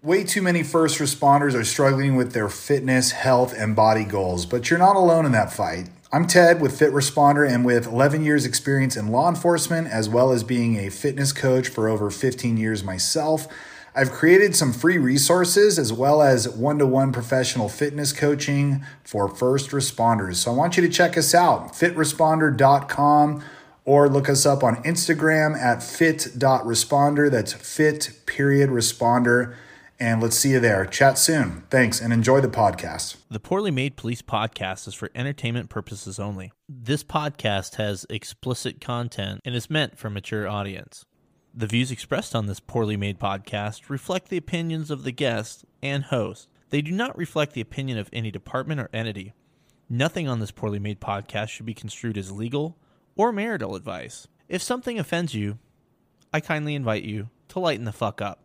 Way too many first responders are struggling with their fitness, health, and body goals, but you're not alone in that fight. I'm Ted with Fit Responder and with 11 years experience in law enforcement as well as being a fitness coach for over 15 years myself. I've created some free resources as well as one-to-one professional fitness coaching for first responders. So I want you to check us out, fitresponder.com or look us up on Instagram at fit.responder. That's fit period responder. And let's see you there. Chat soon. Thanks and enjoy the podcast. The Poorly Made Police podcast is for entertainment purposes only. This podcast has explicit content and is meant for a mature audience. The views expressed on this Poorly Made podcast reflect the opinions of the guest and host. They do not reflect the opinion of any department or entity. Nothing on this Poorly Made podcast should be construed as legal or marital advice. If something offends you, I kindly invite you to lighten the fuck up.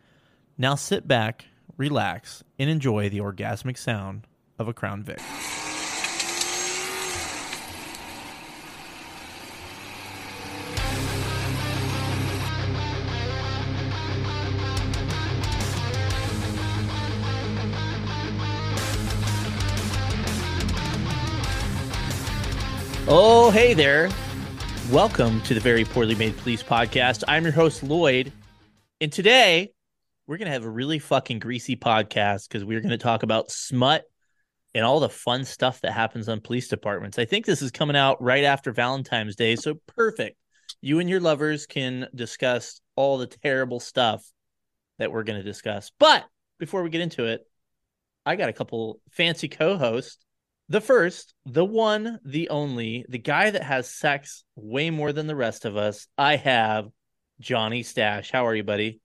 Now sit back, relax, and enjoy the orgasmic sound of a Crown Vic. Oh, hey there. Welcome to the Very Poorly Made Police Podcast. I'm your host, Lloyd. And today we're to have a really fucking greasy podcast because we're to talk about smut and all the fun stuff that happens on police departments. I think this is coming out right after Valentine's Day. So perfect. You and your lovers can discuss all the terrible stuff that we're going to discuss. But before we get into it, I got a couple fancy co hosts. The first, the one, the only, the guy that has sex way more than the rest of us. I have Johnny Stash. How are you, buddy?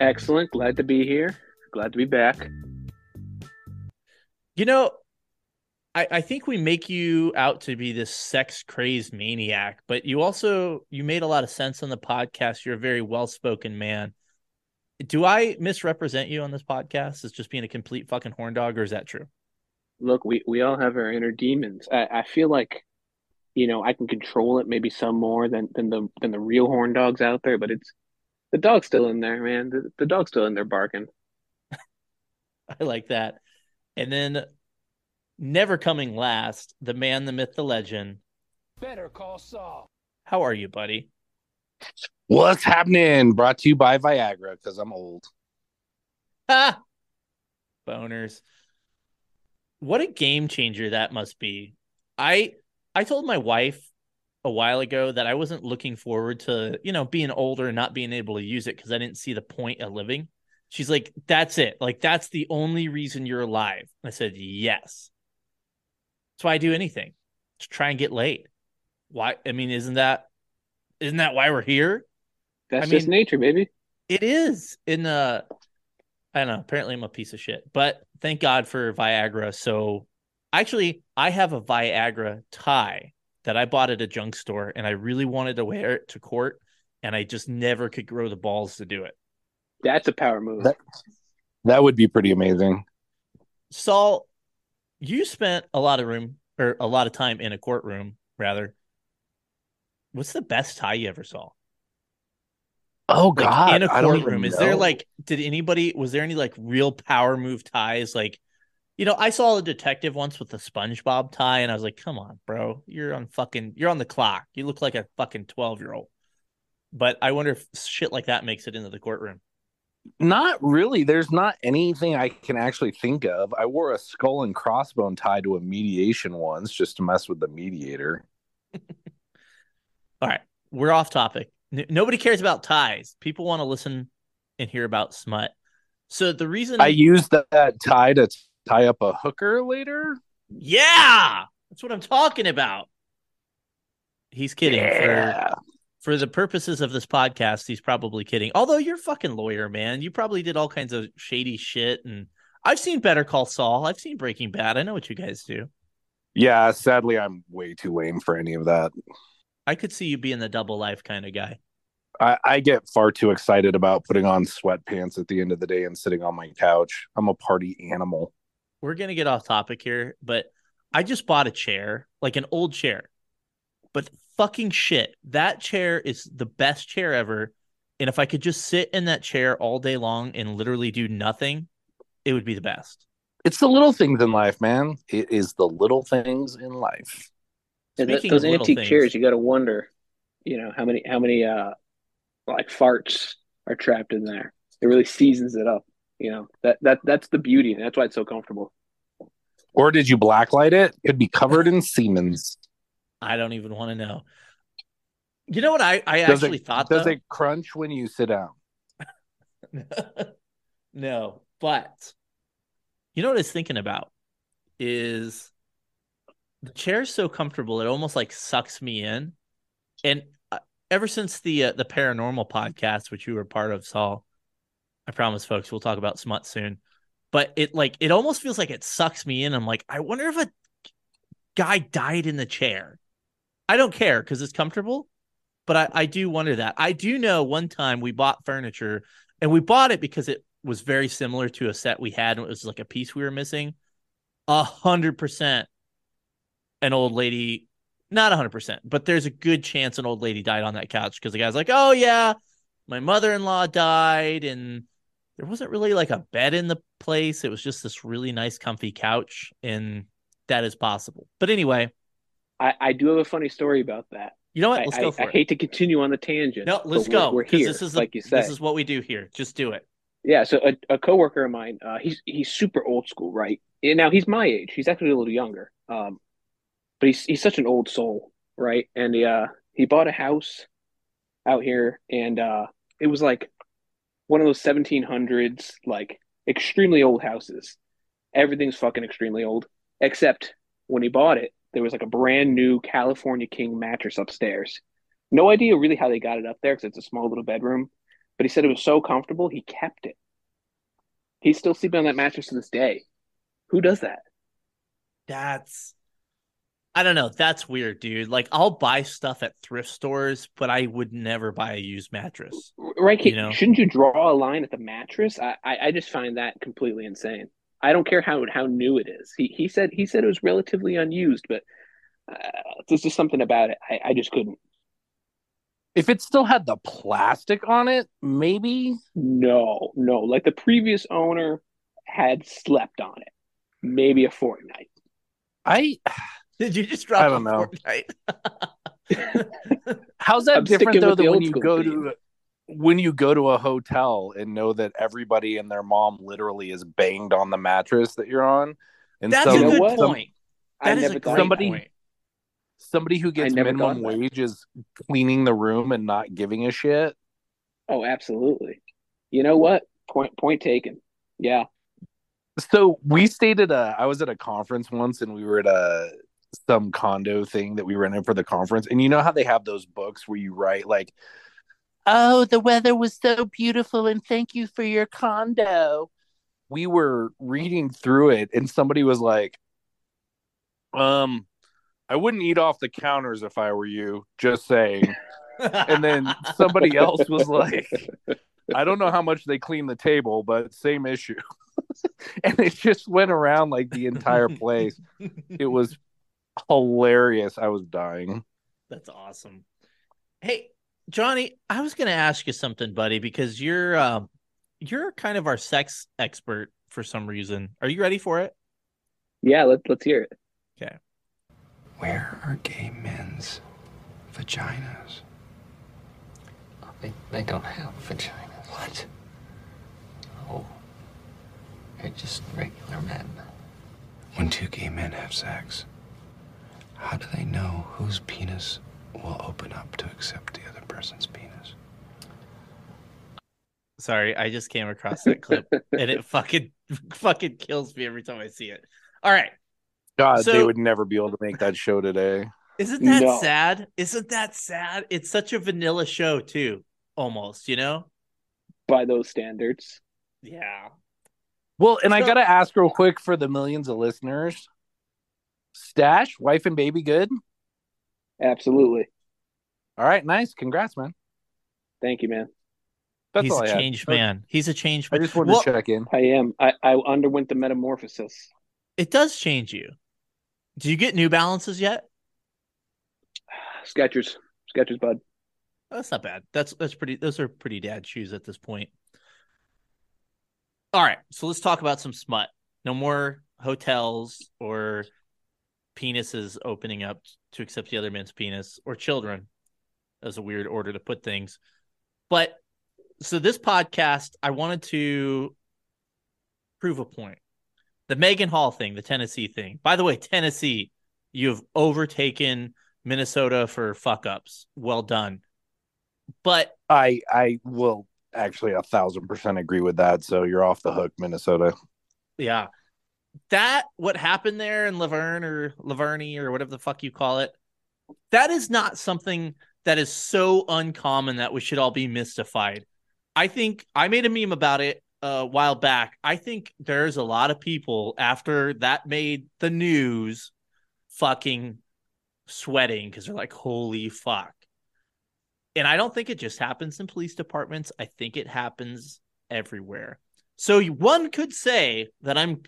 Excellent. Glad to be here. Glad to be back. You know, I, I think we make you out to be this sex crazed maniac, but you also you made a lot of sense on the podcast. You're a very well spoken man. Do I misrepresent you on this podcast as just being a complete fucking horn dog, or is that true? Look, we, we all have our inner demons. I, I feel like, you know, I can control it maybe some more than, than the than the real horn dogs out there, but it's the dog's still in there, man. The, the dog's still in there barking. I like that. And then, never coming last, the man, the myth, the legend. Better call Saul. How are you, buddy? What's happening? Brought to you by Viagra because I'm old. Ha! Boners. What a game changer that must be. I I told my wife a while ago that I wasn't looking forward to, you know, being older and not being able to use it because I didn't see the point of living. She's like, that's it. Like, that's the only reason you're alive. I said, yes. That's why I do anything to try and get laid. Why? I mean, isn't that, isn't that why we're here? That's I just mean- nature, baby. It is in uh I don't know, apparently I'm a piece of shit. But thank God for Viagra. So actually I have a Viagra tie that I bought at a junk store and I really wanted to wear it to court and I just never could grow the balls to do it. That's a power move. That- That would be pretty amazing. Saul, you spent a lot of room or a lot of time in a courtroom, rather. What's the best tie you ever saw? Oh Like God, in a courtroom. Is there like did anybody was there any like real power move ties? Like, you know, I saw a detective once with a SpongeBob tie, and I was like, come on, bro. You're on fucking you're on the clock. You look like a fucking 12 year old. But I wonder if shit like that makes it into the courtroom. not really? There's not anything I can actually think of. I wore a skull and crossbone tie to a mediation once just to mess with the mediator. All right, we're off topic. N- nobody cares about ties. People want to listen and hear about smut. So the reason I used that, that tie to tie up a hooker later. Yeah, that's what I'm talking about. He's kidding. For Yeah. For the purposes of this podcast, he's probably kidding. Although you're a fucking lawyer, man. You probably did all kinds of shady shit. And I've seen Better Call Saul. I've seen Breaking Bad. I know what you guys do. Yeah, sadly, I'm way too lame for any of that. I could see you being the double life kind of guy. I, I get far too excited about putting on sweatpants at the end of the day and sitting on my couch. I'm a party animal. We're going to get off topic here, but I just bought a chair, like an old chair. But fucking shit, that chair is the best chair ever. And if I could just sit in that chair all day long and literally do nothing, it would be the best. It's the little things in life, man. It is the little things in life. And th- Speaking those antique things- chairs, you got to wonder, you know, how many how many uh like farts are trapped in there. It really seasons it up. You know that that that's the beauty, and that's why it's so comfortable. Or did you blacklight it? It'd be covered in Siemens. I don't even want to know. You know what I, I Does actually it, thought does though? it crunch when you sit down? no, but you know what I was thinking about is the chair is so comfortable it almost like sucks me in. And uh, ever since the uh, the paranormal podcast, which you were part of, Saul, I promise, folks, we'll talk about smut soon. But it like it almost feels like it sucks me in. I'm like, I wonder if a guy died in the chair. I don't care because it's comfortable, but I, I do wonder that. I do know one time we bought furniture and we bought it because it was very similar to a set we had and it was like a piece we were missing. A hundred percent an old lady, not a hundred percent, but there's a good chance an old lady died on that couch because the guy's like, Oh yeah, my mother-in-law died and there wasn't really like a bed in the place. It was just this really nice, comfy couch, and that is possible. But anyway, I, I do have a funny story about that. you know what? I, Let's I, go for I it. hate to continue on the tangent. no, let's we're- go We're here, this is like the, you said. this is what we do here. Just do it. Yeah, so a, a coworker of mine, uh, he's he's super old school, right? And now he's my age. He's actually a little younger. Um, but he's he's such an old soul, right? And he uh he bought a house out here, and uh, it was like one of those 1700s, like extremely old houses. Everything's fucking extremely old, except when he bought it, there was like a brand new California King mattress upstairs. No idea really how they got it up there because it's a small little bedroom but he said it was so comfortable he kept it. He's still sleeping on that mattress to this day. Who does that? That's I don't know. That's weird, dude. Like I'll buy stuff at thrift stores, but I would never buy a used mattress. Right? You know? Shouldn't you draw a line at the mattress? I, I, I just find that completely insane. I don't care how how new it is. He he said he said it was relatively unused, but uh, there's just something about it. I, I just couldn't. If it still had the plastic on it, maybe. No, no. Like the previous owner had slept on it, maybe a fortnight. I Did you just drop I don't know. Fortnite? how's that I'm different though than when you go theme. to when you go to a hotel and know that everybody and their mom literally is banged on the mattress that you're on, and That's so a You know good what? point. I That is never a thought great Somebody- point. somebody who gets minimum thought of that. wage is cleaning the room and not giving a shit. Oh, absolutely. You know what? Point point taken. Yeah. So we stayed at a I was at a conference once and we were at a some condo thing that we rented for the conference. And you know how they have those books where you write like, Oh, the weather was so beautiful and thank you for your condo. We were reading through it and somebody was like, Um, I wouldn't eat off the counters if I were you, just saying. And then somebody else was like, I don't know how much they clean the table, but same issue. and it just went around like the entire place. It was hilarious. I was dying. That's awesome. Hey, Johnny, I was going to ask you something, buddy, because you're um, you're kind of our sex expert for some reason. Are you ready for it? Yeah, let's let's hear it. Okay. Where are gay men's vaginas? They, they don't have vaginas. What? Oh. They're just regular men. When two gay men have sex, how do they know whose penis will open up to accept the other person's penis? Sorry, I just came across that clip and it fucking fucking kills me every time I see it. All right. God, So- they would never be able to make that show today. Isn't that No. sad? Isn't that sad? It's such a vanilla show too, almost, you know? by those standards. Yeah. Well, and I gotta ask real quick for the millions of listeners. Stash, wife and baby good? Absolutely. All right, nice. Congrats, man. Thank you, man. That's He's all a I had. changed man. He's a changed I man. just wanted Well, to check in. I am. I, I underwent the metamorphosis. It does change you. Do you get New Balances yet? Skechers. Skechers, bud. That's not bad. That's that's pretty. Those are pretty dad shoes at this point. All right, so let's talk about some smut. No more hotels or penises opening up to accept the other man's penis or children. That's a weird order to put things. But so this podcast, I wanted to prove a point. The Megan Hall thing, the Tennessee thing. By the way, Tennessee, you have overtaken Minnesota for fuck ups. Well done. But I I will actually a thousand percent agree with that. So you're off the hook, Minnesota. yeah, that what happened there in La Vergne or Laverne or whatever the fuck you call it, that is not something that is so uncommon that we should all be mystified. I think I made a meme about it uh, a while back. I think there's a lot of people after that made the news fucking sweating because they're like, holy fuck. And I don't think it just happens in police departments. I think it happens everywhere. So one could say that I'm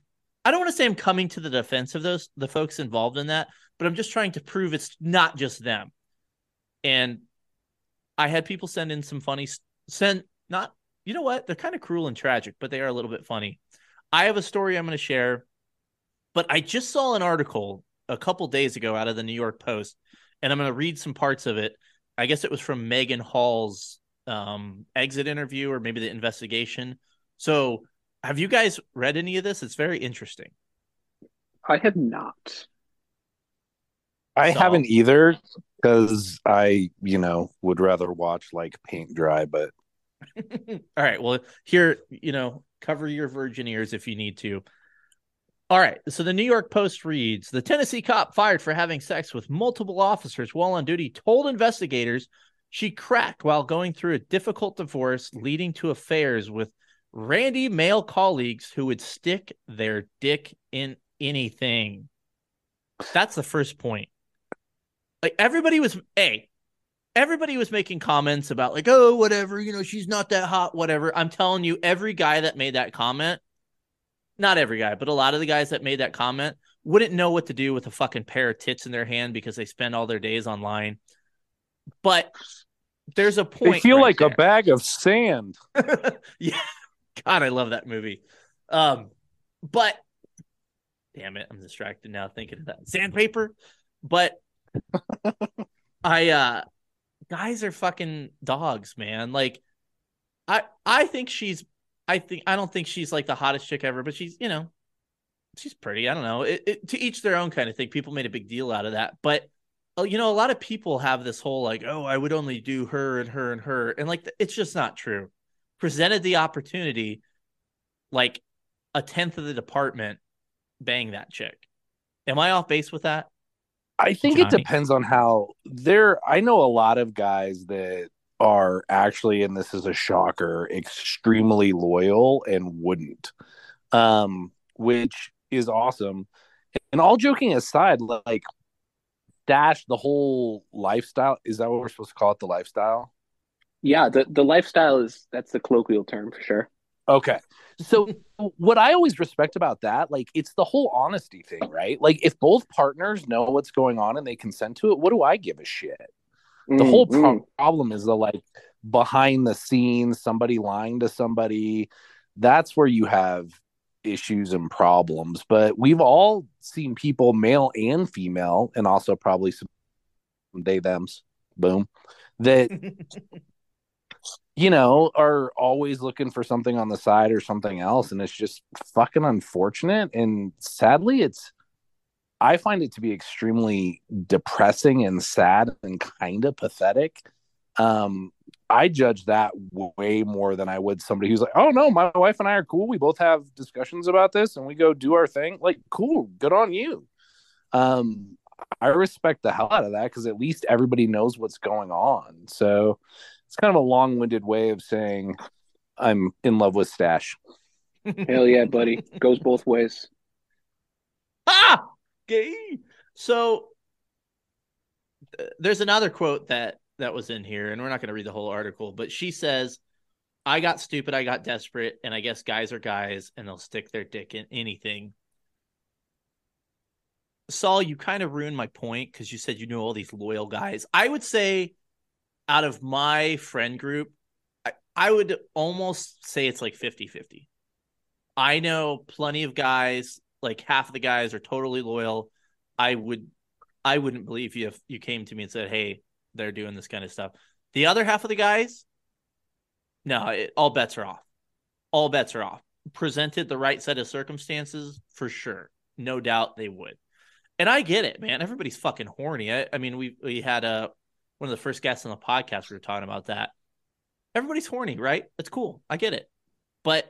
I don't want to say I'm coming to the defense of those the folks involved in that, but I'm just trying to prove it's not just them. And I had people send in some funny send not you know what? They're kind of cruel and tragic, but they are a little bit funny. I have a story I'm going to share, but I just saw an article a couple days ago out of the New York Post, and I'm going to read some parts of it. I guess it was from Megan Hall's um, exit interview or maybe the investigation. So, have you guys read any of this? It's very interesting. I have not. I So- haven't either because I, you know, would rather watch like paint dry, but All right. Well, here, you know, cover your virgin ears if you need to. All right. So the New York Post reads The Tennessee cop fired for having sex with multiple officers while on duty told investigators she cracked while going through a difficult divorce, leading to affairs with randy male colleagues who would stick their dick in anything. That's the first point. Like everybody was, A, everybody was making comments about like oh whatever you know she's not that hot whatever i'm telling you every guy that made that comment not every guy but a lot of the guys that made that comment wouldn't know what to do with a fucking pair of tits in their hand because they spend all their days online but there's a point they feel right like a bag of sand. yeah god i love that movie. Um but damn it i'm distracted now thinking of that. Sandpaper? But i uh guys are fucking dogs man. Like i i think she's i think i don't think she's like the hottest chick ever but she's you know she's pretty. I don't know. It, it, to each their own kind of thing. People made a big deal out of that. But uh, you know a lot of people have this whole like oh i would only do her and her and her. And like it's just not true presented the opportunity like a tenth of the department bang that chick am i off base with that I think Johnny? it depends on how there. I know a lot of guys that are actually, and this is a shocker, extremely loyal and wouldn't, um, which is awesome. And all joking aside, like Dash, the whole lifestyle is that what we're supposed to call it? The lifestyle. Yeah, the, the lifestyle is that's the colloquial term for sure. Okay. So what I always respect about that, like it's the whole honesty thing, right? Like if both partners know what's going on and they consent to it, what do I give a shit? The Mm, whole mm. pro- problem is the like behind the scenes, somebody lying to somebody. That's where you have issues and problems. But we've all seen people, male and female, and also probably some they them's boom, that you know, are always looking for something on the side or something else. And it's just fucking unfortunate. And sadly, it's, I find it to be extremely depressing and sad and kind of pathetic. Um, I judge that way more than I would somebody who's like, oh no, my wife and I are cool. We both have discussions about this and we go do our thing. Like, cool, good on you. Um, I respect the hell out of that because at least everybody knows what's going on. So it's kind of a long-winded way of saying I'm in love with Stash. Hell yeah, buddy. Goes both ways. Ah, gay. So uh, there's another quote that that was in here, and we're not going to read the whole article, but she says, "I got stupid, I got desperate, and I guess guys are guys, and they'll stick their dick in anything." Saul, you kind of ruined my point because you said you knew all these loyal guys. I would say, out of my friend group, I, I would almost say it's like 50 50. I know plenty of guys, like half of the guys are totally loyal. I would, I wouldn't believe you if you came to me and said, "Hey, they're doing this kind of stuff." The other half of the guys, no, it, all bets are off. All bets are off. Presented the right set of circumstances, for sure, no doubt they would. And I get it, man. Everybody's fucking horny. I, I mean, we we had a one of the first guests on the podcast. We were talking about that. Everybody's horny, right? It's cool. I get it, but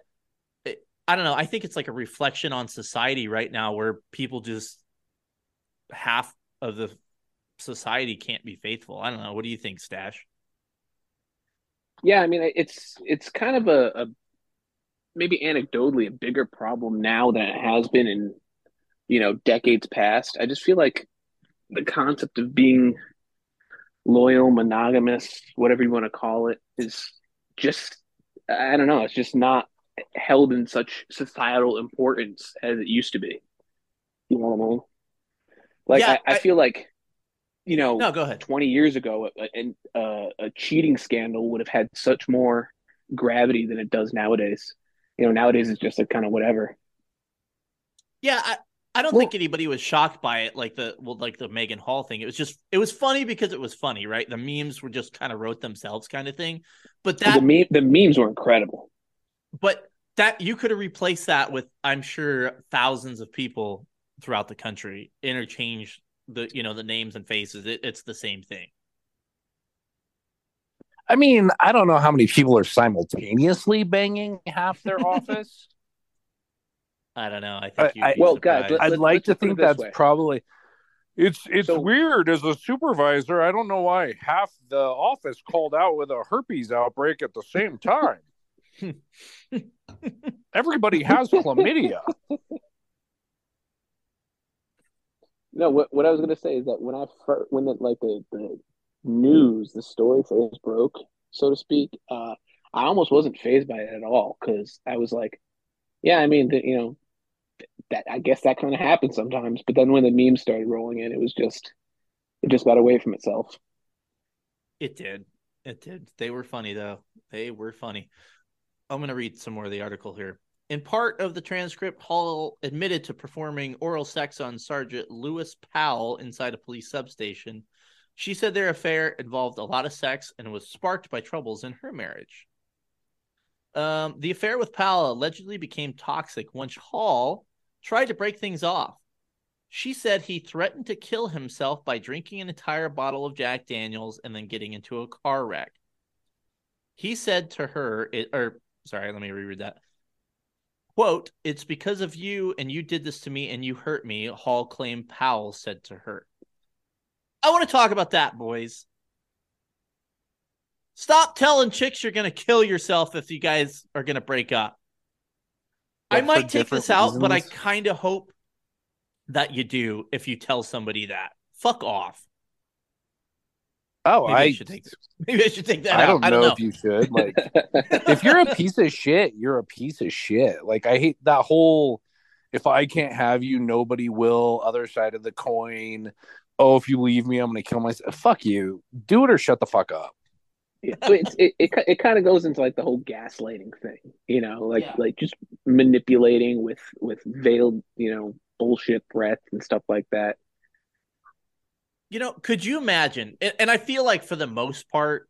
it, I don't know. I think it's like a reflection on society right now, where people just half of the society can't be faithful. I don't know. What do you think, Stash? Yeah, I mean, it's it's kind of a, a maybe anecdotally a bigger problem now than it has been in you know, decades past. I just feel like the concept of being loyal, monogamous, whatever you want to call it, is just I don't know, it's just not held in such societal importance as it used to be. You know what I mean? Like yeah, I, I, I, feel like you know, no, go ahead. Twenty years ago, a, a, uh, a cheating scandal would have had such more gravity than it does nowadays. You know, nowadays it's just a kind of whatever. Yeah, I, I don't well, think anybody was shocked by it, like the well, like the Megan Hall thing. It was just it was funny because it was funny, right? The memes were just kind of wrote themselves, kind of thing. But that the meme, the memes were incredible. But that you could have replaced that with, I'm sure, thousands of people throughout the country interchange the you know the names and faces. It, it's the same thing. I mean, I don't know how many people are simultaneously banging half their office. I don't know. I think. I, well, guys, let, I'd let, like to think that's way. probably. It's it's so, weird as a supervisor. I don't know why half the office called out with a herpes outbreak at the same time. Everybody has chlamydia. No, what what I was gonna say is that when I first, when the like the, the news, the story first broke, so to speak, uh, I almost wasn't phased by it at all because I was like, yeah, I mean, the, you know, that I guess that kind of happens sometimes. But then when the memes started rolling in, it was just it just got away from itself. It did. It did. They were funny though. They were funny. I'm going to read some more of the article here. In part of the transcript, Hall admitted to performing oral sex on Sergeant Lewis Powell inside a police substation. She said their affair involved a lot of sex and was sparked by troubles in her marriage. Um, the affair with Powell allegedly became toxic once Hall tried to break things off. She said he threatened to kill himself by drinking an entire bottle of Jack Daniels and then getting into a car wreck. He said to her, it, or sorry, let me reread that. Quote, it's because of you and you did this to me and you hurt me, Hall claimed Powell said to her. I want to talk about that, boys. Stop telling chicks you're going to kill yourself if you guys are going to break up. I might take this out, reasons. but I kind of hope that you do if you tell somebody that. Fuck off. Oh, maybe I, I should take maybe I should take that I. Don't I don't know, know if you should. Like, if you're a piece of shit, you're a piece of shit. Like, I hate that whole. If I can't have you, nobody will. Other side of the coin. Oh, if you leave me, I'm gonna kill myself. Fuck you. Do it or shut the fuck up yeah, it, it, it, it kind of goes into like the whole gaslighting thing, you know, like yeah. like just manipulating with with veiled, you know, bullshit threats and stuff like that. You know, could you imagine? And I feel like for the most part,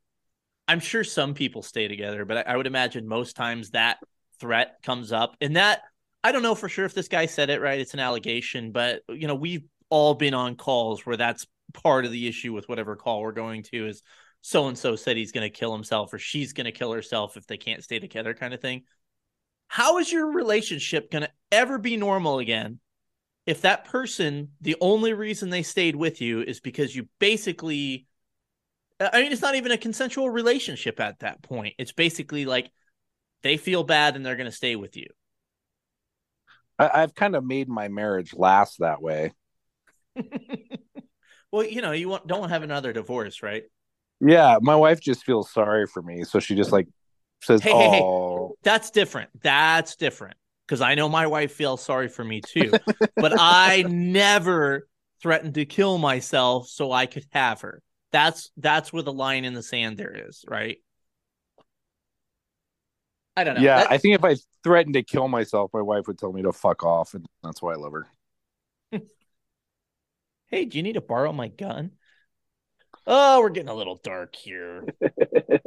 I'm sure some people stay together, but I would imagine most times that threat comes up, and that I don't know for sure if this guy said it right. It's an allegation, but you know, we've all been on calls where that's part of the issue with whatever call we're going to is so and so said he's going to kill himself or she's going to kill herself if they can't stay together kind of thing how is your relationship going to ever be normal again if that person, the only reason they stayed with you is because you basically, I mean, it's not even a consensual relationship at that point. It's basically like they feel bad and they're going to stay with you. I, I've kind of made my marriage last that way. well, you know, you want, don't want have another divorce, right? Yeah, my wife just feels sorry for me, so she just like says, Hey, hey, hey. "Oh, That's different. That's different. Because I know my wife feels sorry for me too. but I never threatened to kill myself so I could have her. That's that's where the line in the sand there is, right? I don't know. yeah." That- I think if I threatened to kill myself, my wife would tell me to fuck off, and that's why I love her. hey, do you need to borrow my gun? Oh, we're getting a little dark here.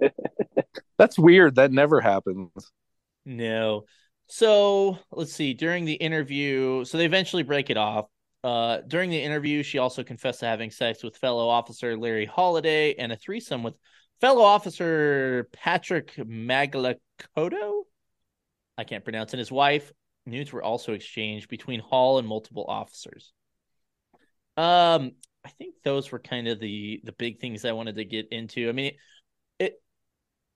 That's weird. That never happens. No. So let's see. During the interview, so they eventually break it off. Uh, during the interview, she also confessed to having sex with fellow officer Larry Holladay and a threesome with fellow officer Patrick Maglakoto. I can't pronounce it. His wife. Nudes were also exchanged between Hall and multiple officers. Um, I think those were kind of the the big things I wanted to get into. I mean, it it,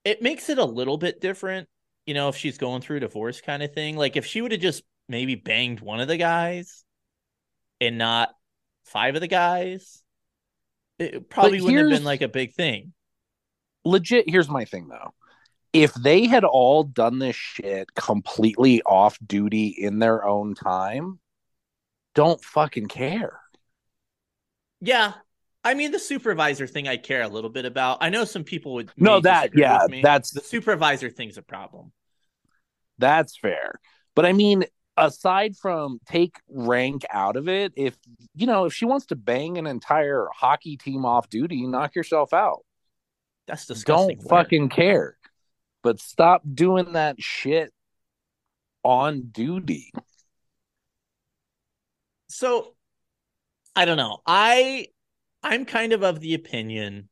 it makes it a little bit different you know, if she's going through a divorce kind of thing. Like if she would have just maybe banged one of the guys and not five of the guys, it probably wouldn't have been like a big thing. Legit, here's my thing though. If they had all done this shit completely off duty in their own time, don't fucking care. Yeah. I mean, the supervisor thing I care a little bit about. I know some people would No, that yeah, that's the supervisor thing's a problem. That's fair. But I mean, aside from take rank out of it, if you know, if she wants to bang an entire hockey team off duty, knock yourself out. That's disgusting. Don't work. fucking care. But stop doing that shit on duty. so I don't know. I I'm kind of of the opinion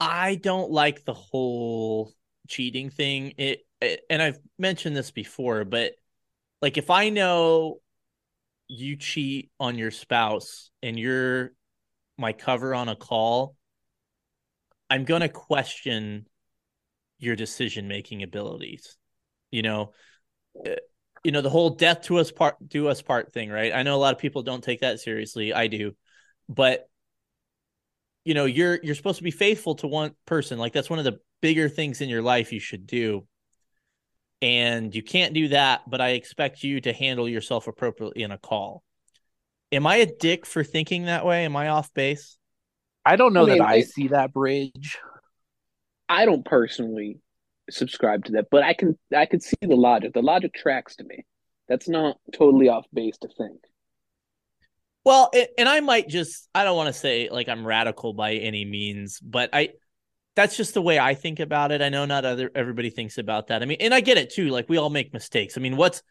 I don't like the whole cheating thing. It, it and I've mentioned this before, but like if I know you cheat on your spouse and you're my cover on a call, I'm going to question your decision making abilities. You know, Uh, you know the whole death to us part do us part thing, right? I know a lot of people don't take that seriously. I do. But you know, you're you're supposed to be faithful to one person. Like that's one of the bigger things in your life you should do. And you can't do that, but I expect you to handle yourself appropriately in a call. Am I a dick for thinking that way? Am I off base? I don't know I mean, that I see that bridge. I don't personally subscribe to that, but I can I can see the logic. The logic tracks to me. That's not totally off base to think. Well, and I might just I don't want to say like I'm radical by any means, but I that's just the way I think about it. I know not other everybody thinks about that. I mean, and I get it too. Like we all make mistakes. I mean, what's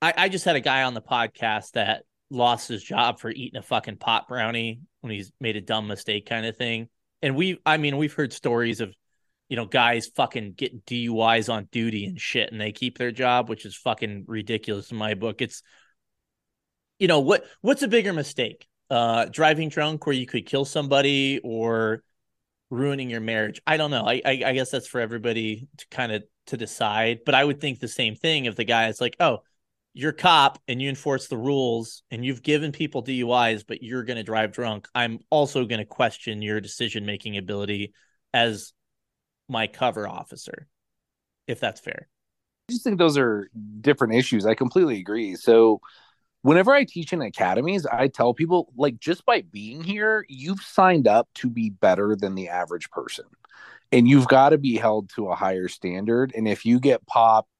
I, I just had a guy on the podcast that lost his job for eating a fucking pot brownie when he's made a dumb mistake kind of thing. And we I mean, we've heard stories of you know, guys fucking getting DUIs on duty and shit and they keep their job, which is fucking ridiculous in my book. It's you know what what's a bigger mistake? Uh driving drunk where you could kill somebody or ruining your marriage? I don't know. I i, I guess that's for everybody to kind of to decide but i would think the same thing if the guy is like oh you're cop and you enforce the rules and you've given people duis but you're going to drive drunk. I'm also going to question your decision making ability as my cover officer if that's fair I just think those are different issues. I completely agree. So whenever I teach in academies, I tell people like just by being here, you've signed up to be better than the average person. And you've got to be held to a higher standard. And if you get popped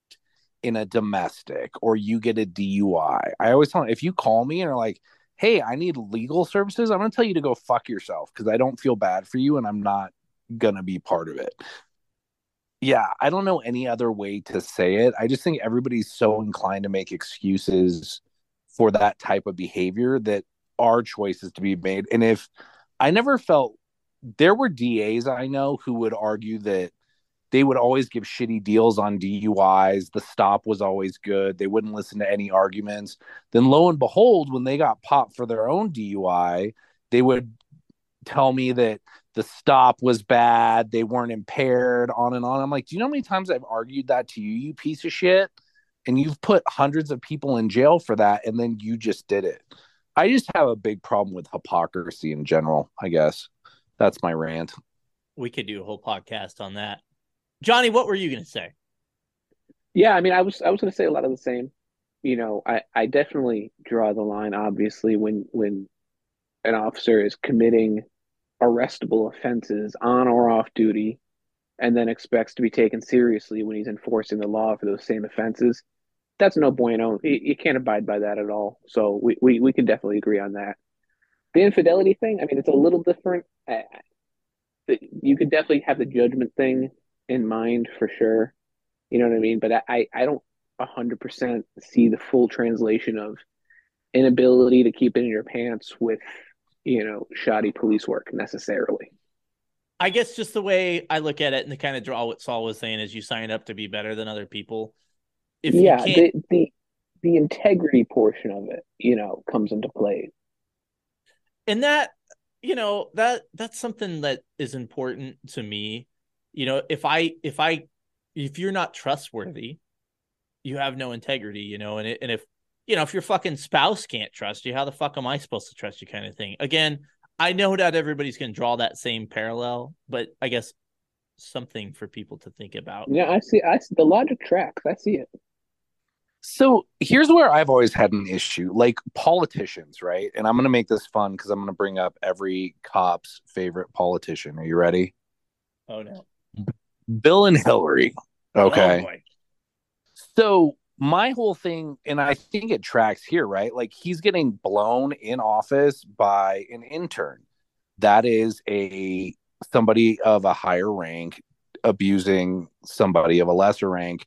in a domestic or you get a DUI, I always tell them if you call me and are like, hey, I need legal services, I'm going to tell you to go fuck yourself because I don't feel bad for you and I'm not going to be part of it. Yeah, I don't know any other way to say it. I just think everybody's so inclined to make excuses for that type of behavior that are choices to be made. And if I never felt there were DAs I know who would argue that they would always give shitty deals on DUIs. The stop was always good. They wouldn't listen to any arguments. Then lo and behold, when they got popped for their own DUI, they would tell me that the stop was bad, they weren't impaired, on and on. I'm like, do you know how many times I've argued that to you, you piece of shit? And you've put hundreds of people in jail for that, and then you just did it. I just have a big problem with hypocrisy in general, I guess. That's my rant. We could do a whole podcast on that. Johnny, what were you going to say? Yeah, I mean, I was I was going to say a lot of the same. You know, I I definitely draw the line. Obviously, when when an officer is committing arrestable offenses on or off duty, and then expects to be taken seriously when he's enforcing the law for those same offenses, that's no bueno. You, can't abide by that at all. So we, we we can definitely agree on that. The infidelity thing, I mean, it's a little different. You could definitely have the judgment thing in mind for sure. You know what I mean? But I, I don't 100% see the full translation of inability to keep it in your pants with, you know, shoddy police work necessarily. I guess just the way I look at it and to kind of draw what Saul was saying is you sign up to be better than other people. If yeah, the, the the integrity portion of it, you know, comes into play. And that, you know, that that's something that is important to me you know if i if i if you're not trustworthy you have no integrity you know and it, and if you know if your fucking spouse can't trust you how the fuck am i supposed to trust you kind of thing again i know that everybody's going to draw that same parallel but i guess something for people to think about yeah i see i see the logic tracks i see it so here's where I've always had an issue like politicians, right? And I'm going to make this fun because I'm going to bring up every cop's favorite politician. Are you ready? Oh, no. Bill and Hillary. Oh, okay. Oh, so my whole thing, and I think it tracks here, right? Like he's getting blown in office by an intern. That is a somebody of a higher rank abusing somebody of a lesser rank.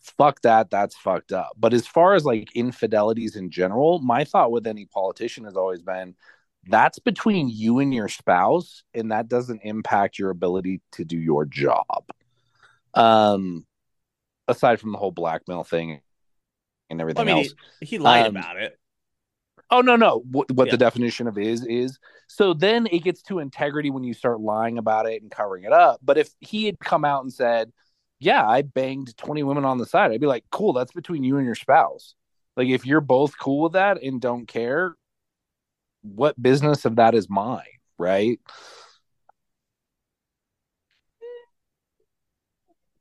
Fuck that. That's fucked up. But as far as like infidelities in general, my thought with any politician has always been that's between you and your spouse and that doesn't impact your ability to do your job um aside from the whole blackmail thing and everything I mean, else. he, he lied um, about it. Oh no no. What, what yeah. the definition of is is so then it gets to integrity when you start lying about it and covering it up. But if he had come out and said yeah i banged 20 women on the side i'd be like cool that's between you and your spouse. Like if you're both cool with that and don't care what business of that is mine, right?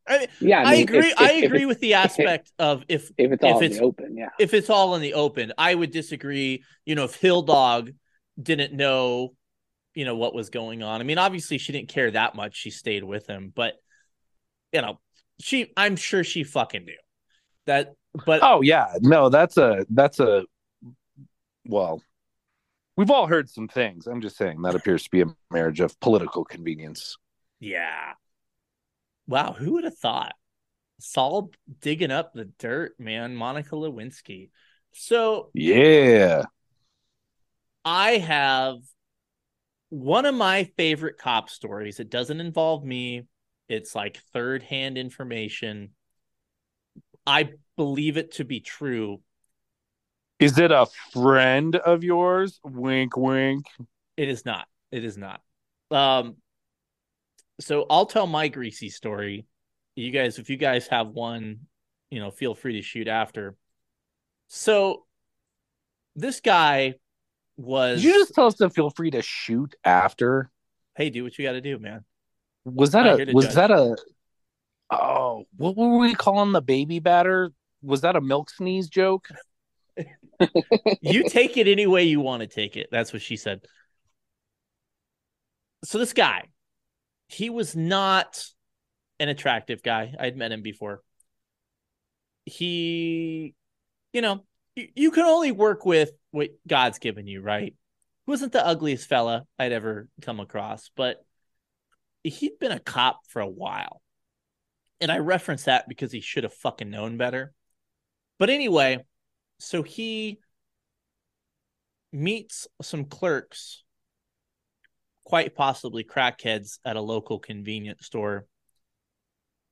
I, yeah, I, mean, I agree. If, I agree with the aspect if, of if if it's all if it's, in the open, yeah. If it's all in the open, I would disagree. You know, if Hill Dog didn't know, you know, what was going on. I mean, obviously she didn't care that much. She stayed with him, but you know, she. I'm sure she fucking knew that. But oh yeah, no, that's a that's a well, We've all heard some things. I'm just saying that appears to be a marriage of political convenience. Yeah. Wow, who would have thought? Saul digging up the dirt, man. Monica Lewinsky. So yeah, I have one of my favorite cop stories. It doesn't involve me. It's like third hand information. I believe it to be true. Is it a friend of yours? Wink, wink. It is not. It is not. Um, so I'll tell my greasy story. You guys, if you guys have one, you know, feel free to shoot after. So this guy was. Did you just tell us to feel free to shoot after? Hey, do what you got to do, man. Was that a? Was judge. that a? Oh, what were we calling the baby batter? Was that a milk sneeze joke? you take it any way you want to take it. That's what she said. So this guy, he was not an attractive guy. I'd met him before. He, you know, you, you can only work with what God's given you, right? He wasn't the ugliest fella I'd ever come across, but he'd been a cop for a while. And I reference that because he should have fucking known better. But anyway, so he meets some clerks, quite possibly crackheads at a local convenience store.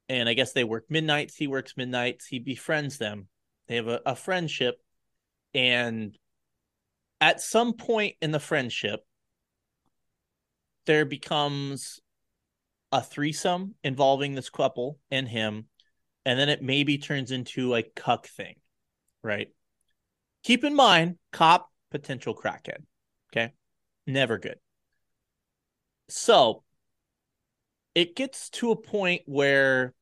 and I guess they work midnights. He works midnights. He befriends them. They have a, a friendship, and at some point in the friendship, there becomes a threesome involving this couple and him, and then it maybe turns into a cuck thing, right? Keep in mind, cop potential crackhead. Okay, never good. So it gets to a point where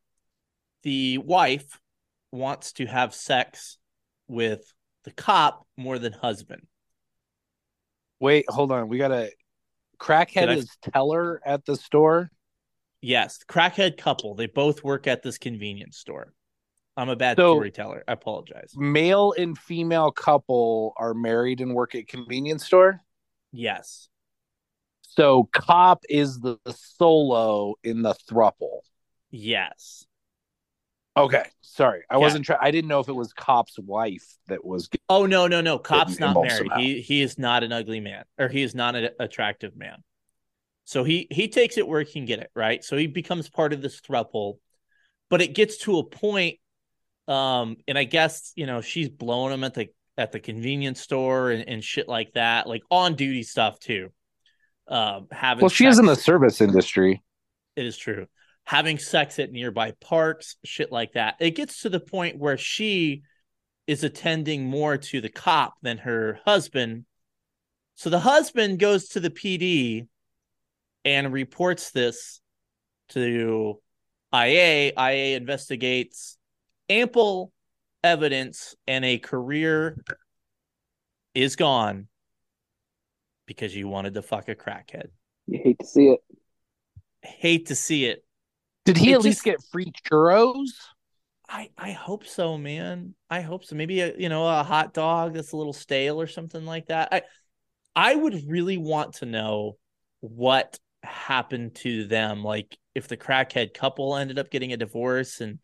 the wife wants to have sex with the cop more than husband. Wait, hold on. We got a crackhead I- is teller at the store. Yes, crackhead couple. They both work at this convenience store. I'm a bad So- storyteller. I apologize. Male and female couple are married and work at convenience store. Yes. So cop is the, the solo in the thruple. Yes. Okay, sorry, I Yeah. wasn't trying. I didn't know if it was cop's wife that was. Oh no, no, no. Cop's not married. He he is not an ugly man, or he is not an attractive man. So he he takes it where he can get it, right? So he becomes part of this throuple, but it gets to a point, um, and I guess you know she's blowing him at the at the convenience store and, and shit like that, like on duty stuff too. Um, having Well, she is in the service industry. it is true. Having sex at nearby parks, shit like that. It gets to the point where she is attending more to the cop than her husband. So the husband goes to the PD and reports this to IA. IA investigates ample evidence, and a career is gone because you wanted to fuck a crackhead. You hate to see it. Hate to see it. Did he It at least get free churros? I I hope so, man. I hope so. Maybe a you know a hot dog that's a little stale or something like that. I I would really want to know what happened to them. Like if the crackhead couple ended up getting a divorce and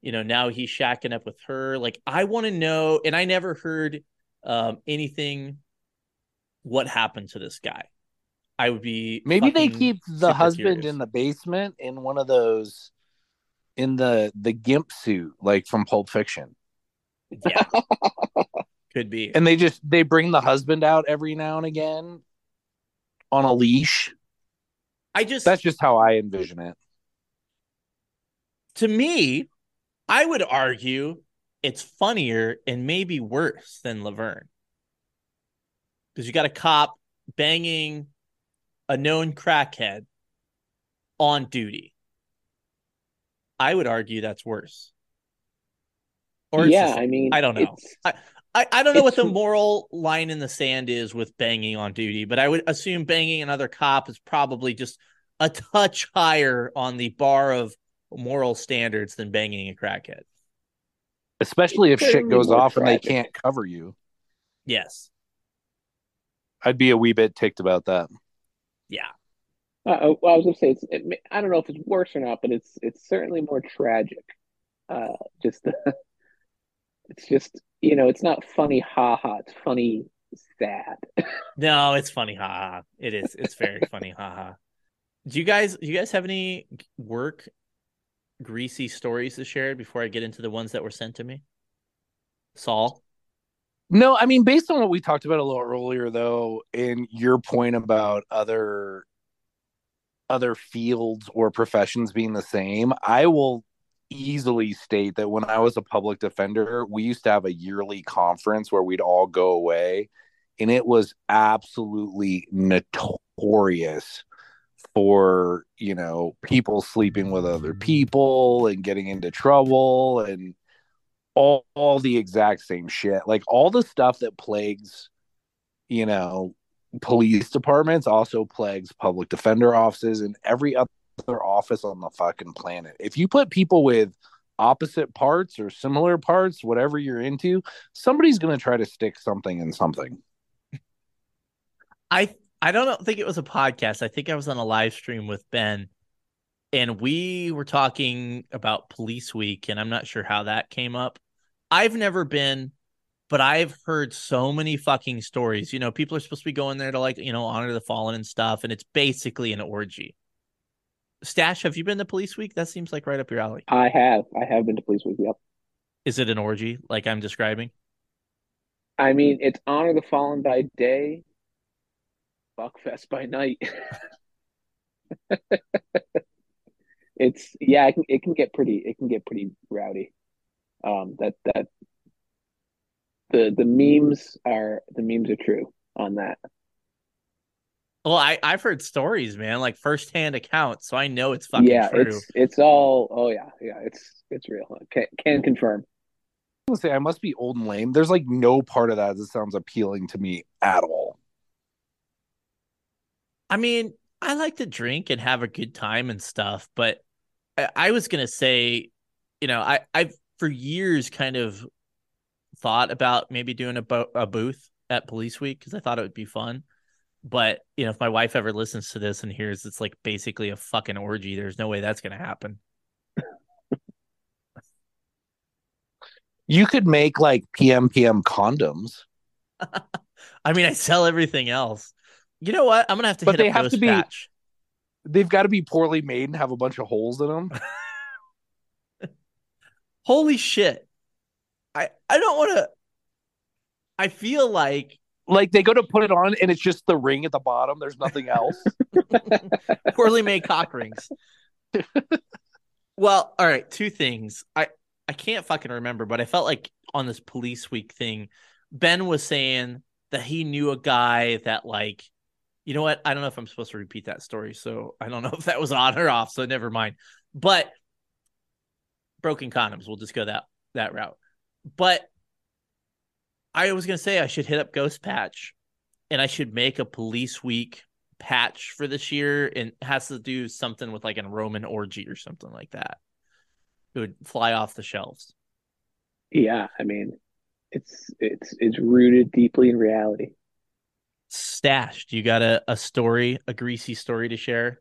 you know now he's shacking up with her. Like I want to know. And I never heard um, anything. What happened to this guy? I would be Maybe they keep the husband curious. in the basement in one of those in the the gimp suit like from Pulp Fiction. yeah could be And they just they bring the husband out every now and again on a leash. I just That's just how I envision it. to me, I would argue it's funnier and maybe worse than La Vergne. Because you got a cop banging a known crackhead on duty. I would argue that's worse. Or yeah, just- I mean, I don't know. it's- I, I don't know what the moral line in the sand is with banging on duty, but I would assume banging another cop is probably just a touch higher on the bar of moral standards than banging a crackhead. Especially if shit goes off and they can't cover you. Yes. I'd be a wee bit ticked about that. Yeah. Uh, well, I was gonna say it's. It, I don't know if it's worse or not, but it's it's certainly more tragic. Uh, just it's just you know it's not funny, ha ha. It's funny, sad. No, it's funny, ha ha. It is. It's very funny, ha ha. Do you guys do you guys have any work greasy stories to share before I get into the ones that were sent to me? Saul? No, I mean, based on what we talked about a little earlier, though, and your point about other other fields or professions being the same, I will easily state that when I was a public defender, we used to have a yearly conference where we'd all go away, and it was absolutely notorious for you know people sleeping with other people and getting into trouble and all, all the exact same shit. Like all the stuff that plagues, you know, police departments also plagues public defender offices and every other office on the fucking planet. If you put people with opposite parts or similar parts, whatever you're into, somebody's going to try to stick something in something. I I don't think it was a podcast. I think I was on a live stream with Ben and we were talking about police week and I'm not sure how that came up. I've never been but I've heard so many fucking stories. You know, people are supposed to be going there to like, you know, honor the fallen and stuff and it's basically an orgy. Stash, have you been to Police Week? That seems like right up your alley. I have. I have been to Police Week. Yep. Is it an orgy like I'm describing? I mean, it's Honor the Fallen by day, Buckfest by night. it's yeah, it can it can get pretty it can get pretty rowdy. Um, that that the the memes are the memes are true on that. Well, I I've heard stories, man, like firsthand accounts, so I know it's fucking yeah, true. it's it's all oh yeah yeah it's it's real. Can can confirm. I was gonna say I must be old and lame. There's like no part of that that sounds appealing to me at all. I mean, I like to drink and have a good time and stuff, but I, I was gonna say, you know, I I've for years kind of thought about maybe doing a, bo- a booth at Police Week because I thought it would be fun. But you know, if my wife ever listens to this and hears it's like basically a fucking orgy, there's no way that's gonna happen. You could make like PMPM condoms. I mean, I sell everything else. You know what? I'm gonna have to But hit they have to be- Patch. They've got to be poorly made and have a bunch of holes in them. Holy shit! I I don't want to. I feel like like they go to put it on and it's just the ring at the bottom. There's nothing else. poorly made cock rings. well, all right, two things. I I can't fucking remember, but I felt like on this police week thing, Ben was saying that he knew a guy that like you know what? I don't know if I'm supposed to repeat that story, so I don't know if that was on or off, so never mind. But broken condoms, we'll just go that that route. But I was gonna say I should hit up Ghost Patch and I should make a police week patch for this year and has to do something with like a Roman orgy or something like that. It would fly off the shelves. Yeah, I mean, it's it's it's rooted deeply in reality. Stash, do you got a, a story, a greasy story to share?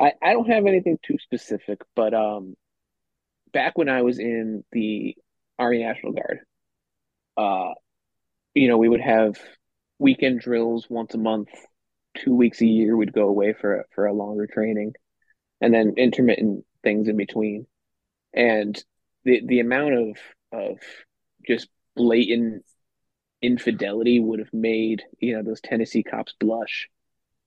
I, I don't have anything too specific, but um, back when I was in the Army National Guard, uh, you know, we would have weekend drills once a month, two weeks a year. We'd go away for for a longer training, and then intermittent things in between. And the the amount of of just blatant infidelity would have made you know those Tennessee cops blush.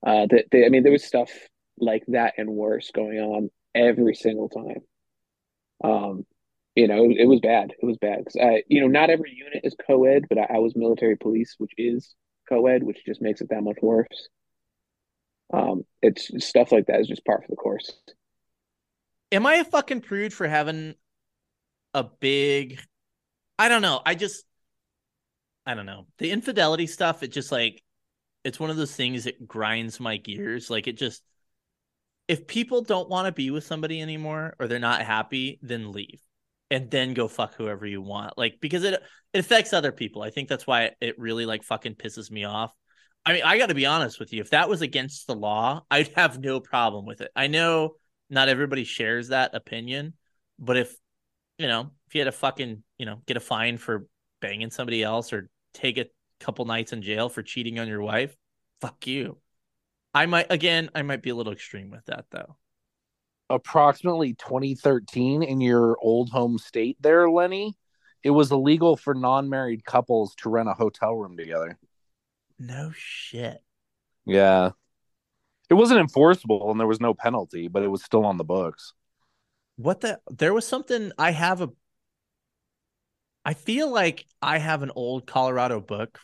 Uh, that they, I mean, there was stuff like that and worse going on every single time. Um, you know, it, it was bad. It was bad I, you know, not every unit is co-ed, but I, I was military police, which is co-ed, which just makes it that much worse. Um, it's stuff like that is just par for the course. Am I a fucking prude for having a big I don't know. I just I don't know. The infidelity stuff, it just like it's one of those things that grinds my gears. Like it just if people don't want to be with somebody anymore or they're not happy, then leave. And then go fuck whoever you want. Like because it it affects other people. I think that's why it really like fucking pisses me off. I mean, I got to be honest with you. If that was against the law, I'd have no problem with it. I know not everybody shares that opinion, but if you know, if you had to fucking, you know, get a fine for banging somebody else or take a couple nights in jail for cheating on your wife, fuck you. I might again, I might be a little extreme with that though. Approximately 2013 in your old home state there, Lenny, it was illegal for non-married couples to rent a hotel room together. No shit. Yeah. It wasn't enforceable and there was no penalty, but it was still on the books. What the there was something I have a I feel like I have an old Colorado book.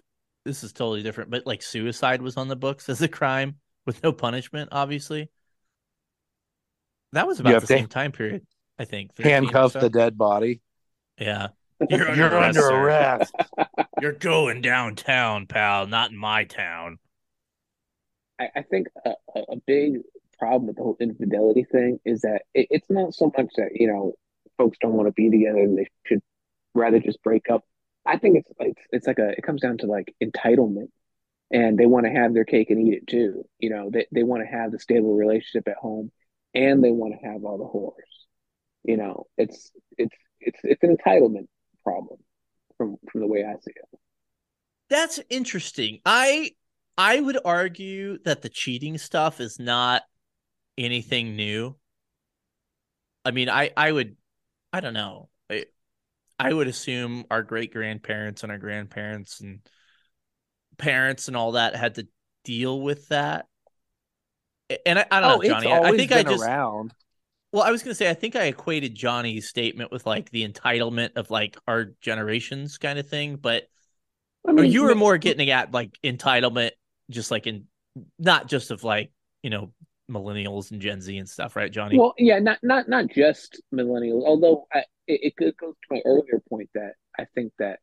This is totally different, but like suicide was on the books as a crime with no punishment, obviously. That was about the same time period, I think. Handcuff the dead body. Yeah. You're under sir. arrest. You're going downtown, pal, not in my town. I, I think a, a a big problem with the whole infidelity thing is that it, it's not so much that you know folks don't want to be together and they should rather just break up. I think it's like it's like a it comes down to like entitlement, and they want to have their cake and eat it too. You know, they they want to have the stable relationship at home, and they want to have all the whores. You know, it's it's it's it's an entitlement problem from from the way I see it. That's interesting. I I would argue that the cheating stuff is not anything new. I mean, I I would, I don't know. I, would assume our great grandparents and our grandparents and parents and all that had to deal with that. And I, I don't Oh, know, Johnny. I, think I just around. well, I was gonna say I think I equated Johnny's statement with like the entitlement of like our generations kind of thing, but I mean, you were more getting at like entitlement, just like in not just of like you know millennials and Gen Z and stuff, right, Johnny? Well, yeah, not not not just millennials. Although I, it, it goes to my earlier point that I think that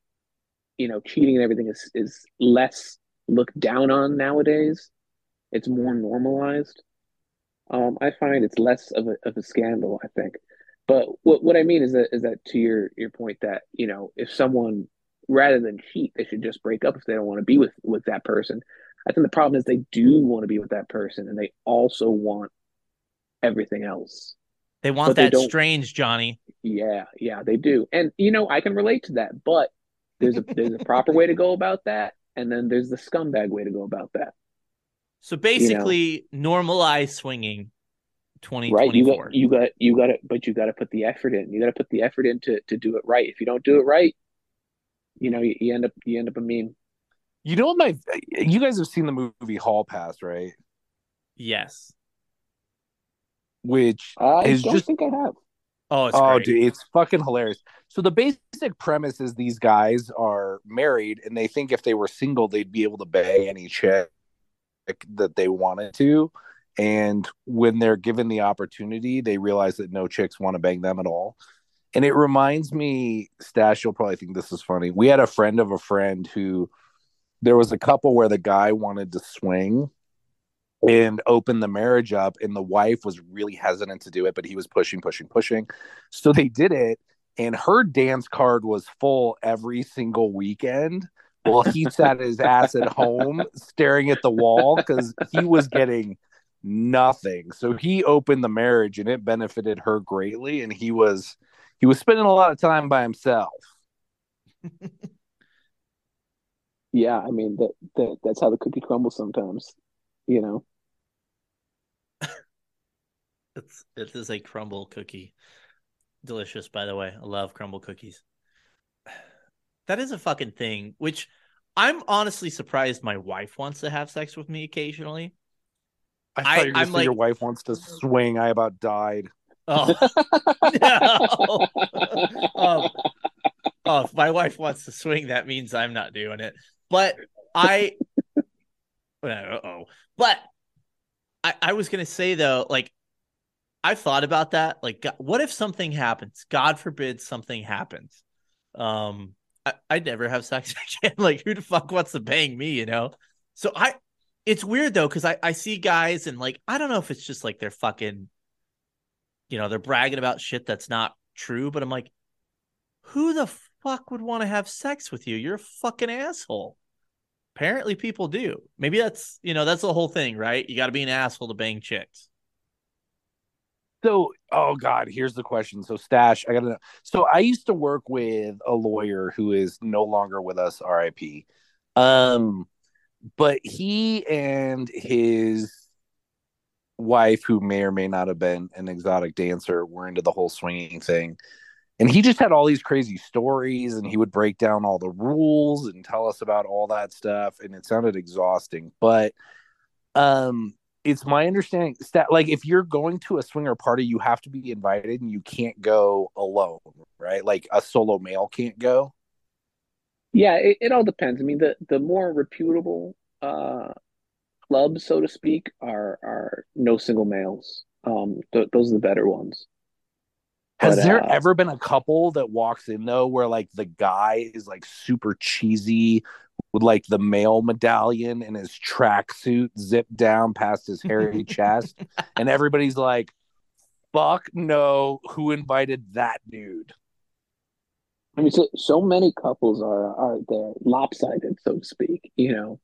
you know cheating and everything is is less looked down on nowadays. It's more normalized. Um, I find it's less of a of a scandal. I think, but what what I mean is that is that to your your point that you know if someone rather than cheat, they should just break up if they don't want to be with with that person. I think the problem is they do want to be with that person and they also want everything else. they want but that don't- strange Johnny. Yeah, yeah, they do. And you know, I can relate to that, but there's a there's a proper way to go about that, and then there's the scumbag way to go about that. So basically, normalize swinging. Twenty Right? You got you got you got to but you got to put the effort in. You got to put the effort in to, to do it right. If you don't do it right, you know, you, you end up you end up a meme. You know what my you guys have seen the movie Hall Pass, right? Yes. Which I is don't just think I have. Oh, it's oh great. dude, it's fucking hilarious. So the basic premise is these guys are married and they think if they were single they'd be able to bang any chick that they wanted to. And when they're given the opportunity, they realize that no chicks want to bang them at all. And it reminds me, Stash, you'll probably think this is funny. We had a friend of a friend who there was a couple where the guy wanted to swing and open the marriage up, and the wife was really hesitant to do it, but he was pushing, pushing, pushing. So they did it, and her dance card was full every single weekend. Well, he sat his ass at home staring at the wall because he was getting nothing. So he opened the marriage and it benefited her greatly. And he was he was spending a lot of time by himself. Yeah, I mean that, that that's how the cookie crumbles sometimes. You know. It's it is a crumble cookie. Delicious, by the way. I love crumble cookies. That is a fucking thing, which I'm honestly surprised my wife wants to have sex with me occasionally. I thought I- you were gonna I'm like- your wife wants to swing. I about died. Oh no. oh, oh, if my wife wants to swing, that means I'm not doing it. But I uh oh. But I, I was gonna say though, like I thought about that. Like, God, what if something happens? God forbid something happens. Um, I, I'd never have sex again. like, who the fuck wants to bang me? You know. So I, it's weird though because I I see guys and like I don't know if it's just like they're fucking, you know, they're bragging about shit that's not true. But I'm like, who the fuck would want to have sex with you? You're a fucking asshole. Apparently, people do. Maybe that's you know that's the whole thing, right? You got to be an asshole to bang chicks. So, oh god, here's the question. So, Stash, I gotta know. So, I used to work with a lawyer who is no longer with us, RIP. Um, but he and his wife, who may or may not have been an exotic dancer, were into the whole swinging thing. And he just had all these crazy stories, and he would break down all the rules and tell us about all that stuff. And it sounded exhausting, but um it's my understanding that like if you're going to a swinger party you have to be invited and you can't go alone right like a solo male can't go Yeah, it, it all depends. I mean, the the more reputable uh clubs, so to speak, are are no single males. Um, th those are the better ones. has But, there uh, ever been a couple that walks in though where like the guy is like super cheesy with like the male medallion and his tracksuit zipped down past his hairy chest and everybody's like fuck no who invited that dude I mean, so so many couples are are they're lopsided, so to speak. You know,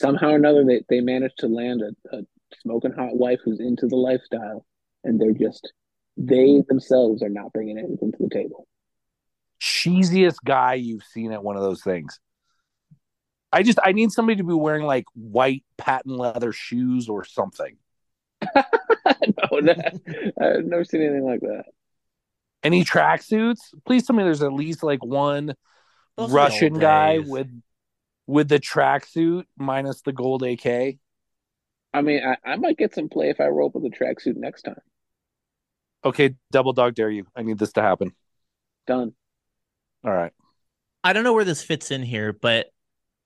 somehow or another they they manage to land a, a smoking hot wife who's into the lifestyle, and they're just they themselves are not bringing anything to the table. cheesiest guy you've seen at one of those things. I just I need somebody to be wearing like white patent leather shoes or something. no, no, I've never seen anything like that. Any tracksuits? Please tell me there's at least like one Those Russian guy with with the tracksuit minus the gold AK. I mean, I, I might get some play if I roll up with a tracksuit next time. Okay, double dog dare you. I need this to happen. Done. All right. I don't know where this fits in here, but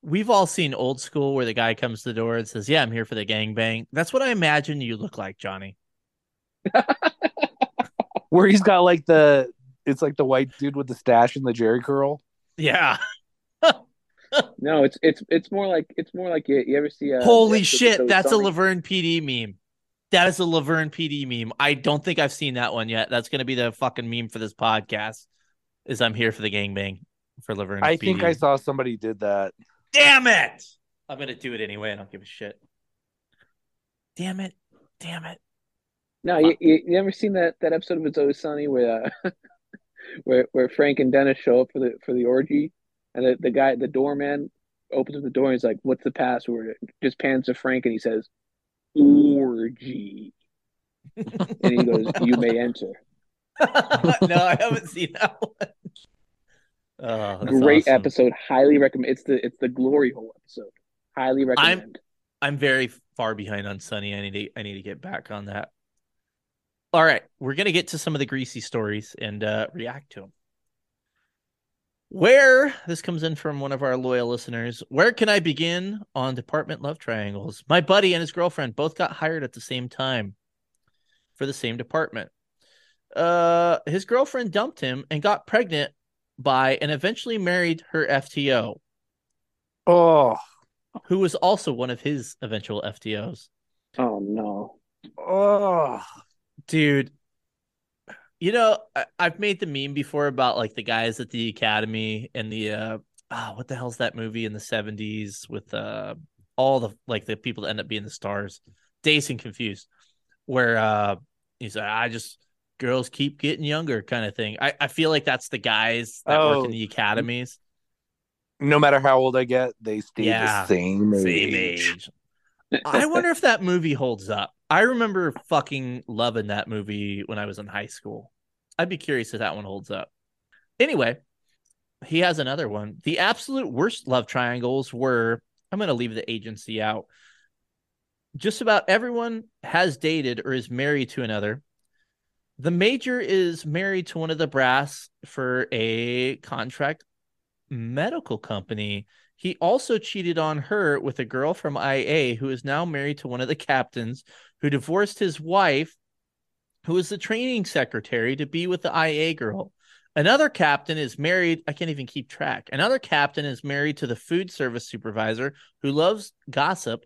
we've all seen old school where the guy comes to the door and says, "Yeah, I'm here for the gangbang." That's what I imagine you look like, Johnny. Where he's got like the it's like the white dude with the stash and the Jheri curl. Yeah. No, it's it's it's more like it's more like you, you ever see uh, Holy the episode of shit, So that's a Sunny? La Vergne PD meme. That is a La Vergne PD meme. I don't think I've seen that one yet. That's going to be the fucking meme for this podcast. Is I'm here for the gangbang for La Vergne. I PD. think I saw somebody did that. Damn it! I'm gonna do it anyway. I don't give a shit. Damn it! Damn it! No, you, you, you ever seen that, that episode of It's Always Sunny where uh, where where Frank and Dennis show up for the for the orgy, and the, the guy the doorman opens up the door and he's like, "What's the password?" Just pans to Frank and he says, "Orgy," and he goes, "You may enter." no, I haven't seen that one. Oh, that's Great awesome. episode. Highly recommend. It's the it's the glory hole episode. Highly recommend. I'm very far behind on Sunny. I need to I need to get back on that. All right, we're gonna get to some of the greasy stories and uh, react to them. Where this comes in from one of our loyal listeners. Where can I begin on department love triangles? My buddy and his girlfriend both got hired at the same time for the same department. Uh, his girlfriend dumped him and got pregnant by and eventually married her FTO, Oh, who was also one of his eventual FTOs. Oh no. oh. dude you know I, i've made the meme before about like the guys at the academy and the uh ah, what the hell's that movie in the 70s with uh all the like the people that end up being the stars dazed and confused where uh he's like i just girls keep getting younger kind of thing i, I feel like that's the guys that work Oh. in the academies No matter how old I get, they stay Yeah, the same age. same age I wonder if that movie holds up. I remember fucking loving that movie when I was in high school. I'd be curious if that one holds up. Anyway, he has another one. The absolute worst love triangles were I'm going to leave the agency out. Just about everyone has dated or is married to another. The major is married to one of the brass for a contract medical company. He also cheated on her with a girl from IA who is now married to one of the captains who divorced his wife, who is the training secretary, to be with the IA girl. Another captain is married. I can't even keep track. Another captain is married to the food service supervisor who loves gossip.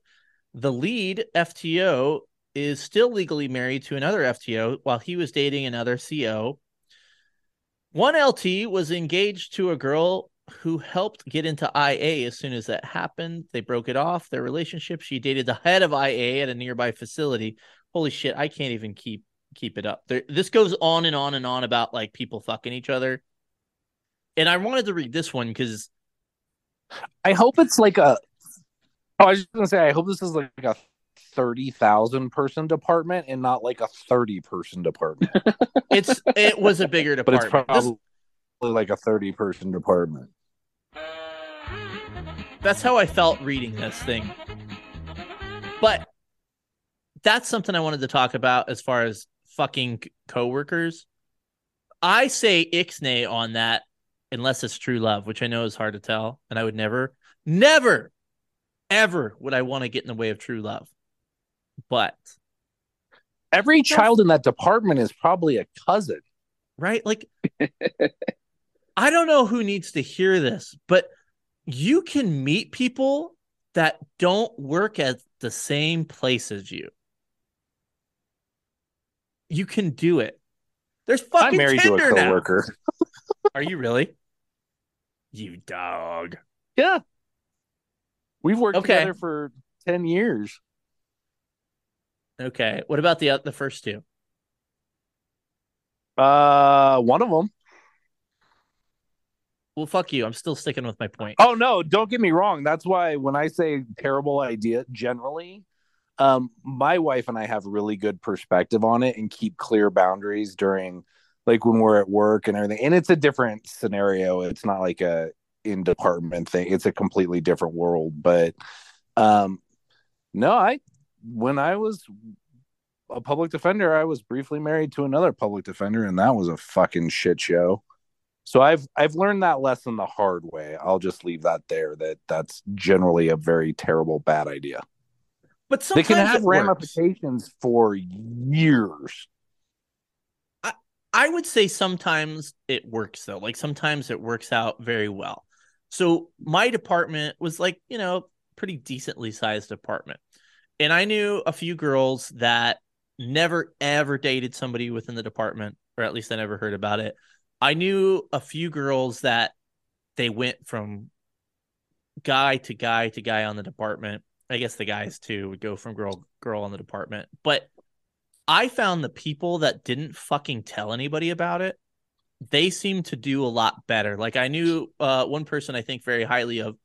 The lead FTO is still legally married to another FTO while he was dating another CO. One LT was engaged to a girl who helped get into IA as soon as that happened. They broke it off, their relationship. She dated the head of IA at a nearby facility. Holy shit, I can't even keep keep it up. There, this goes on and on and on about like people fucking each other. And I wanted to read this one because I hope it's like a. Oh, I was just gonna say, I hope this is like a thirty thousand person department and not like a thirty person department. it's it was a bigger department, but it's probably This- like a thirty person department. that's how I felt reading this thing. But that's something I wanted to talk about as far as fucking coworkers. I say ixnay on that unless it's true love, which I know is hard to tell, and I would never, never, ever would I want to get in the way of true love. But Every child in that department is probably a cousin. right, like I don't know who needs to hear this, but you can meet people that don't work at the same place as you. You can do it. There's fucking I'm married to a coworker. Are you really? You dog. Yeah. We've worked Okay. together for 10 years. Okay. What about the the first two? Uh, one of them. Well, fuck you. I'm still sticking with my point. Oh no, don't get me wrong. That's why when I say terrible idea, generally, um, my wife and I have really good perspective on it and keep clear boundaries during like when we're at work and everything. And it's a different scenario. It's not like a in department thing. It's a completely different world. But um no, I when I was a public defender, I was briefly married to another public defender, and that was a fucking shit show. So I've I've learned that lesson the hard way. I'll just leave that there. That that's generally a very terrible bad idea. But They sometimes can have ramifications for years. I I would say sometimes it works though. Like sometimes it works out very well. So my department was like, you know, pretty decently sized apartment. And I knew a few girls that never ever dated somebody within the department, or at least I never heard about it. I knew a few girls that they went from guy to guy to guy on the department. I guess the guys too would go from girl girl on the department. But I found the people that didn't fucking tell anybody about it, they seemed to do a lot better. Like I knew uh, one person I think very highly of.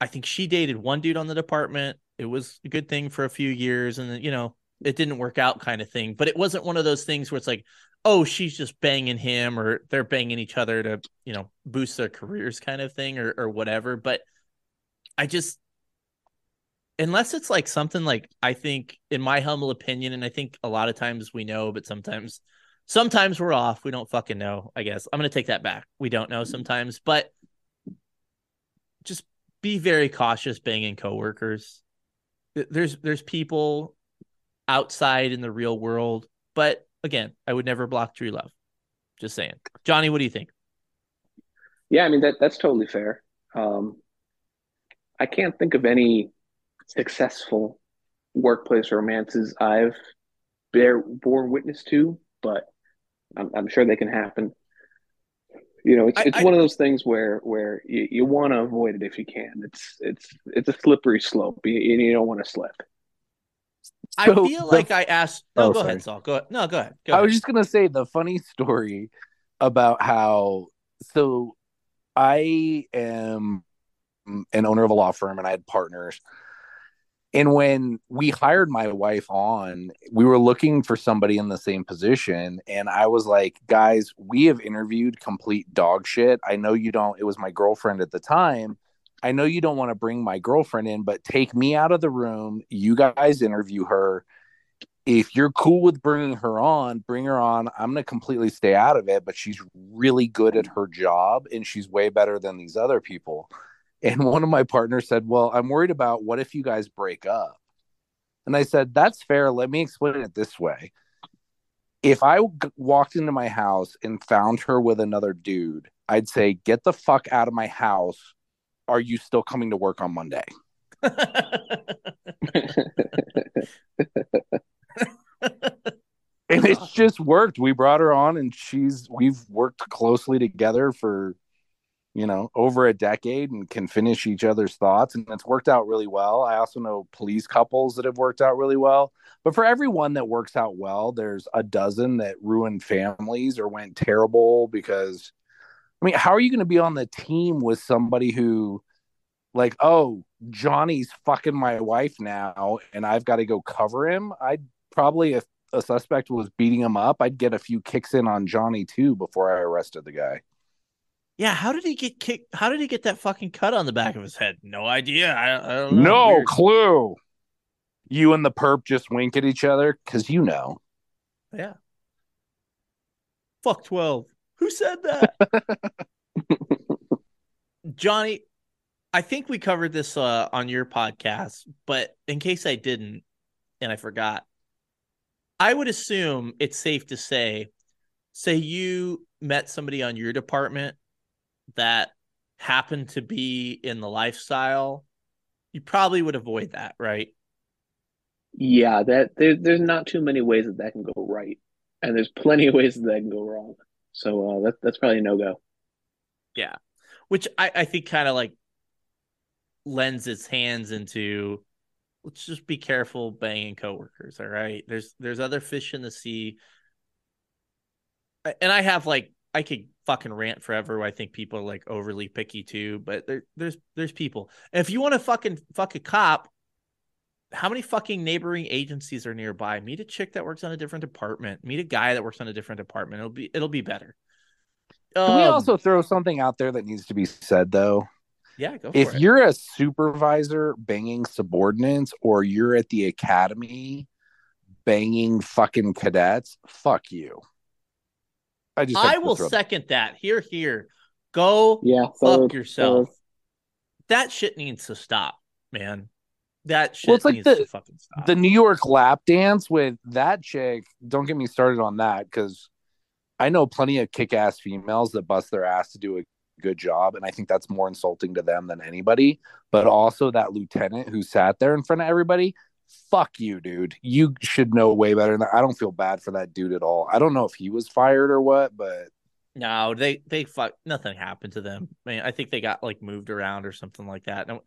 I think she dated one dude on the department. It was a good thing for a few years, and you know it didn't work out, kind of thing. But it wasn't one of those things where it's like, oh, she's just banging him, or they're banging each other to you know boost their careers, kind of thing, or or whatever. But I just unless it's like something like I think in my humble opinion, and I think a lot of times we know, but sometimes sometimes we're off. We don't fucking know, I guess. I'm gonna take that back. We don't know sometimes, but just be very cautious banging coworkers. There's there's people outside in the real world, but again, I would never block true love. Just saying. Johnny, what do you think? Yeah, I mean that that's totally fair. Um, I can't think of any successful workplace romances I've bear borne witness to, but I'm, I'm sure they can happen. You know, it's I- it's I- one of those things where where you, you want to avoid it if you can. It's it's it's a slippery slope, you, you don't want to slip. I So feel the- like I asked. No, Oh, go sorry. ahead, Saul. Go ahead. No, go ahead. Go I ahead. was just gonna say the funny story about how so I am an owner of a law firm and I had partners. And when we hired my wife on, we were looking for somebody in the same position. And I was like, guys, we have interviewed complete dog shit. I know you don't, it was my girlfriend at the time. I know you don't want to bring my girlfriend in, but take me out of the room. You guys interview her if you're cool with bringing her on, bring her on. I'm going to completely stay out of it, but she's really good at her job and she's way better than these other people. And one of my partners said, Well, I'm worried about what if you guys break up? And I said, That's fair. Let me explain it this way. If I walked into my house and found her with another dude, I'd say, Get the fuck out of my house. Are you still coming to work on Monday? and it's just worked. We brought her on, and she's we've worked closely together for you know over a decade and can finish each other's thoughts, and it's worked out really well. I also know police couples that have worked out really well. But for every one that works out well, there's a dozen that ruined families or went terrible because. I mean, how are you going to be on the team with somebody who, like, oh, Johnny's fucking my wife now, and I've got to go cover him? I'd probably, if a suspect was beating him up, I'd get a few kicks in on Johnny too before I arrested the guy. Yeah, how did he get kicked? How did he get that fucking cut on the back of his head? No idea. I, I don't know. No Weird. clue. You and the perp just wink at each other because you know. Yeah. Fuck 12. Who said that? Johnny, I think we covered this uh, on your podcast, but in case I didn't and I forgot, I would assume it's safe to say, say you met somebody on your department that happened to be in the lifestyle, you probably would avoid that, right? Yeah, that there, there's not too many ways that that can go right, and there's plenty of ways that that can go wrong. So uh, that that's probably no go. Yeah. Which I, I think kind of like lends its hands into let's just be careful banging coworkers, all right? There's there's other fish in the sea. And I have like I could fucking rant forever. I think people are like overly picky too, but there, there's there's people. And if you want to fucking fuck a cop, how many fucking neighboring agencies are nearby? Meet a chick that works on a different department. Meet a guy that works on a different department. It'll be it'll be better. Can we Um, also throw something out there that needs to be said though? yeah, go for If it. you're a supervisor banging subordinates or you're at the academy banging fucking cadets, fuck you. I just I will throw that- second that. Here, here. Go Yeah, fuck third, yourself. third. That shit needs to stop, man. That shit Well, it's like needs the- to fucking stop. the New York lap dance with that chick. Don't get me started on that because I know plenty of kick ass females that bust their ass to do a good job. And I think that's more insulting to them than anybody. But also that lieutenant who sat there in front of everybody. Fuck you, dude. You should know way better than that. I don't feel bad for that dude at all. I don't know if he was fired or what, but no, they they fuck nothing happened to them. I mean, I think they got like moved around or something like that. No,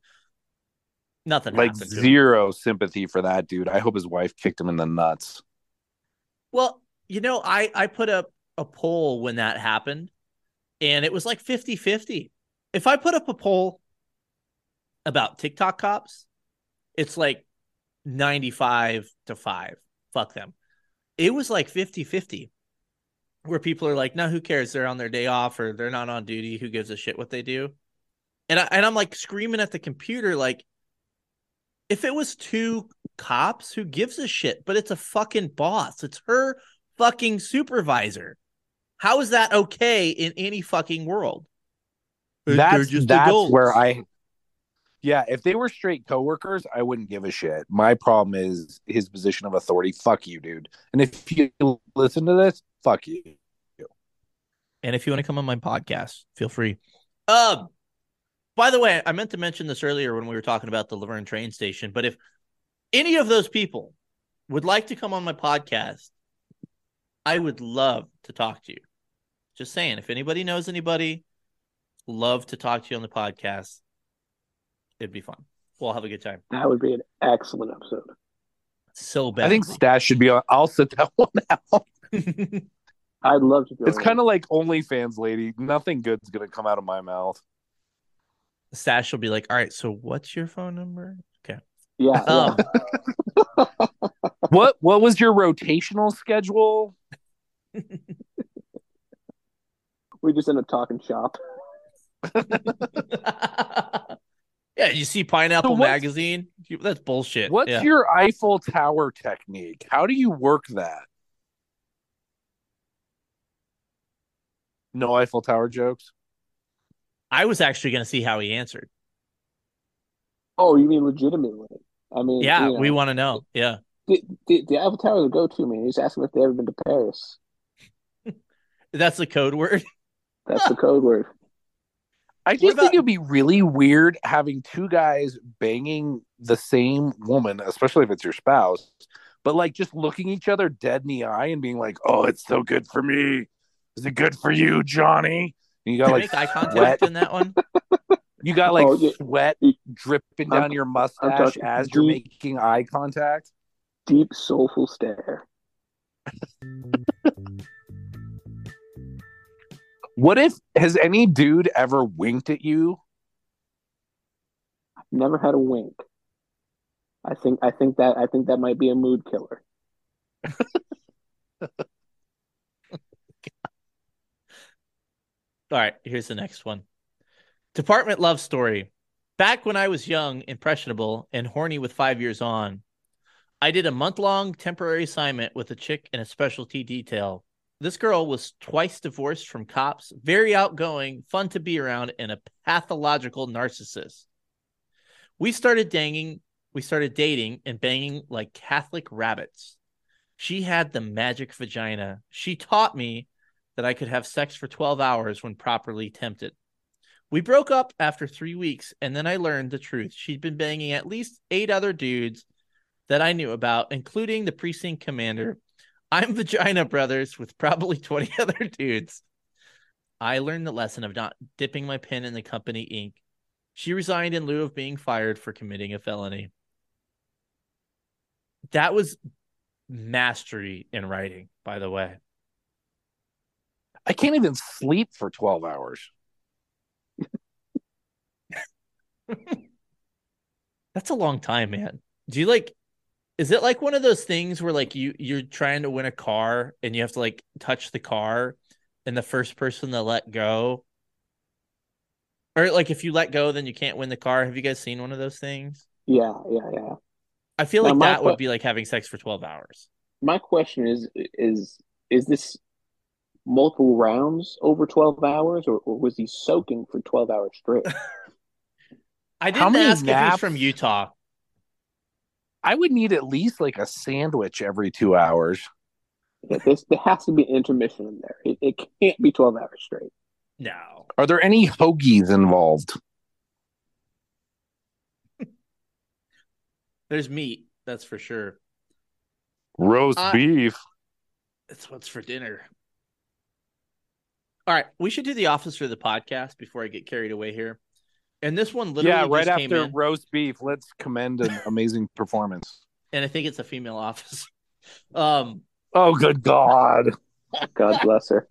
nothing like happened to 'em. zero sympathy for that dude. I hope his wife kicked him in the nuts. Well, you know, I I put up a poll when that happened and it was like 50-50. If I put up a poll about TikTok cops, it's like 95 to 5. Fuck them. It was like 50-50 where people are like, "No, who cares? They're on their day off or they're not on duty. Who gives a shit what they do?" And I, and I'm like screaming at the computer like if it was two cops, who gives a shit? But it's a fucking boss. It's her fucking supervisor. How is that okay in any fucking world? That's just that's where I. Yeah, if they were straight coworkers, I wouldn't give a shit. My problem is his position of authority. Fuck you, dude. And if you listen to this, fuck you. And if you want to come on my podcast, feel free. Um, by the way, I meant to mention this earlier when we were talking about the La Vergne train station, but if any of those people would like to come on my podcast, I would love to talk to you. Just saying, if anybody knows anybody, love to talk to you on the podcast. It'd be fun. We'll have a good time. That would be an excellent episode. So bad. I think Stash should be on. I'll sit that one out. I'd love to. It's kind of like OnlyFans, lady. Nothing good's gonna come out of my mouth. Stash will be like, all right, so what's your phone number? Okay. yeah. Um, What What was your rotational schedule? we just end up talking shop. Yeah, you see Pineapple So Magazine? That's bullshit. What's yeah. your Eiffel Tower technique? How do you work that? No Eiffel Tower jokes. I was actually going to see how he answered. Oh, you mean legitimately? I mean, Yeah, you know, we want to know. Yeah. the, the, the Eiffel Tower is a go-to man. He's asking if they ever been to Paris. That's the code word. That's the code word. I just about- think it'd be really weird having two guys banging the same woman, especially if it's your spouse, but like just looking each other dead in the eye and being like, "Oh, it's so good for me. Is it good for you, Johnny?" And you got like eye contact in that one. You got like Oh, yeah. sweat dripping I'm- down your mustache talking as you're making eye contact. Deep, soulful stare. What if has any dude ever winked at you? I've never had a wink. I think. I think that. I think that might be a mood killer. All right, here's the next one. Department love story. Back when I was young, impressionable, and horny with five years on, I did a month long temporary assignment with a chick in a specialty detail. This girl was twice divorced from cops, very outgoing, fun to be around, and a pathological narcissist. We started dating, we started dating and banging like Catholic rabbits. She had the magic vagina. She taught me that I could have sex for 12 hours when properly tempted. We broke up after three weeks, and then I learned the truth. She'd been banging at least eight other dudes that I knew about, including the precinct commander. I'm Vagina Brothers with probably 20 other dudes. I learned the lesson of not dipping my pen in the company ink. She resigned in lieu of being fired for committing a felony. That was mastery in writing, by the way. I can't even sleep for 12 hours. That's a long time, man. Do you like is it like one of those things where like you you're trying to win a car and you have to like touch the car and the first person to let go or like if you let go then you can't win the car. Have you guys seen one of those things? Yeah, yeah, yeah. I feel Now, like my that would be like having sex for 12 hours. My question is is is this multiple rounds over 12 hours or, or was he soaking for 12 hours straight? I How didn't many ask if he's from Utah. I would need at least like a sandwich every two hours. Yeah, this, there has to be intermission in there. It, it can't be 12 hours straight. No. Are there any hoagies involved? There's meat, that's for sure. Roast Uh, beef. That's what's for dinner. All right, we should do the officer of the podcast before I get carried away here. And this one literally Yeah, right just came after in, roast beef, let's commend an amazing performance. and I think it's a female office. Um, Oh, good God. God bless her.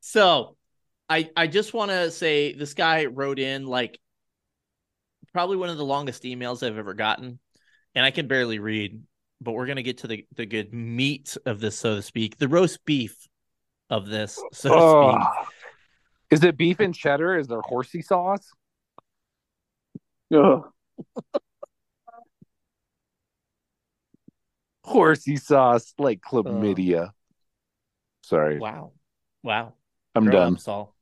so I I just want to say this guy wrote in like probably one of the longest emails I've ever gotten, and I can barely read. But we're gonna get to the the good meat of this, so to speak, the roast beef of this, so to Oh. speak. Is it beef and cheddar? Is there horsey sauce? Ugh. Horsey sauce, like chlamydia. Sorry, Wow, wow. I'm Grow done. up, Saul.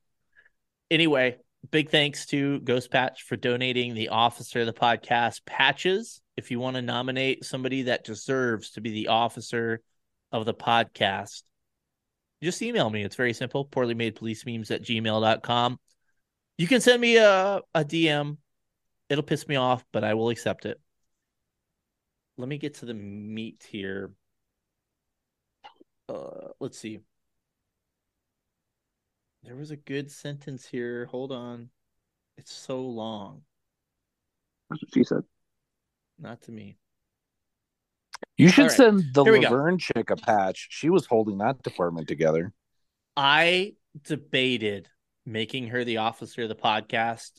Anyway, big thanks to Ghost Patch for donating the officer of the podcast patches. If you want to nominate somebody that deserves to be the officer of the podcast, just email me. It's very simple. Poorly made police memes at gmail.com. You can send me a, a DM. It'll piss me off, but I will accept it. Let me get to the meat here. Uh, let's see. There was a good sentence here. Hold on. It's so long. That's what she said. Not to me. You should All right, send the here go. La Vergne chick a patch. She was holding that department together. I debated making her the officer of the podcast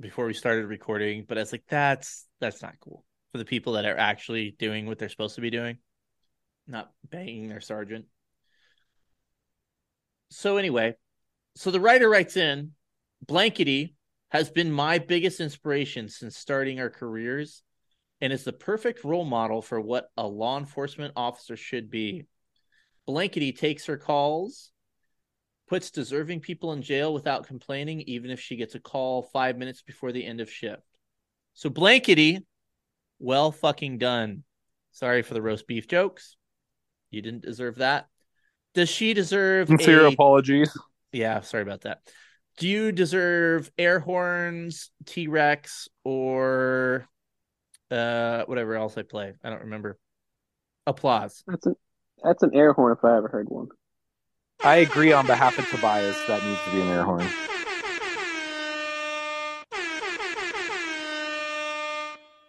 before we started recording, but I was like, that's that's not cool for the people that are actually doing what they're supposed to be doing, not banging their sergeant. So anyway, so the writer writes in, Blankety has been my biggest inspiration since starting our careers and is the perfect role model for what a law enforcement officer should be. Blankety takes her calls, puts deserving people in jail without complaining, even if she gets a call five minutes before the end of shift. So, Blankety, well fucking done. Sorry for the roast beef jokes. You didn't deserve that. Does she deserve Sincere a apologies. yeah, sorry about that. Do you deserve air horns, T Rex, or uh whatever else I play? I don't remember. Applause. That's an that's an air horn if I ever heard one. I agree on behalf of Tobias. That needs to be an air horn.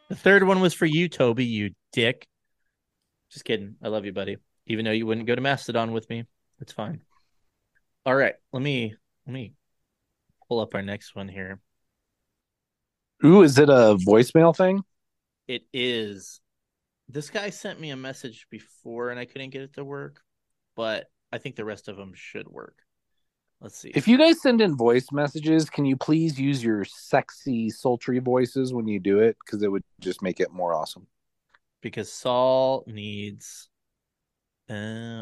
The third one was for you, Toby, you dick. Just kidding. I love you, buddy. Even though you wouldn't go to Mastodon with me. It's fine. All right. Let me let me pull up our next one here. Ooh, is it a voicemail thing? It is. This guy sent me a message before and I couldn't get it to work, but I think the rest of them should work. Let's see. If you guys send in voice messages, can you please use your sexy, sultry voices when you do it? Because it would just make it more awesome. because Saul needs. Uh,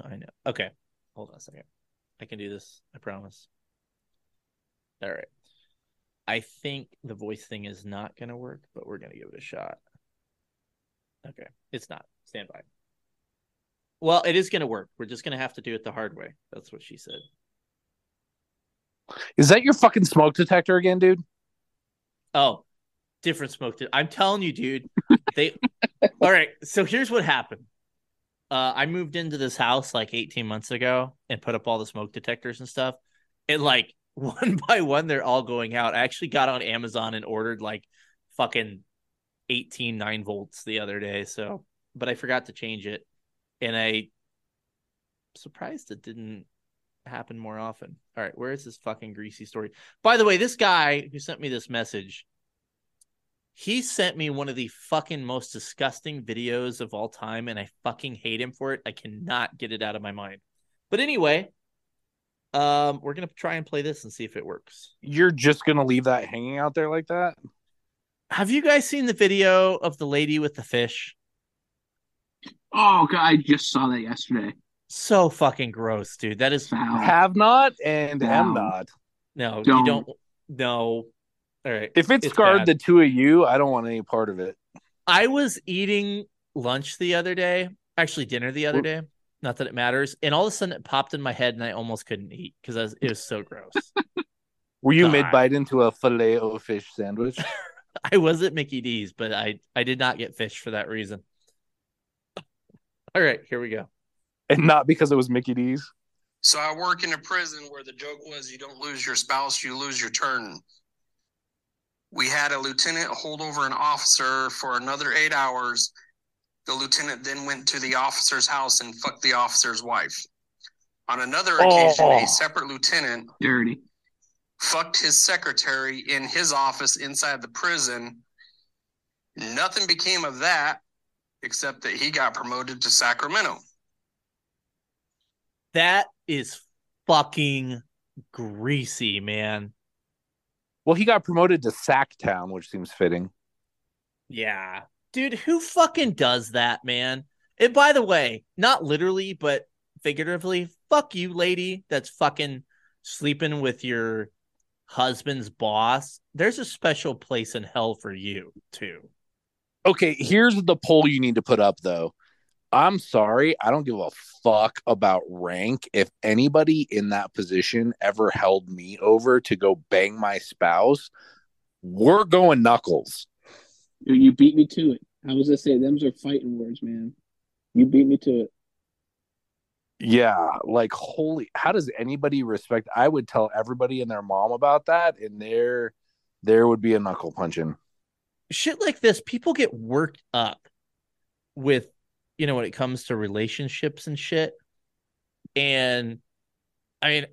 I know. Okay, hold on a second. I can do this. I promise. All right. I think the voice thing is not going to work, but we're going to give it a shot. Okay, it's not. Stand by. Well, it is going to work. We're just going to have to do it the hard way. That's what she said. Is that your fucking smoke detector again, dude? Oh, different smoke. De- I'm telling you, dude. They. All right. So here's what happened. Uh, I moved into this house like 18 months ago and put up all the smoke detectors and stuff. And like one by one, they're all going out. I actually got on Amazon and ordered like fucking 18 nine volts the other day. So, but I forgot to change it, and I surprised it didn't happen more often. All right, where is this fucking greasy story? By the way, this guy who sent me this message He sent me one of the fucking most disgusting videos of all time, and I fucking hate him for it. I cannot get it out of my mind. But anyway, um, we're gonna try and play this and see if it works. You're just gonna leave that hanging out there like that? Have you guys seen the video of the lady with the fish? Oh god, I just saw that yesterday. So fucking gross, dude. That is Foul. Have not and am not. no, Don't. you don't. No. All right. If it It's scarred bad. the two of you, I don't want any part of it. I was eating lunch the other day, actually dinner the other day. Not that it matters. And all of a sudden, it popped in my head, and I almost couldn't eat because it was so gross. Were you God. mid bite into a filet o fish sandwich? I was at Mickey D's, but I I did not get fish for that reason. All right, here we go. and not because it was Mickey D's? So I work in a prison where the joke was you don't lose your spouse, you lose your turn. We had a lieutenant hold over an officer for another eight hours. The lieutenant then went to the officer's house and fucked the officer's wife. On another occasion, Oh. a separate lieutenant Dirty. fucked his secretary in his office inside the prison. Nothing became of that except that he got promoted to Sacramento. That is fucking greasy, man. Well, he got promoted to Sacktown, which seems fitting. Yeah. Dude, who fucking does that, man? And by the way, not literally, but figuratively, fuck you, lady, that's fucking sleeping with your husband's boss. There's a special place in hell for you, too. Okay, here's the poll you need to put up though. I'm sorry, I don't give a fuck about rank. If anybody in that position ever held me over to go bang my spouse, we're going knuckles. You, beat me to it. I was gonna say them's are fighting words, man. You beat me to it. Yeah, like holy, how does anybody respect? I would tell everybody and their mom about that, and there, there would be a knuckle punching. Shit like this, people get worked up with, you know, when it comes to relationships and shit. And I mean,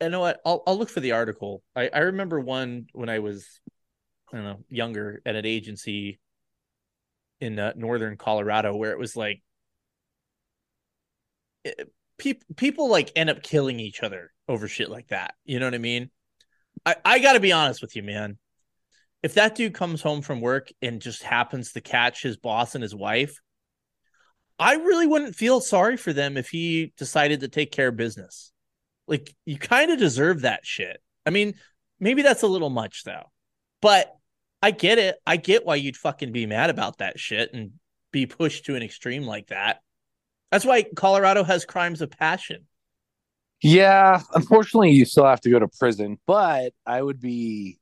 you know what? I'll I'll look for the article. I, I remember one when I was, I don't know, younger at an agency in uh, northern Colorado where it was like people people like end up killing each other over shit like that. You know what I mean? I I got to be honest with you, man. If that dude comes home from work and just happens to catch his boss and his wife, I really wouldn't feel sorry for them if he decided to take care of business. Like you kind of deserve that shit. I mean, maybe that's a little much though. But I get it. I get why you'd fucking be mad about that shit and be pushed to an extreme like that. That's why Colorado has crimes of passion. Yeah, unfortunately, you still have to go to prison. But I would be,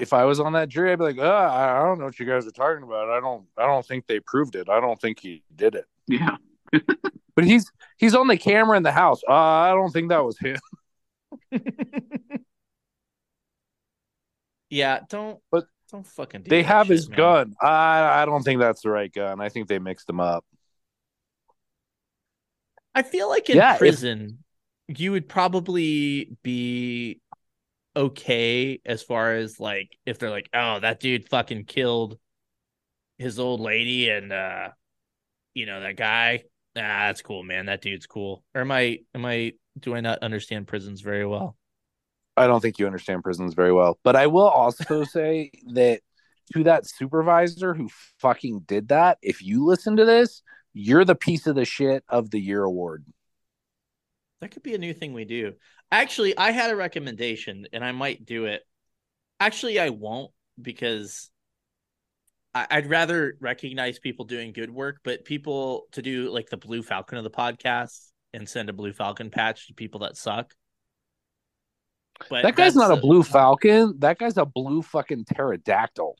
if I was on that jury, I'd be like, oh, I I don't know what you guys are talking about. I don't, I don't think they proved it. I don't think he did it. Yeah. But he's he's on the camera in the house. Uh, I don't think that was him. Yeah, don't But don't fucking do They that have shit, his man. gun. I I don't think that's the right gun. I think they mixed them up. I feel like in Yeah, if- prison, you would probably be okay as far as like if they're like, oh, that dude fucking killed his old lady and uh you know that guy. Ah, that's cool, man. That dude's cool. Or am I am I do I not understand prisons very well? I don't think you understand prisons very well. But I will also say that to that supervisor who fucking did that, if you listen to this, you're the piece of the shit of the year award. That could be a new thing we do. Actually, I had a recommendation and I might do it. Actually, I won't because I- I'd rather recognize people doing good work, but people to do like the Blue Falcon of the podcast and send a Blue Falcon patch to people that suck. But that guy's not a blue falcon. That guy's a blue fucking pterodactyl.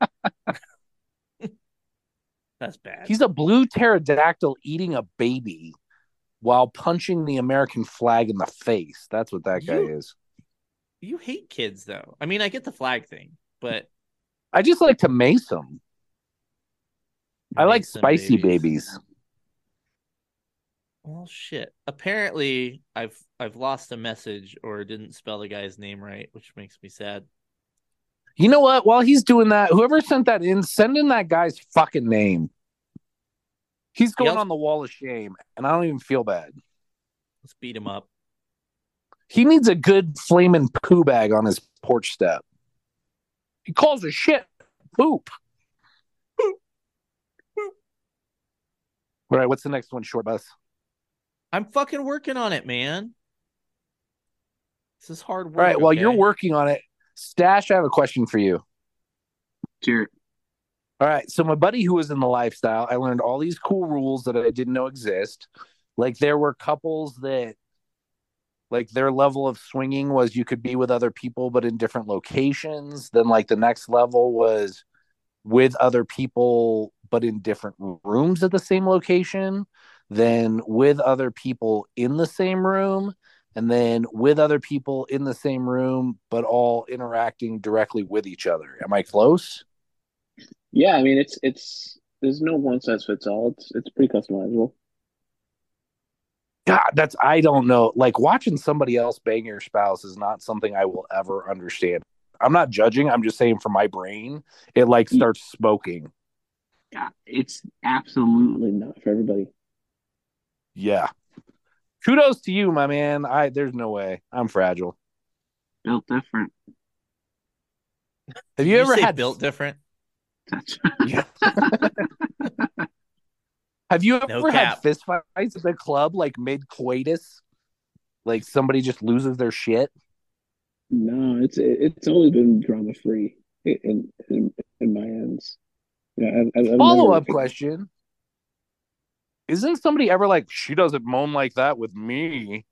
That's bad. He's a blue pterodactyl eating a baby while punching the American flag in the face. That's what that guy You- is. you hate kids though. I mean, I get the flag thing, but I just like to mace him. I like spicy babies. Well, shit. Apparently, I've I've lost a message or didn't spell the guy's name right, which makes me sad. You know what? While he's doing that, whoever sent that in, send in that guy's fucking name. He's going Yep. on the wall of shame, and I don't even feel bad. Let's beat him up. He needs a good flaming poo bag on his porch step. He calls a shit poop. All right, what's the next one, short bus? I'm fucking working on it, man. This is hard work. All right, while you're working on it, Stash, I have a question for you. Jared. All right. So my buddy who was in the lifestyle, I learned all these cool rules that I didn't know exist. Like there were couples that like their level of swinging was you could be with other people but in different locations. Then like the next level was with other people but in different rooms at the same location. Then with other people in the same room and then with other people in the same room but all interacting directly with each other. Am I close? Yeah, I mean it's it's there's no one size fits all. It's it's pretty customizable. God, that's I don't know. Like watching somebody else bang your spouse is not something I will ever understand. I'm not judging. I'm just saying for my brain, it like starts smoking. Yeah, it's absolutely not for everybody. Yeah. Kudos to you, my man. I there's no way. I'm fragile. Built different. Have Did you, ever say had built different? That's Yeah. Have you ever No had cap. fist fights at the club like mid coitus? Like somebody just loses their shit? no, it's it's always been drama free in in in my ends. Yeah, Follow never- up question. Isn't somebody ever like she doesn't moan like that with me?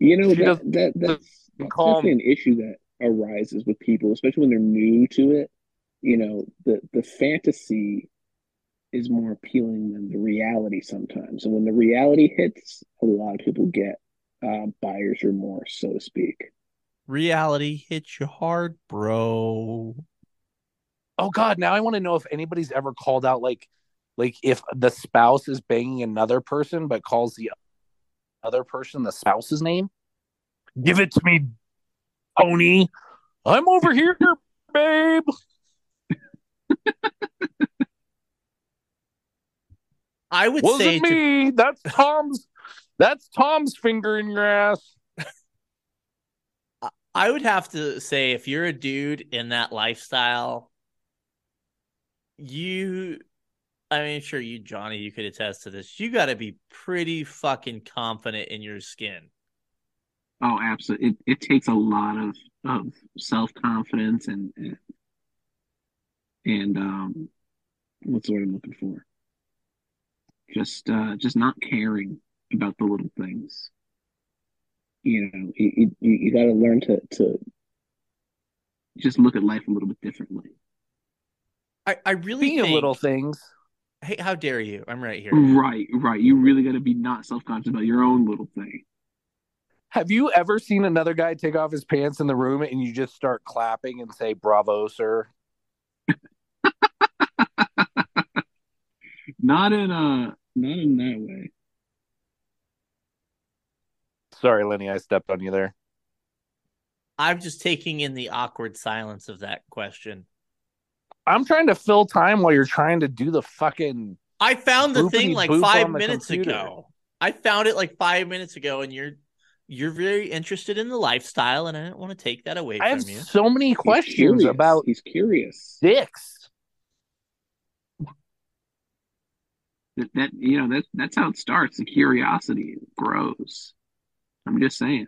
You know She that, that that's, that's calm. definitely an issue that arises with people, especially when they're new to it. You know, the the fantasy is more appealing than the reality sometimes, and when the reality hits, a lot of people get uh, buyer's remorse, so to speak. Reality hits you hard, bro. Oh God, now I want to know if anybody's ever called out like like if the spouse is banging another person but calls the other person the spouse's name. Give it to me, Tony. I'm over here, babe. I would say Wasn't to- me. That's Tom's. That's Tom's finger in your ass. I would have to say if you're a dude in that lifestyle, you I mean sure you Johnny, you could attest to this. You got to be pretty fucking confident in your skin. Oh, absolutely! It it takes a lot of of self confidence and, and and um, what's the word I'm looking for? Just uh, just not caring about the little things. You know, you you, you got to learn to to just look at life a little bit differently. I I really Speaking think, little things, Hey, how dare you? I'm right here. Right, right. You really got to be not self conscious about your own little thing. have you ever seen another guy take off his pants in the room and you just start clapping and say "Bravo, sir"? Not in uh, not in that way. Sorry, Lenny, I stepped on you there. I'm just taking in the awkward silence of that question. I'm trying to fill time while you're trying to do the fucking. I found the thing like five minutes computer. ago. I found it like five minutes ago, and you're you're very interested in the lifestyle, and I do not want to take that away I from you. so many questions curious. about He's curious. dicks. That, that you know that that's how it starts. The curiosity grows. I'm just saying.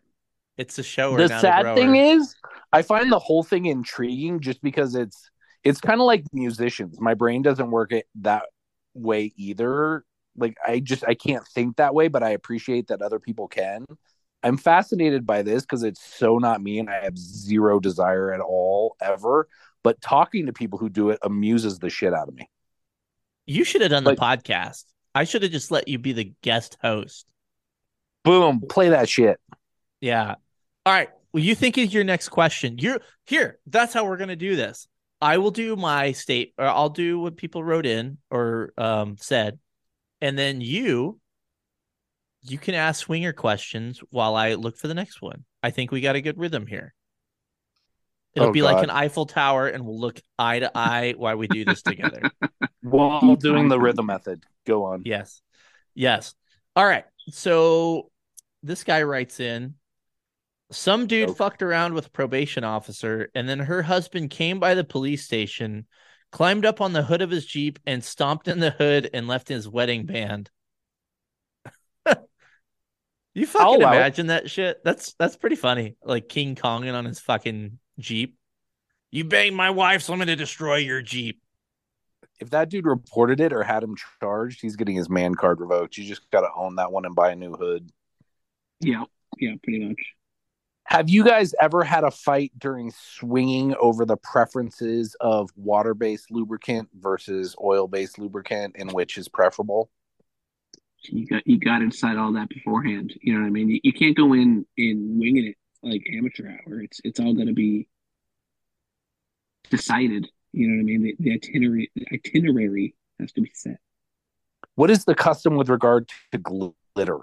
It's a show. the sad a thing is, I find the whole thing intriguing just because it's it's kind of like musicians. My brain doesn't work it that way either. Like I just I can't think that way, but I appreciate that other people can. I'm fascinated by this because it's so not me, and I have zero desire at all ever. But talking to people who do it amuses the shit out of me. You should have done the like- podcast. I should have just let you be the guest host. Boom, play that shit. Yeah. All right. Well, you think of your next question. You're here. That's how we're gonna do this. I will do my state, or I'll do what people wrote in or um, said, and then you, you can ask swinger questions while I look for the next one. I think we got a good rhythm here. It'll Oh, be like an Eiffel Tower, and we'll look eye to eye while we do this together. While doing the rhythm method. Go on. Yes. Yes. All right. So this guy writes in some dude Nope. fucked around with a probation officer, and then her husband came by the police station, climbed up on the hood of his Jeep, and stomped in the hood and left his wedding band. you fucking I'll imagine that shit? That's that's pretty funny. Like King Konging on his fucking Jeep. You banged my wife, so I'm gonna destroy your Jeep. If that dude reported it or had him charged, he's getting his man card revoked. You just got to own that one and buy a new hood. Yeah, yeah, pretty much. Have you guys ever had a fight during swinging over the preferences of water based lubricant versus oil based lubricant and which is preferable? You got you got to decide all that beforehand. You know what I mean? You, you can't go in in winging it like amateur hour. It's it's all going to be decided. You know what I mean? The, the itinerary the itinerary has to be set. What is the custom with regard to glitter?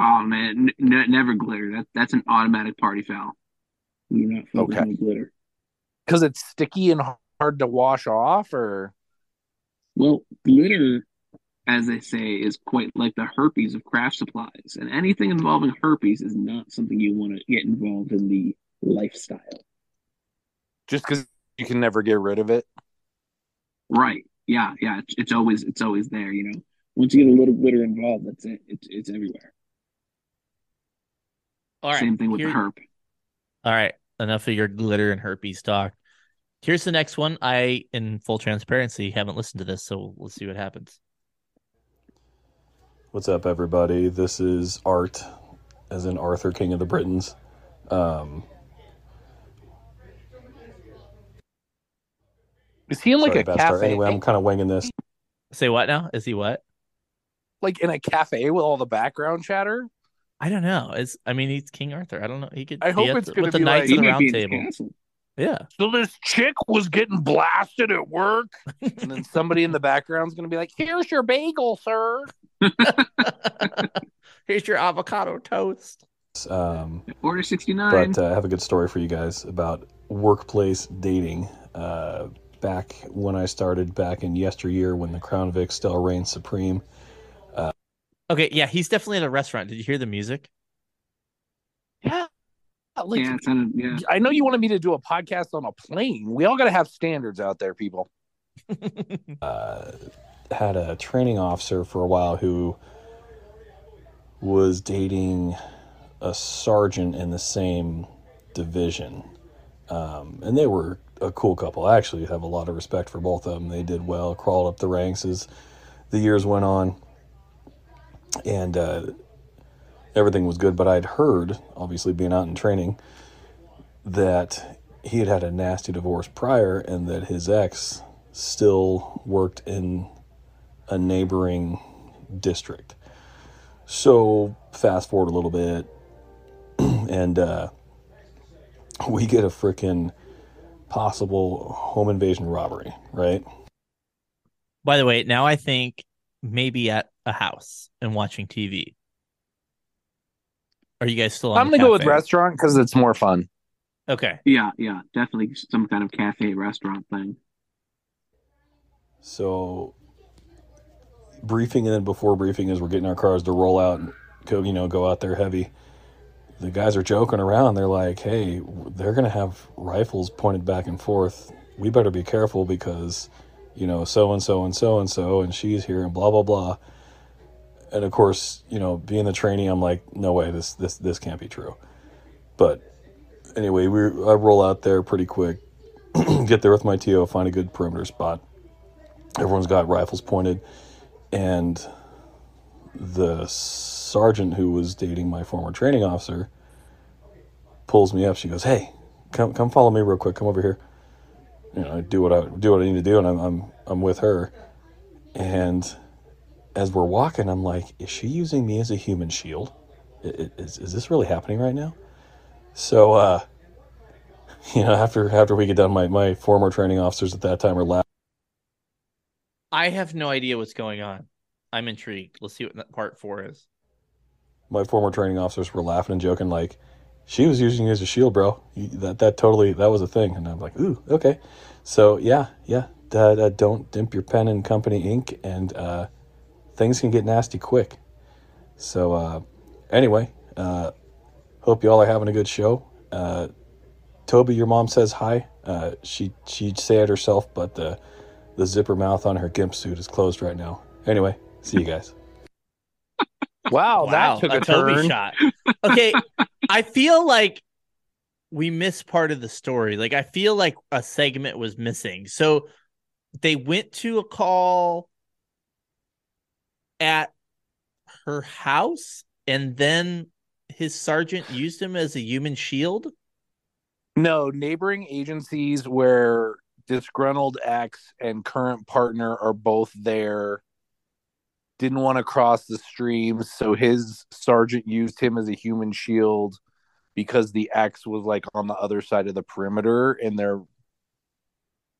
Oh man, n- n- never glitter. That that's an automatic party foul. You're not Okay. with glitter. Because it's sticky and hard to wash off, or Well, glitter, as they say, is quite like the herpes of craft supplies, and anything involving herpes is not something you want to get involved in the lifestyle. just because you can never get rid of it? Right? Yeah, yeah. It's, it's always it's always there. You know, once you get a little glitter involved, that's it. It's it's everywhere. All right. Same thing with here- the herp. All right, enough of your glitter and herpes talk. Here's the next one. I, in full transparency, haven't listened to this, so let's see what happens. What's up, everybody? This is Art, as in Arthur, King of the Britons. Um, Is he in like sorry, a bad start. cafe? Anyway, I'm kind of winging this. Say what now? Is he what? like in a cafe with all the background chatter? I don't know. Is I mean, he's King Arthur. I don't know. He could. I hope it's gonna with the be Knights like- of the Round be in his Table. castle. Yeah. So this chick was getting blasted at work, and then somebody in the background's gonna be like, "Here's your bagel, sir." Here's your avocado toast. Um, Order sixty nine. but uh, I have a good story for you guys about workplace dating. Uh, back when I started back in yesteryear, when the Crown Vic still reigned supreme. Uh, Okay, yeah, he's definitely at a restaurant. Did you hear the music? Yeah, like yeah, it sounded, yeah. I know you wanted me to do a podcast on a plane. We all got to have standards out there, people. uh, had a training officer for a while who was dating a sergeant in the same division. Um, and they were a cool couple. I actually have a lot of respect for both of them. They did well, crawled up the ranks as the years went on. And uh, everything was good. But I'd heard, obviously being out in training, that he had had a nasty divorce prior and that his ex still worked in a neighboring district. So fast forward a little bit, and uh, we get a freaking possible home invasion robbery, right? By the way, now I think maybe at a house and watching TV. Are you guys still on? I'm gonna go with restaurant because it's more fun. Okay. Yeah, yeah, definitely some kind of cafe restaurant thing. So briefing and then before briefing is we're getting our cars to roll out and go, you know, go out there heavy. The guys are joking around. They're like, "Hey, they're gonna have rifles pointed back and forth. We better be careful because, you know, so and so and so and so, and she's here and blah blah blah." And of course, you know, being the trainee, I'm like, "No way, this this this can't be true." But anyway, we I roll out there pretty quick, get there with my TO, find a good perimeter spot. Everyone's got rifles pointed and the sergeant who was dating my former training officer pulls me up. She goes hey come come follow me real quick. Come over here. You know I do what i do what i need to do and i'm i'm, I'm with her. And as we're walking i'm like is she using me as a human shield is, is this really happening right now so uh you know after after we get done my my former training officers at that time are laughing I have no idea what's going on. I'm intrigued. Let's see what part four is. my former training officers were laughing and joking like she was using you as a shield, bro. You, that that totally that was a thing, and I'm like, ooh, okay. So yeah, yeah. Uh, don't dimp your pen in company ink, and uh, things can get nasty quick. So uh, anyway, uh, hope you all are having a good show. Uh, Toby, your mom says hi. Uh, she she'd say it herself, but the the zipper mouth on her gimp suit is closed right now. Anyway, see you guys. Wow, that took a, Toby turn. shot. Okay, I feel like we missed part of the story. Like I feel like a segment was missing. So they went to a call at her house and then his sergeant used him as a human shield. No, neighboring agencies where disgruntled ex and current partner are both there didn't want to cross the streams, so his sergeant used him as a human shield because the ex was like on the other side of the perimeter and there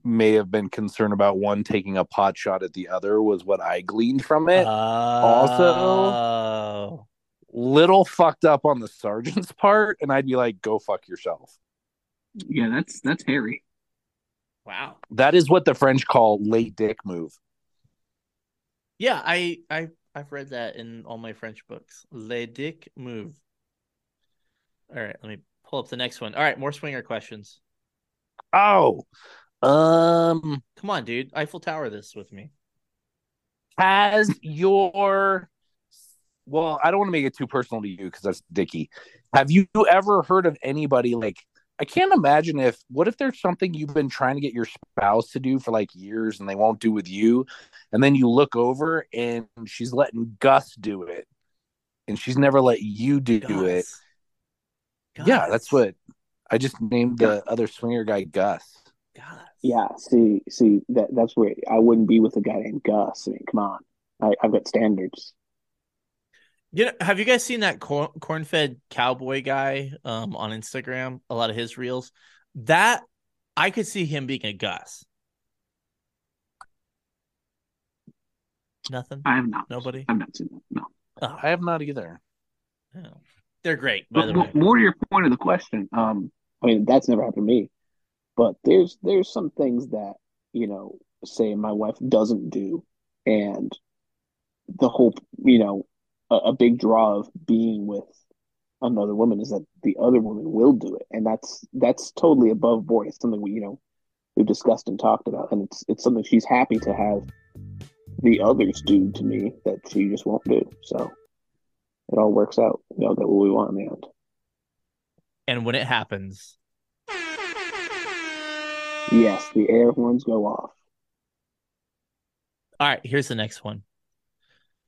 may have been concerned about one taking a pot shot at the other was what I gleaned from it. also Oh. little fucked up on the sergeant's part and I'd be like go fuck yourself. Yeah, that's that's hairy. Wow. That is what the French call late dick move. Yeah, I I I've read that in all my French books. Le dick move. All right, let me pull up the next one. All right, more swinger questions. Oh. Um Come on, dude. Eiffel Tower this with me. has your well i don't want to make it too personal to you because that's dicky have you ever heard of anybody like i can't imagine if what if there's something you've been trying to get your spouse to do for like years and they won't do with you and then you look over and she's letting gus do it and she's never let you do it Gus. yeah that's what i just named the other swinger guy gus Gus. Yeah, see, see that that's where I wouldn't be with a guy named Gus. I mean, come on, I, I've got standards. You know, have you guys seen that corn, corn-fed cowboy guy um on Instagram? A lot of his reels. That I could see him being a Gus. Nothing. I have not. Nobody. I've not seen that. No. Oh, i have not either oh. They're great, by But the way. more to your point of the question, um, I mean that's never happened to me, but there's there's some things that you know, say my wife doesn't do, and the whole you know, a, a big draw of being with another woman is that the other woman will do it, and that's that's totally above board. It's something we you know we've discussed and talked about, and it's it's something she's happy to have the others do to me that she just won't do. So it all works out. You know, that what we want in the end. And when it happens, Yes, the air horns go off. All right, here's the next one.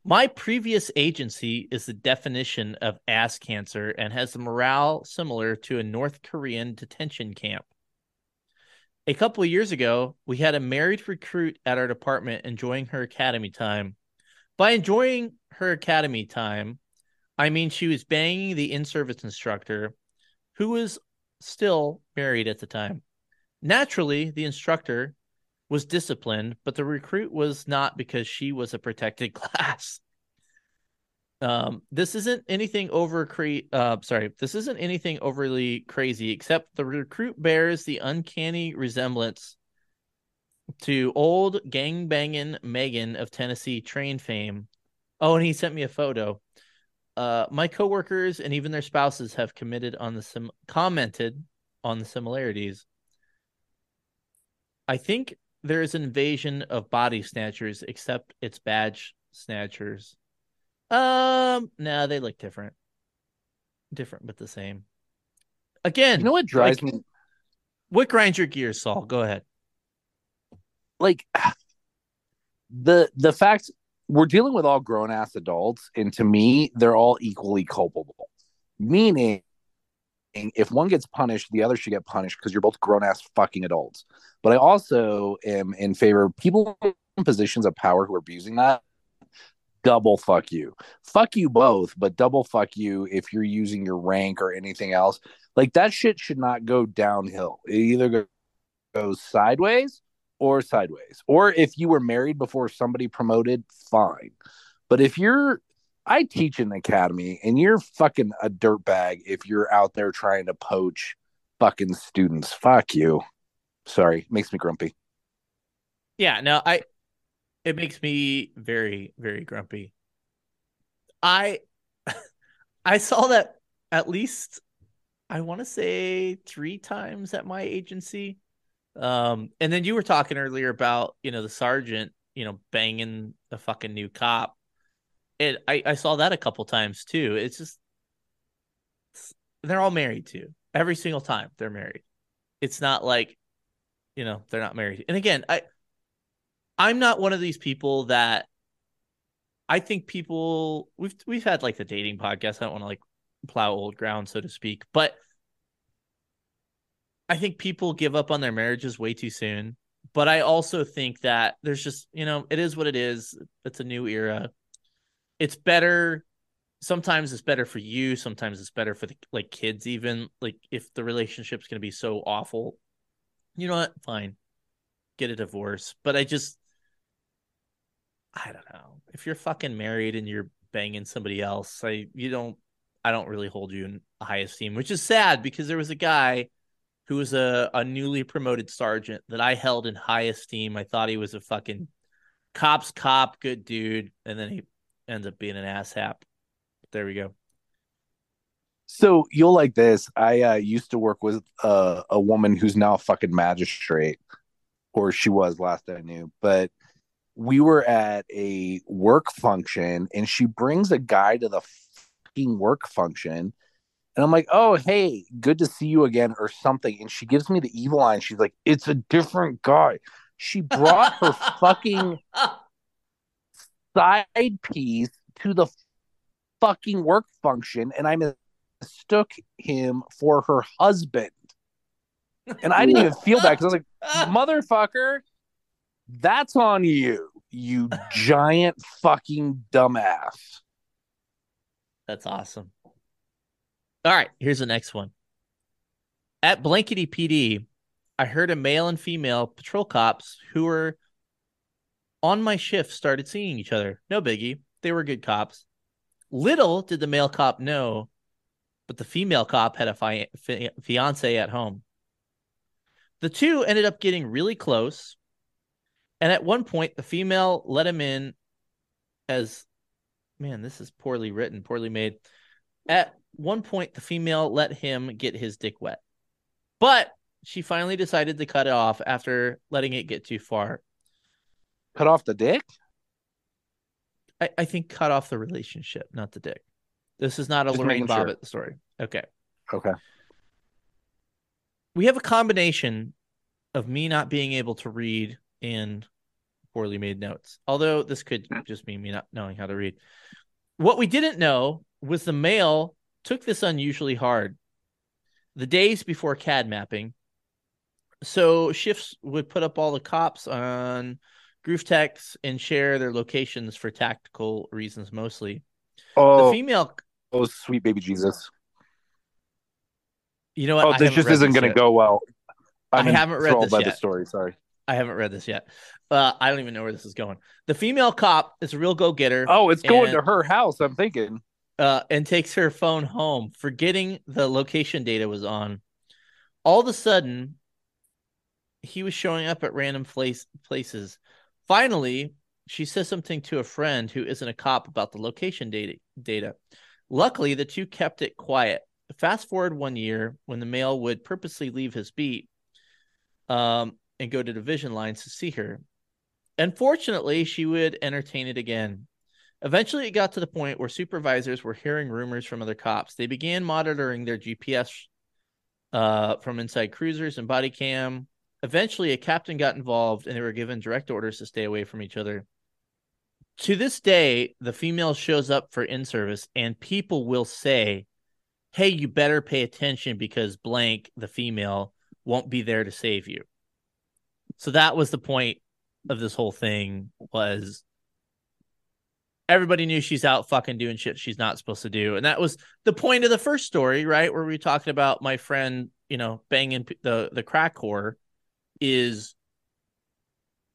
My previous agency is the definition of ass cancer and has a morale similar to a North Korean detention camp. A couple of years ago, we had a married recruit at our department enjoying her academy time. By enjoying her academy time, I mean she was banging the in service instructor who was still married at the time. Naturally, the instructor was disciplined, but the recruit was not because she was a protected class. Um, this isn't anything over cre- uh sorry, this isn't anything overly crazy, except the recruit bears the uncanny resemblance to old gang banging Maegan of Tennessee train fame. Oh, and he sent me a photo. Uh, my coworkers and even their spouses have committed on the sim- commented on the similarities. I think there is an invasion of body snatchers, except it's badge snatchers. Um, no, they look different. Different but the same. Again, you know what drives like, me What grinds your gears, Saul? Go ahead. like the the fact we're dealing with all grown ass adults and to me they're all equally culpable meaning if one gets punished the other should get punished because you're both grown ass fucking adults but i also am in favor of people in positions of power who are abusing that double fuck you fuck you both but double fuck you if you're using your rank or anything else like that shit should not go downhill it either goes sideways or sideways. Or if you were married before somebody promoted, fine. But if you're I teach in the academy, and you're fucking a dirtbag if you're out there trying to poach fucking students. Fuck you. Sorry, makes me grumpy. Yeah, no, I it makes me very, very grumpy. I I saw that at least I want to say three times at my agency. Um, and then you were talking earlier about, you know, the sergeant, you know, banging the fucking new cop. It I, I saw that a couple times too. It's just they're all married too. Every single time they're married. It's not like, you know, they're not married. And again, I I'm not one of these people that I think people we've we've had like the dating podcast. I don't want to like plow old ground, so to speak, but I think people give up on their marriages way too soon. But I also think that there's just, you know, it is what it is. It's a new era. It's better. Sometimes it's better for you. Sometimes it's better for the like kids, even like if the relationship's going to be so awful. You know what? Fine. Get a divorce. But I just, I don't know. If you're fucking married and you're banging somebody else, I, you don't, I don't really hold you in high esteem, which is sad because there was a guy who was a, a newly promoted sergeant that I held in high esteem. I thought he was a fucking cop's cop, good dude, and then he ends up being an asshap. There we go. So you'll like this. I uh, used to work with uh, a woman who's now a fucking magistrate, or she was last I knew. But we were at a work function, and she brings a guy to the fucking work function and I'm like, oh, hey, good to see you again, or something. And she gives me the evil eye. And she's like, it's a different guy. She brought her fucking side piece to the fucking work function, and I mistook him for her husband. And I didn't even feel that because I was like, motherfucker, that's on you, you giant fucking dumbass. That's awesome. All right, here's the next one. At Blankety PD, I heard a male and female patrol cops who were on my shift started seeing each other. No biggie. They were good cops. Little did the male cop know, but the female cop had a fi- fi- fiance at home. The two ended up getting really close. And at one point, the female let him in as, man, this is poorly written, poorly made. At one point, the female let him get his dick wet, but she finally decided to cut it off after letting it get too far. Cut off the dick? I, I think cut off the relationship, not the dick. This is not a Just Lorena sure. Bobbitt story. Okay. Okay. We have a combination of me not being able to read and poorly made notes. Although this could just mean me not knowing how to read. What we didn't know was the male took this unusually hard. The days before CAD mapping, so shifts would put up all the cops on Groove Techs and share their locations for tactical reasons mostly. Oh, The female, oh, sweet baby Jesus. you know what? Oh, this just isn't going to go well. I I'm haven't read this by yet. the story. Sorry. I haven't read this yet. Uh, I don't even know where this is going. The female cop is a real go getter. Oh, it's going And- to her house. I'm thinking. uh, and takes her phone home, forgetting the location data was on. All of a sudden, he was showing up at random place, places. Finally, she says something to a friend who isn't a cop about the location data. Data. Luckily, the two kept it quiet. Fast forward one year, when the male would purposely leave his beat, um, and go to division lines to see her. Unfortunately, she would entertain it again. Eventually, it got to the point where supervisors were hearing rumors from other cops. They began monitoring their GPS uh, from inside cruisers and body cam. Eventually, a captain got involved and they were given direct orders to stay away from each other. To this day, the female shows up for in service, and people will say, Hey, you better pay attention because blank, the female, won't be there to save you. So that was the point of this whole thing was everybody knew she's out fucking doing shit she's not supposed to do. And that was the point of the first story, right? Where we were talking about my friend, you know, banging the the crack whore is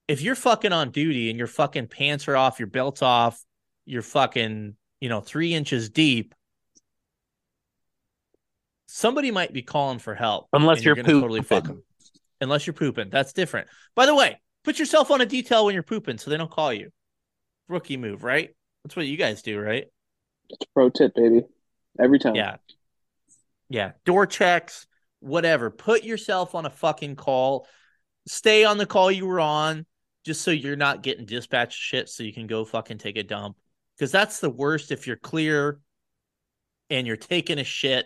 if you're fucking on duty and your fucking pants are off, your belt's off, you're fucking you know, three inches deep, somebody might be calling for help. Unless and you're gonna totally fuck pooping. 'em. Unless you're pooping. That's different. By the way, put yourself on a detail when you're pooping so they don't call you. Rookie move, right? That's what you guys do, right? It's a pro tip, baby. Every time. Yeah. Yeah. Door checks, whatever. Put yourself on a fucking call. Stay on the call you were on just so you're not getting dispatch shit so you can go fucking take a dump. Because that's the worst if you're clear and you're taking a shit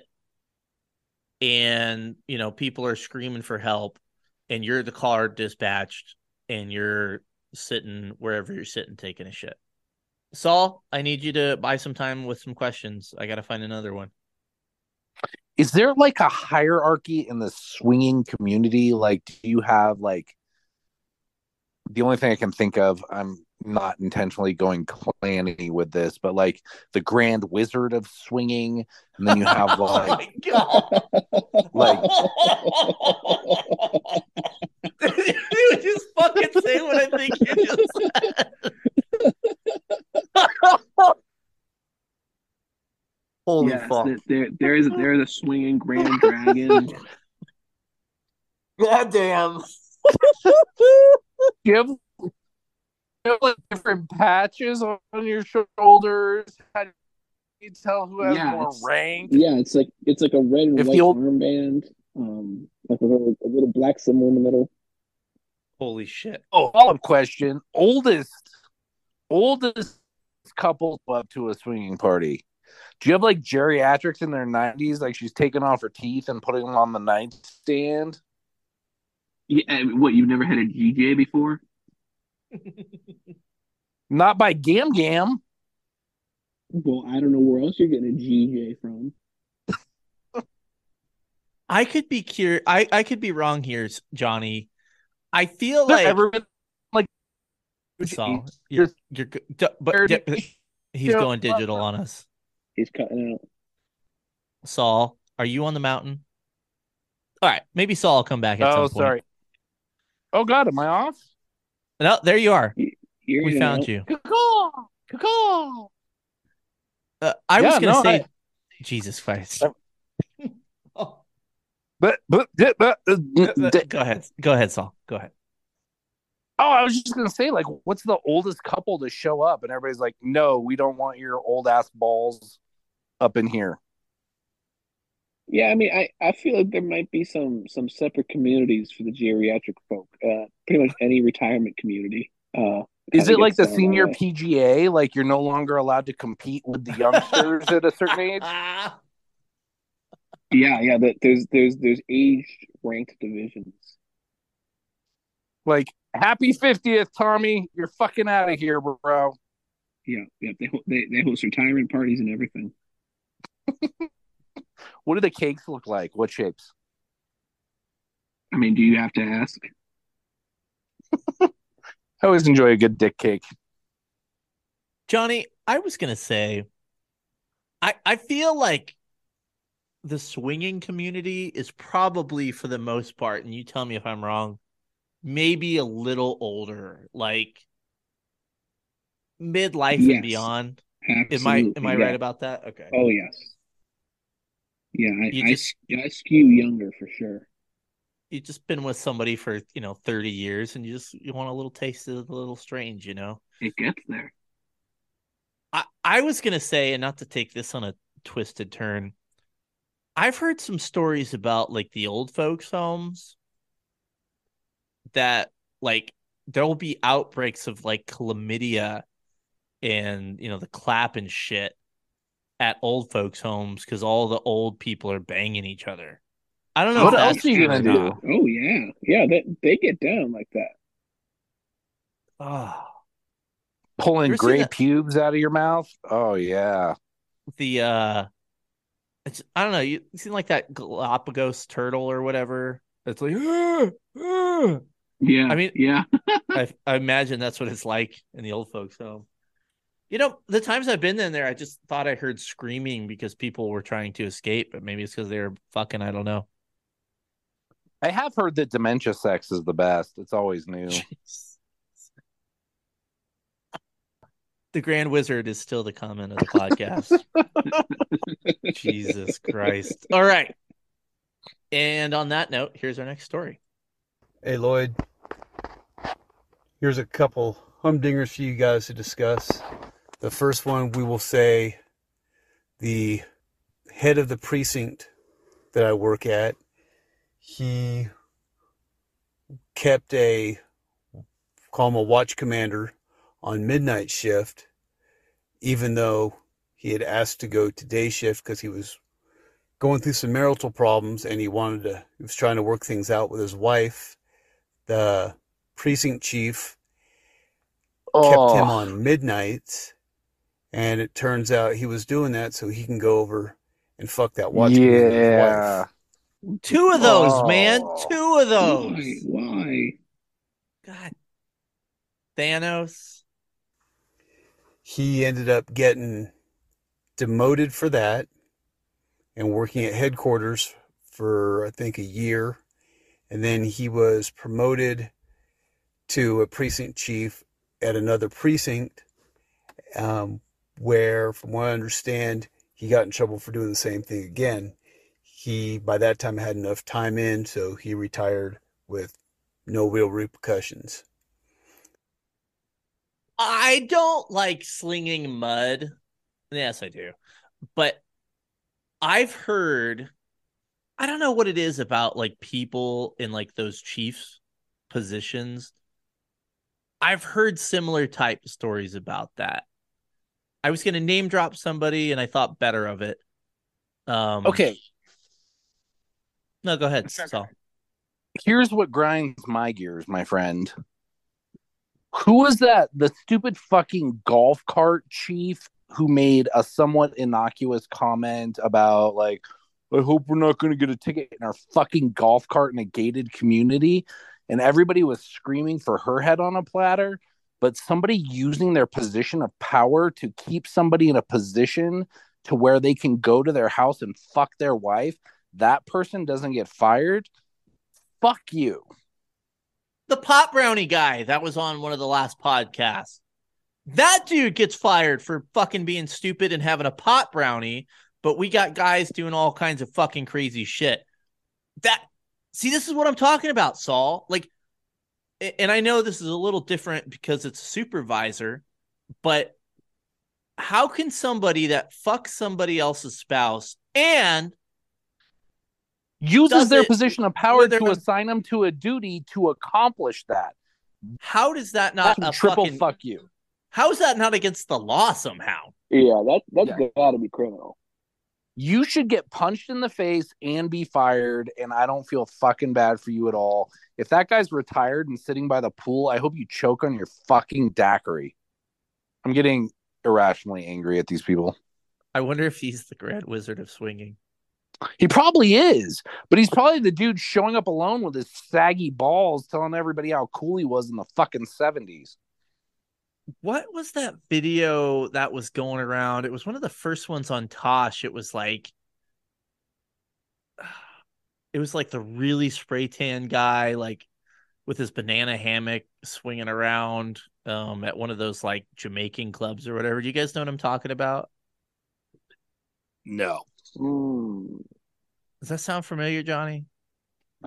and you know people are screaming for help and you're the car dispatched and you're sitting wherever you're sitting taking a shit. Saul, I need you to buy some time with some questions. I got to find another one. Is there like a hierarchy in the swinging community? Like, do you have like the only thing I can think of? I'm not intentionally going clanny with this, but like the Grand Wizard of swinging, and then you have oh like my god! like you just fucking say what I think you just said. Holy yes, fuck! there- there there is there is a swinging grand dragon. God damn! you have, you have like different patches on your shoulders. How do you tell who has Yeah, more rank? yeah, it's like it's like a red and If the white old- armband, um, like a little, a little black symbol in the middle. Holy shit! Oh, follow-up question: oldest, oldest couple up to a swinging party. Do you have like geriatrics in their nineties, like she's taking off her teeth and putting them on the nightstand? Yeah, what you've never had a GJ before? Not by Gam Gam. Well, I don't know where else you're getting a GJ from. I could be cur- I I could be wrong here, Johnny. I feel There like ever been like Saul, you're, you're good, d- but Dirty d- he's show. going digital on us. He's cutting out. Saul, are you on the mountain? All right, maybe Saul will come back at some Oh, point. sorry. Oh God, am I off? No, there you are. You're We found out. you. Caw, caw. Uh, I was gonna no, say, I- Jesus Christ. oh, But but, but, but uh, go ahead, go ahead, Saul. Go ahead. Oh, I was just gonna say, like, what's the oldest couple to show up? And everybody's like, no, we don't want your old ass balls up in here. Yeah, I mean, I, I feel like there might be some some separate communities for the geriatric folk. Uh, pretty much any retirement community. Uh, Is it like the senior. PGA? Like you're no longer allowed to compete with the youngsters at a certain age? Yeah, yeah. That there's there's there's age ranked divisions. Like, happy 50th, Tommy. You're fucking out of here, bro. Yeah, yeah. They they they host retirement parties and everything. What do the cakes look like? What shapes? I mean, do you have to ask? I always enjoy a good dick cake. Johnny, I was gonna say, I I feel like the swinging community is probably for the most part, and you tell me if I'm wrong, maybe a little older, like midlife Yes. and beyond. Am I am I yeah. right about that? Okay. Oh yes. Yeah, I You I, just- I skew younger for sure. You've just been with somebody for, you know, 30 years and you just you want a little taste of the little strange, you know? It gets there. I, I was gonna say, and not to take this on a twisted turn, I've heard some stories about like the old folks' homes that like there will be outbreaks of like chlamydia and you know the clap and shit at old folks' homes because all the old people are banging each other. I don't know What if else that's are you gonna do? not. Oh yeah, yeah. They they get down like that. Oh, Pulling gray pubes out of your mouth? Oh, yeah. the uh it's I don't know, you you seen like that Galapagos turtle or whatever? It's like "Ah, ah." Yeah. I mean- yeah. I, I imagine that's what it's like in the old folks home. You know, the times I've been in there, I just thought I heard screaming because people were trying to escape, but maybe it's because they were fucking. I don't know. I have heard that dementia sex is the best. It's always new. The Grand Wizard is still the comment of the podcast. Jesus Christ. All right. And on that note, here's our next story. Hey, Lloyd. Here's a couple humdingers for you guys to discuss. The first one, we will say the head of the precinct that I work at, he kept a, call him a watch commander on midnight shift, even though he had asked to go to day shift because he was going through some marital problems and he wanted to, he was trying to work things out with his wife. The precinct chief kept him on midnights. And it turns out he was doing that so he can go over and fuck that watch commander's Yeah. wife. Two of those, man. Oh. Two of those. Why? Why? God. Thanos. He ended up getting demoted for that and working at headquarters for I think a year. And then he was promoted to a precinct chief at another precinct, um, where, from what I understand, he got in trouble for doing the same thing again. He, by that time, had enough time in, so he retired with no real repercussions. I don't like slinging mud. Yes, I do. But I've heard I don't know what it is about like people in like those chiefs positions. I've heard similar type stories about that. I was going to name drop somebody and I thought better of it. Um Okay, No, go ahead, Saul. here's what grinds my gears, my friend. Who was that? The stupid fucking golf cart chief who made a somewhat innocuous comment about like, I hope we're not going to get a ticket in our fucking golf cart in a gated community, and everybody was screaming for her head on a platter. But somebody using their position of power to keep somebody in a position to where they can go to their house and fuck their wife, that person doesn't get fired. Fuck you. The pot brownie guy that was on one of the last podcasts. That dude gets fired for fucking being stupid and having a pot brownie, but we got guys doing all kinds of fucking crazy shit. That see, this is what I'm talking about, Saul. Like, and I know this is a little different because it's a supervisor, but how can somebody that fucks somebody else's spouse and uses their it- position of power to assign them to a duty to accomplish that. how does that not That's a triple fucking, fuck you. how is that not against the law somehow? Yeah, that that's Yeah. got to be criminal. You should get punched in the face and be fired, and I don't feel fucking bad for you at all. If that guy's retired and sitting by the pool, I hope you choke on your fucking daiquiri. I'm getting irrationally angry at these people. I wonder if he's the Grand Wizard of Swinging. He probably is, but he's probably the dude showing up alone with his saggy balls, telling everybody how cool he was in the fucking 70s. What was that video that was going around? It was one of the first ones on Tosh. It was like, it was like the really spray tan guy, like with his banana hammock swinging around um, at one of those like Jamaican clubs or whatever. Do you guys know what I'm talking about? No. Mm. Does that sound familiar, Johnny?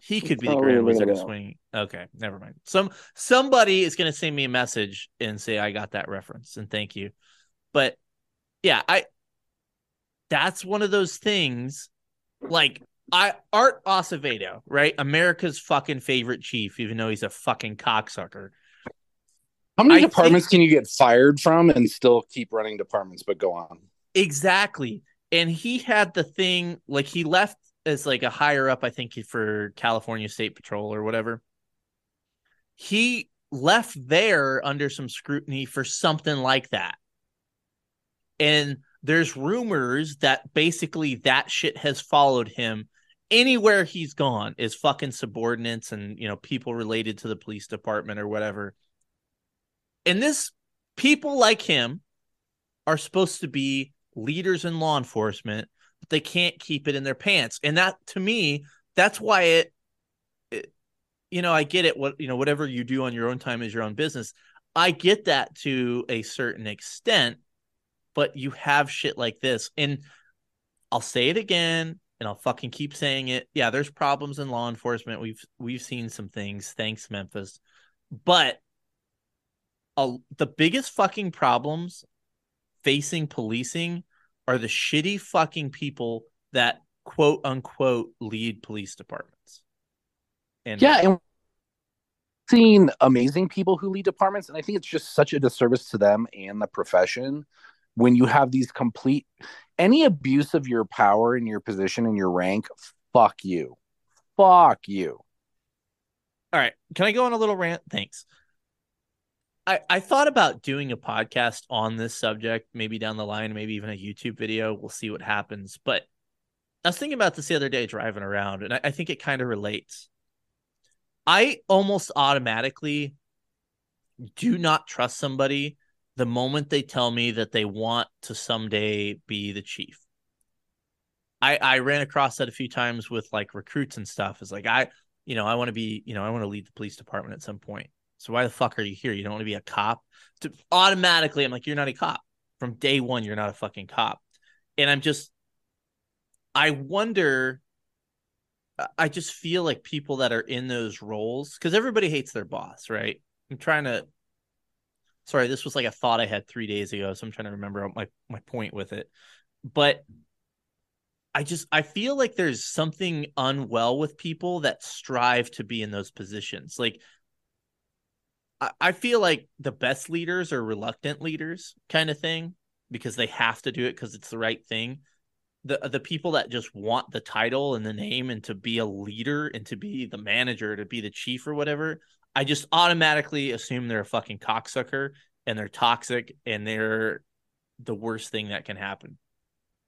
He could be the Grand Wizard of bell. Swinging. Okay, never mind. Some somebody is going to send me a message and say I got that reference and thank you. But yeah, I that's one of those things like I Art Acevedo, right? America's fucking favorite chief, even though he's a fucking cocksucker. How many I departments think- can you get fired from and still keep running departments? But go on. Exactly. And he had the thing like he left as like a higher up, I think for California State Patrol or whatever. He left there under some scrutiny for something like that. And there's rumors that basically that shit has followed him anywhere he's gone is fucking subordinates and you know people related to the police department or whatever. And this people like him are supposed to be leaders in law enforcement, they can't keep it in their pants. And that to me, that's why it, it you know, I get it what you know, whatever you do on your own time is your own business. I get that to a certain extent, but you have shit like this. And I'll say it again and I'll fucking keep saying it. Yeah, there's problems in law enforcement. We've we've seen some things. Thanks, Memphis. But a, the biggest fucking problems facing policing are the shitty fucking people that quote unquote lead police departments. And yeah, and seen amazing people who lead departments, and I think it's just such a disservice to them and the profession when you have these complete any abuse of your power and your position and your rank. Fuck you, fuck you. All right, can I go on a little rant? Thanks. I, I thought about doing a podcast on this subject, maybe down the line, maybe even a YouTube video. We'll see what happens. But I was thinking about this the other day driving around, and I, I think it kind of relates. I almost automatically do not trust somebody the moment they tell me that they want to someday be the chief. I I ran across that a few times with like recruits and stuff. It's like I, you know, I want to be, you know, I want to lead the police department at some point. So why the fuck are you here? You don't want to be a cop? To, automatically, I'm like, you're not a cop. From day one, you're not a fucking cop. And I'm just, I wonder. I just feel like people that are in those roles, because everybody hates their boss, right? I'm trying to. Sorry, this was like a thought I had three days ago, so I'm trying to remember my my point with it. But I just I feel like there's something unwell with people that strive to be in those positions. Like I feel like the best leaders are reluctant leaders kind of thing because they have to do it because it's the right thing. The the people that just want the title and the name and to be a leader and to be the manager, to be the chief or whatever, I just automatically assume they're a fucking cocksucker and they're toxic and they're the worst thing that can happen.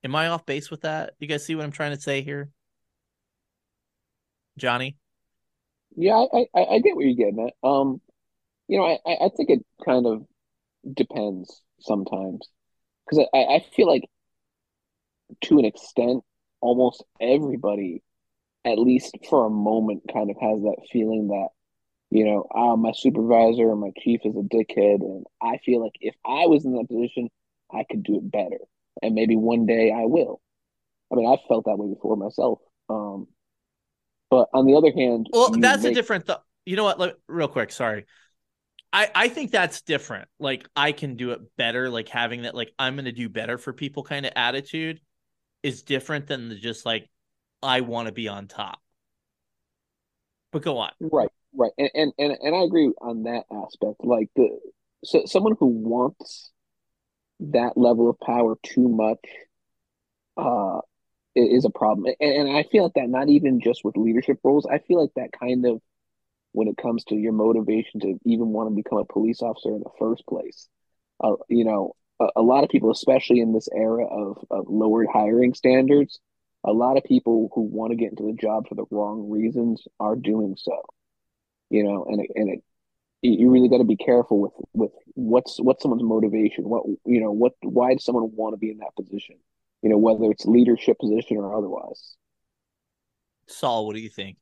Am I off base with that? You guys see what I'm trying to say here? Johnny? Yeah, I, I, I get what you're getting at. Um, you know, I, I think it kind of depends sometimes because I, I feel like to an extent, almost everybody, at least for a moment, kind of has that feeling that, you know, uh, my supervisor or my chief is a dickhead. And I feel like if I was in that position, I could do it better. And maybe one day I will. I mean, I've felt that way before myself. Um, but on the other hand, well, that's make... a different thought. You know what? Let, real quick, sorry. I, I think that's different. Like I can do it better. Like having that, like I'm going to do better for people kind of attitude is different than the just like I want to be on top. But go on. Right, right, and and and, and I agree on that aspect. Like the so someone who wants that level of power too much uh is a problem, and, and I feel like that not even just with leadership roles. I feel like that kind of when it comes to your motivation to even want to become a police officer in the first place. Uh, you know, a, a, lot of people, especially in this era of, of lowered hiring standards, a lot of people who want to get into the job for the wrong reasons are doing so. You know, and it, and it, you really got to be careful with with what's what's someone's motivation. What you know, what why does someone want to be in that position? You know, whether it's leadership position or otherwise. Saul, what do you think?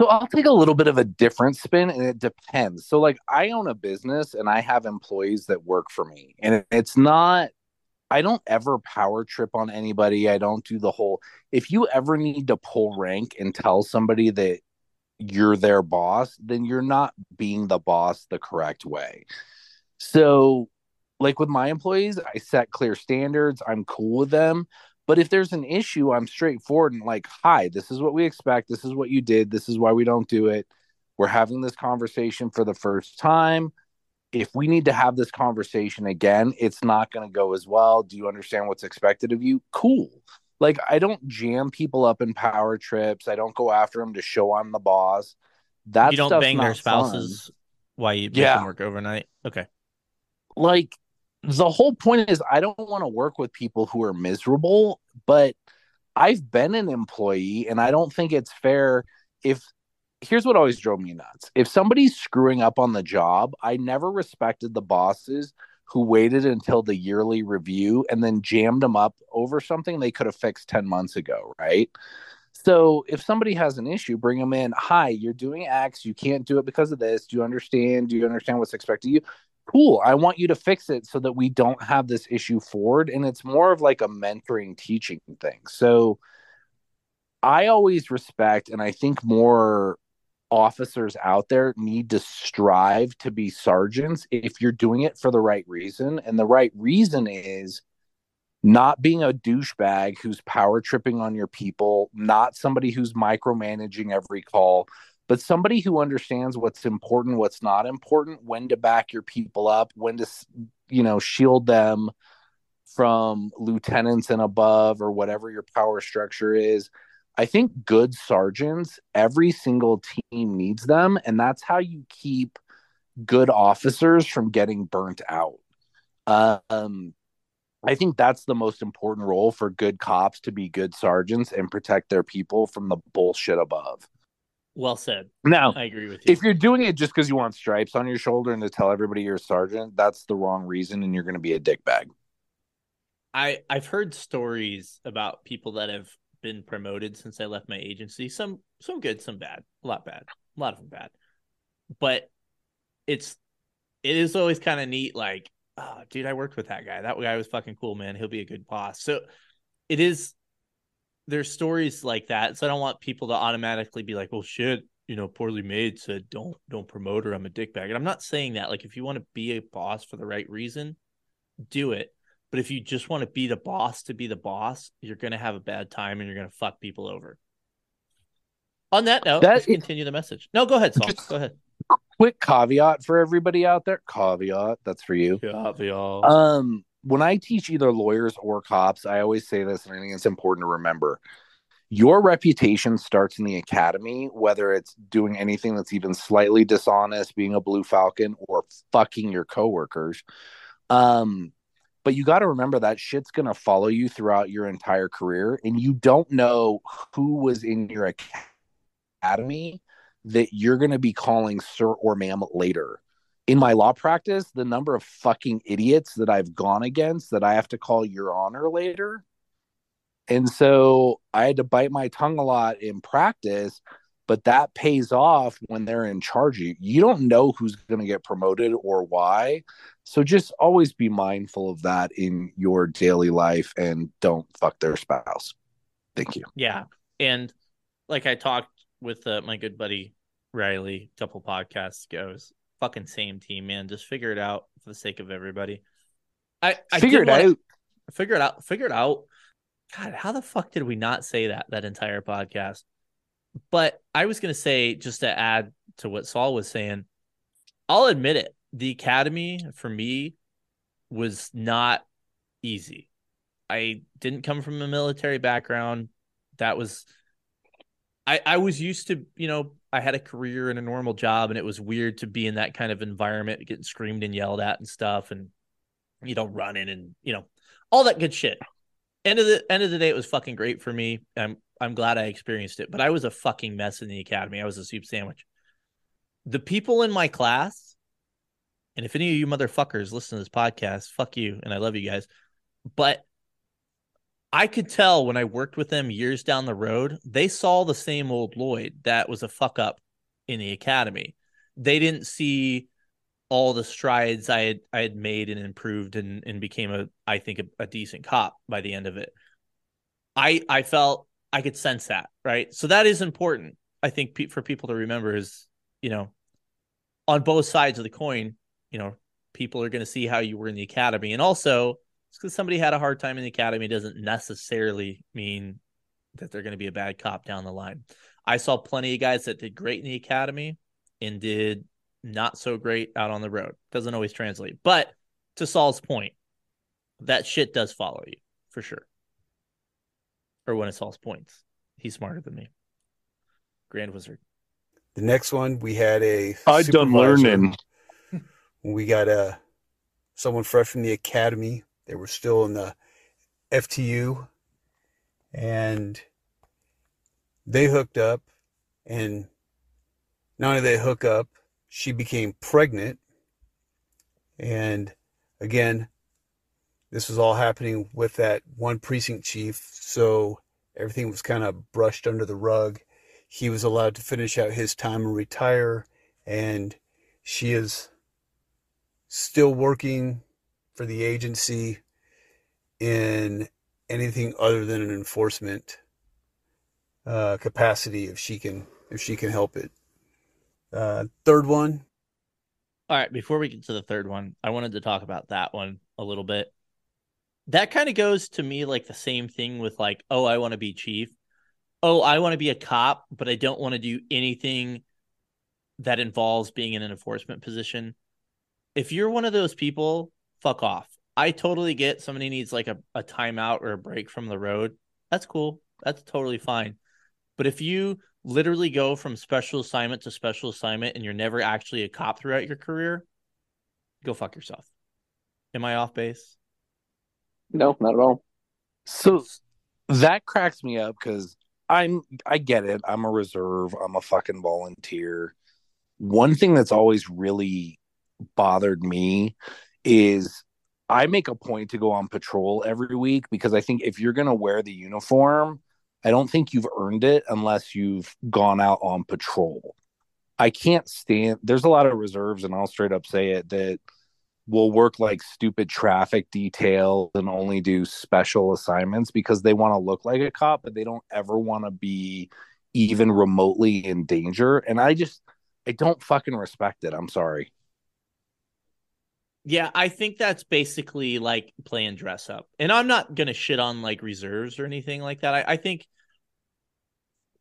So I'll take a little bit of a different spin and it depends. So like I own a business and I have employees that work for me. And it's not I don't ever power trip on anybody. I don't do the whole if you ever need to pull rank and tell somebody that you're their boss, then you're not being the boss the correct way. So like with my employees, I set clear standards. I'm cool with them. But if there's an issue, I'm straightforward and like, hi, this is what we expect. This is what you did. This is why we don't do it. We're having this conversation for the first time. If we need to have this conversation again, it's not going to go as well. Do you understand what's expected of you? Cool. Like, I don't jam people up in power trips. I don't go after them to show I'm the boss. That you don't bang their spouses fun. while you yeah. them work overnight. Okay. Like, the whole point is I don't want to work with people who are miserable, but I've been an employee and I don't think it's fair if here's what always drove me nuts. If somebody's screwing up on the job, I never respected the bosses who waited until the yearly review and then jammed them up over something they could have fixed 10 months ago, right? So if somebody has an issue, bring them in. Hi, you're doing X. You can't do it because of this. Do you understand? Do you understand what's expected of you? Cool. I want you to fix it so that we don't have this issue forward. And it's more of like a mentoring teaching thing. So I always respect, and I think more officers out there need to strive to be sergeants if you're doing it for the right reason. And the right reason is not being a douchebag who's power tripping on your people, not somebody who's micromanaging every call, but somebody who understands what's important, what's not important, when to back your people up, when to, you know, shield them from lieutenants and above or whatever your power structure is. I think good sergeants, every single team needs them. And that's how you keep good officers from getting burnt out. Um, I think that's the most important role for good cops to be good sergeants and protect their people from the bullshit above. Well said. Now, I agree with you. If you're doing it just because you want stripes on your shoulder and to tell everybody you're a sergeant, that's the wrong reason, and you're going to be a dickbag. I I've heard stories about people that have been promoted since I left my agency. Some some good, some bad. A lot bad. A lot of them bad. But it's it is always kind of neat. Like, oh, dude, I worked with that guy. That guy was fucking cool, man. He'll be a good boss. So it is there's stories like that. So I don't want people to automatically be like, well, shit, you know, poorly made said don't don't promote her. I'm a dickbag. And I'm not saying that. Like, if you want to be a boss for the right reason, do it. But if you just want to be the boss to be the boss, you're gonna have a bad time and you're gonna fuck people over. On that note, That let's is- continue the message. No, go ahead, Saul. Go ahead. Quick caveat for everybody out there. Caveat, that's for you. Caveat. Um, when I teach either lawyers or cops, I always say this, and I think it's important to remember. Your reputation starts in the academy, whether it's doing anything that's even slightly dishonest, being a blue falcon, or fucking your coworkers. Um, but you got to remember that shit's gonna follow you throughout your entire career, and you don't know who was in your academy that you're gonna be calling sir or ma'am later in my law practice, the number of fucking idiots that I've gone against that I have to call your honor later. And so I had to bite my tongue a lot in practice, but that pays off when they're in charge you. You don't know who's going to get promoted or why. So just always be mindful of that in your daily life and don't fuck their spouse. Thank you. Yeah. And like I talked with uh, my good buddy Riley a couple podcasts ago, fucking same team, man. Just figure it out for the sake of everybody. I, I Figure it out. Figure it out. Figure it out. God, how the fuck did we not say that that entire podcast? But I was gonna say just to add to what Saul was saying, I'll admit it. The academy for me was not easy. I didn't come from a military background. That was I I was used to, you know, I had a career and a normal job and it was weird to be in that kind of environment, getting screamed and yelled at and stuff and you know, running and, you know, all that good shit. End of the end of the day it was fucking great for me. I'm I'm glad I experienced it, but I was a fucking mess in the academy. I was a soup sandwich. The people in my class, and if any of you motherfuckers listen to this podcast, fuck you, and I love you guys. But I could tell when I worked with them years down the road, they saw the same old Lloyd that was a fuck up in the academy. They didn't see all the strides I had I had made and improved and and became a I think a, a decent cop by the end of it. I I felt I could sense that, right? So that is important. I think pe- for people to remember is, you know, on both sides of the coin, you know, people are going to see how you were in the academy and also because somebody had a hard time in the academy doesn't necessarily mean that they're going to be a bad cop down the line. I saw plenty of guys that did great in the academy and did not so great out on the road. Doesn't always translate. But to Saul's point, that shit does follow you for sure. Or when it's Saul's points. He's smarter than me. Grand Wizard. The next one we had a I done learning. We got a someone fresh from the academy. They were still in the FTU, and they hooked up. And not only they hook up, she became pregnant. And again, this was all happening with that one precinct chief. So everything was kind of brushed under the rug. He was allowed to finish out his time and retire. And she is still working for the agency in anything other than an enforcement uh, capacity if she can if she can help it. Uh, third one. All right, before we get to the third one, I wanted to talk about that one a little bit. That kind of goes to me like the same thing with like, oh, I want to be chief. Oh, I want to be a cop, but I don't want to do anything that involves being in an enforcement position. If you're one of those people, fuck off. I totally get somebody needs like a, a timeout or a break from the road. That's cool. That's totally fine. But if you literally go from special assignment to special assignment and you're never actually a cop throughout your career, go fuck yourself. Am I off base? No, not at all. So that cracks me up because I'm I get it. I'm a reserve. I'm a fucking volunteer. One thing that's always really bothered me is I make a point to go on patrol every week because I think if you're going to wear the uniform, I don't think you've earned it unless you've gone out on patrol. I can't stand there's a lot of reserves and I'll straight up say it that will work like stupid traffic detail and only do special assignments because they want to look like a cop but they don't ever want to be even remotely in danger and I just I don't fucking respect it. I'm sorry. Yeah, I think that's basically like playing dress up. And I'm not gonna shit on like reserves or anything like that. I, I think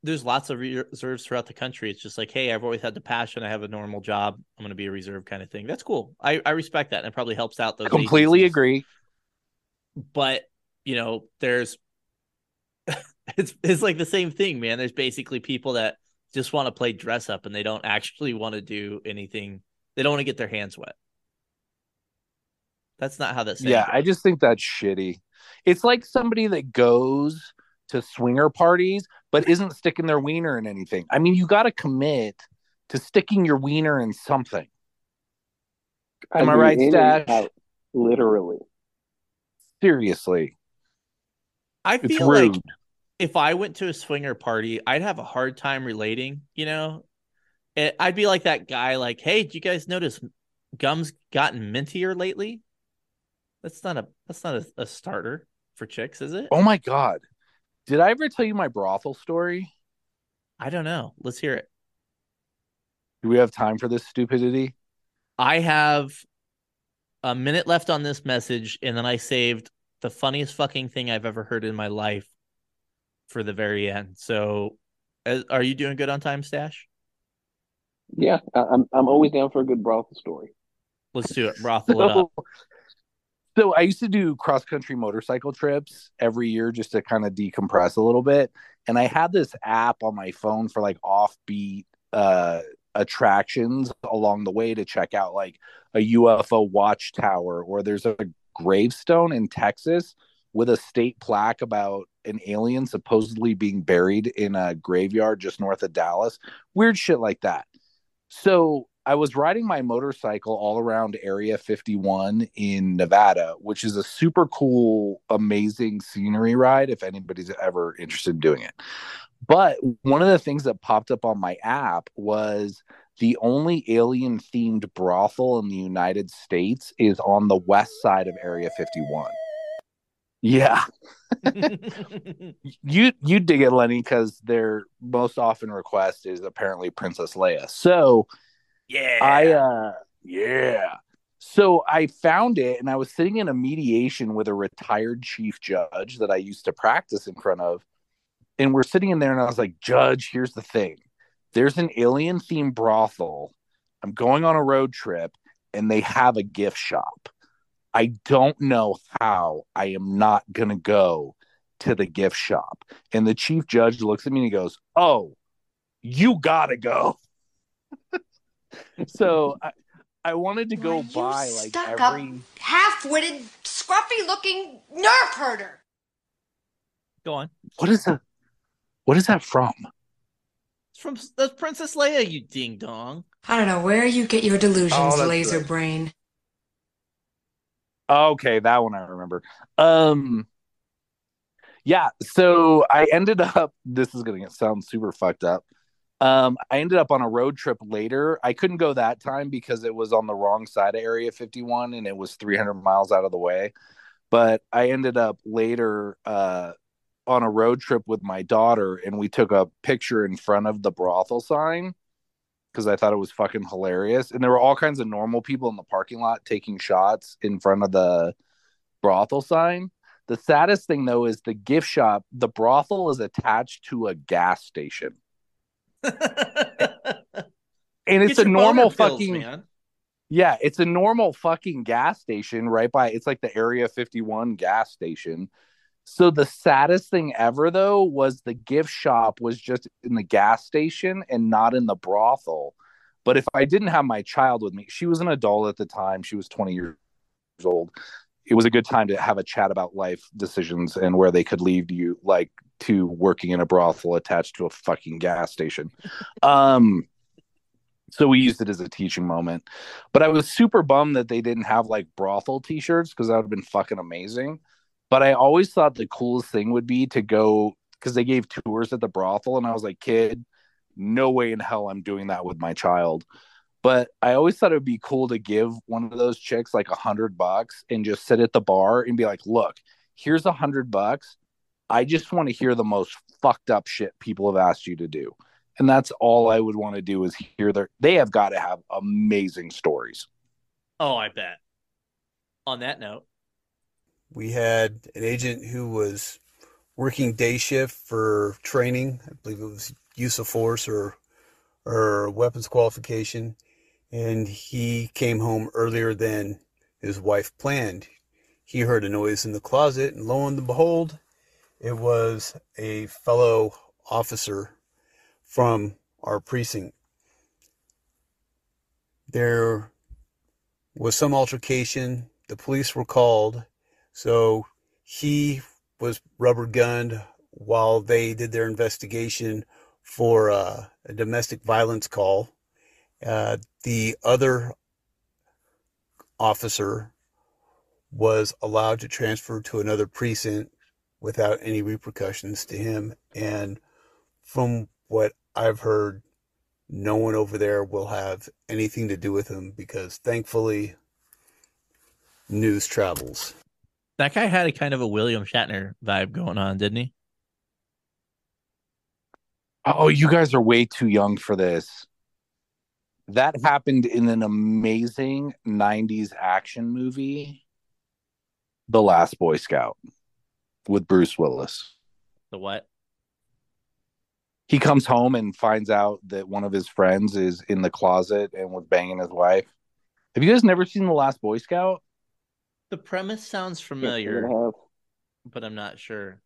there's lots of reserves throughout the country. It's just like, hey, I've always had the passion. I have a normal job. I'm gonna be a reserve kind of thing. That's cool. I, I respect that, and it probably helps out those. Completely agencies. agree. But you know, there's it's it's like the same thing, man. There's basically people that just want to play dress up and they don't actually want to do anything. They don't want to get their hands wet. That's not how that. Yeah, goes. I just think that's shitty. It's like somebody that goes to swinger parties but isn't sticking their wiener in anything. I mean, you got to commit to sticking your wiener in something. Am I, agree, right, in Stash? Literally. Seriously, I it's feel rude. like if I went to a swinger party, I'd have a hard time relating. You know, eh, I'd be like that guy. Like, hey, did you guys notice gums gotten mintier lately? That's not a that's not a, a starter for chicks, is it? oh my god, did I ever tell you my brothel story? I don't know. Let's hear it. Do we have time for this stupidity? I have a minute left on this message, and then I saved the funniest fucking thing I've ever heard in my life for the very end. So, as, are you doing good on time, Stash? Yeah, I, I'm I'm always down for a good brothel story. Let's do it. Brothel it up. So, I used to do cross country motorcycle trips every year just to kind of decompress a little bit. And I had this app on my phone for like offbeat uh attractions along the way to check out like a UFO watchtower or there's a gravestone in Texas with a state plaque about an alien supposedly being buried in a graveyard just north of Dallas. Weird shit like that. So I was riding my motorcycle all around Area 51 in Nevada, which is a super cool, amazing scenery ride if anybody's ever interested in doing it. But one of the things that popped up on my app was the only alien themed brothel in the United States is on the west side of Area 51. Yeah. you you dig it, Lenny, because their most often request is apparently Princess Leia. So yeah. I uh yeah. So I found it and I was sitting in a mediation with a retired chief judge that I used to practice in front of. And we're sitting in there and I was like, "Judge, here's the thing. There's an alien themed brothel. I'm going on a road trip and they have a gift shop. I don't know how I am not going to go to the gift shop." And the chief judge looks at me and he goes, "Oh, you got to go." So I, I wanted to go buy like stuck every up, half-witted, scruffy-looking nerf herder. Go on. what is that what is that from It's from that's Princess Leia, you ding dong. I don't know where you get your delusions, Oh, laser good. brain. okay that one i remember um yeah so i ended up this is gonna sound super fucked up Um, I ended up on a road trip later. I couldn't go that time because it was on the wrong side of Area 51 and it was 300 miles out of the way. But I ended up later uh, on a road trip with my daughter and we took a picture in front of the brothel sign because I thought it was fucking hilarious. And there were all kinds of normal people in the parking lot taking shots in front of the brothel sign. The saddest thing though is the gift shop, the brothel is attached to a gas station. And it's Get a normal boner pills, fucking man. yeah, it's a normal fucking gas station right by it's like the Area 51 gas station. So the saddest thing ever though was the gift shop was just in the gas station and not in the brothel. But if I didn't have my child with me, she was an adult at the time, she was 20 years old. It was a good time to have a chat about life decisions and where they could lead you like to working in a brothel attached to a fucking gas station. Um so we used it as a teaching moment. But I was super bummed that they didn't have like brothel t-shirts because that would have been fucking amazing. But I always thought the coolest thing would be to go because they gave tours at the brothel, and I was like, kid, no way in hell I'm doing that with my child. But I always thought it would be cool to give one of those chicks like a hundred bucks and just sit at the bar and be like, look, here's a hundred bucks. I just want to hear the most fucked up shit people have asked you to do. And that's all I would want to do is hear their they have got to have amazing stories. Oh, I bet. On that note, We had an agent who was working day shift for training. I believe it was use of force or or weapons qualification, and he came home earlier than his wife planned. He heard a noise in the closet, and lo and behold, it was a fellow officer from our precinct. There was some altercation. The police were called. So he was rubber gunned while they did their investigation for uh, a domestic violence call. Uh, the other officer was allowed to transfer to another precinct without any repercussions to him. And from what I've heard, no one over there will have anything to do with him because thankfully news travels. that guy had a kind of a William Shatner vibe going on, didn't he? Oh, you guys are way too young for this. That happened in an amazing 90s action movie, The Last Boy Scout, with Bruce Willis. The what? He comes home and finds out that one of his friends is in the closet and was banging his wife. Have you guys never seen The Last Boy Scout? The premise sounds familiar, but I'm not sure.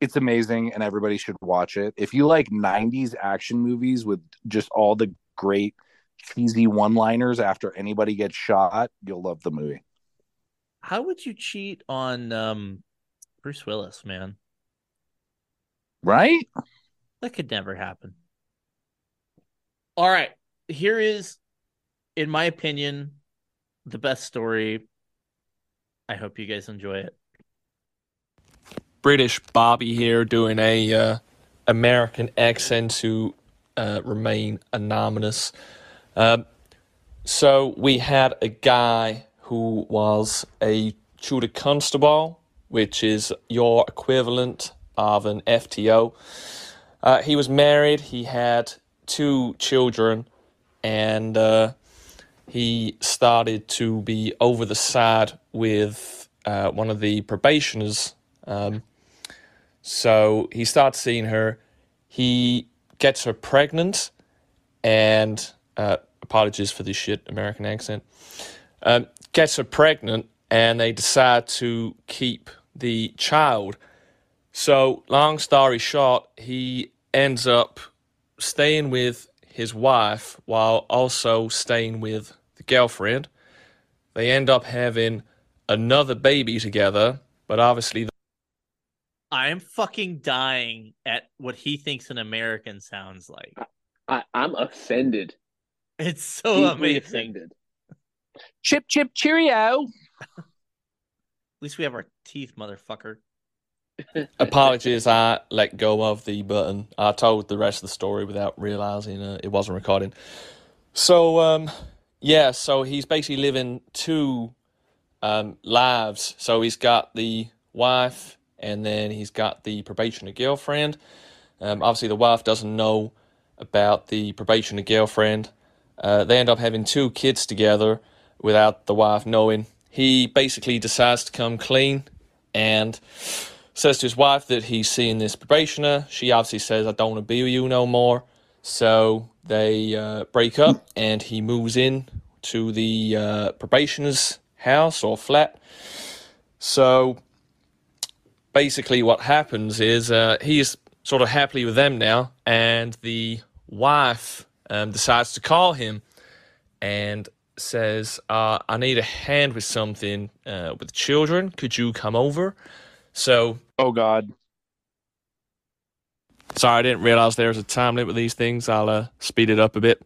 It's amazing and everybody should watch it. If you like 90s action movies with just all the great cheesy one liners after anybody gets shot, you'll love the movie. How would you cheat on um Bruce Willis, man? Right? That could never happen. All right. Here is, in my opinion, the best story. I hope you guys enjoy it. British Bobby here doing a uh, American accent to uh, remain anonymous. Um, so we had a guy who was a tutor constable, which is your equivalent of an FTO. Uh, he was married. He had two children, and uh, he started to be over the side with uh, one of the probationers. Um, so he starts seeing her. He gets her pregnant, and uh, apologies for this shit American accent. Um, gets her pregnant, and they decide to keep the child. So, long story short, he ends up staying with his wife while also staying with the girlfriend. They end up having another baby together, but obviously I am fucking dying at what he thinks an American sounds like. I, I'm offended. It's so Deeply amazing. offended. Chip, chip, cheerio. At least we have our teeth, motherfucker. Apologies, I let go of the button. I told the rest of the story without realizing uh, it wasn't recording. So, um, yeah, so he's basically living two um, lives. So he's got the wife, and then he's got the probationer girlfriend. Um, obviously, the wife doesn't know about the probationer girlfriend. Uh, they end up having two kids together without the wife knowing. He basically decides to come clean and says to his wife that he's seeing this probationer. She obviously says, I don't want to be with you no more. So they uh, break up and he moves in to the uh, probationer's house or flat. So basically, what happens is uh, he's sort of happily with them now, and the wife um, decides to call him and says, uh, I need a hand with something uh, with children. Could you come over? So, oh God. Sorry, I didn't realize there was a time limit with these things. I'll uh, speed it up a bit.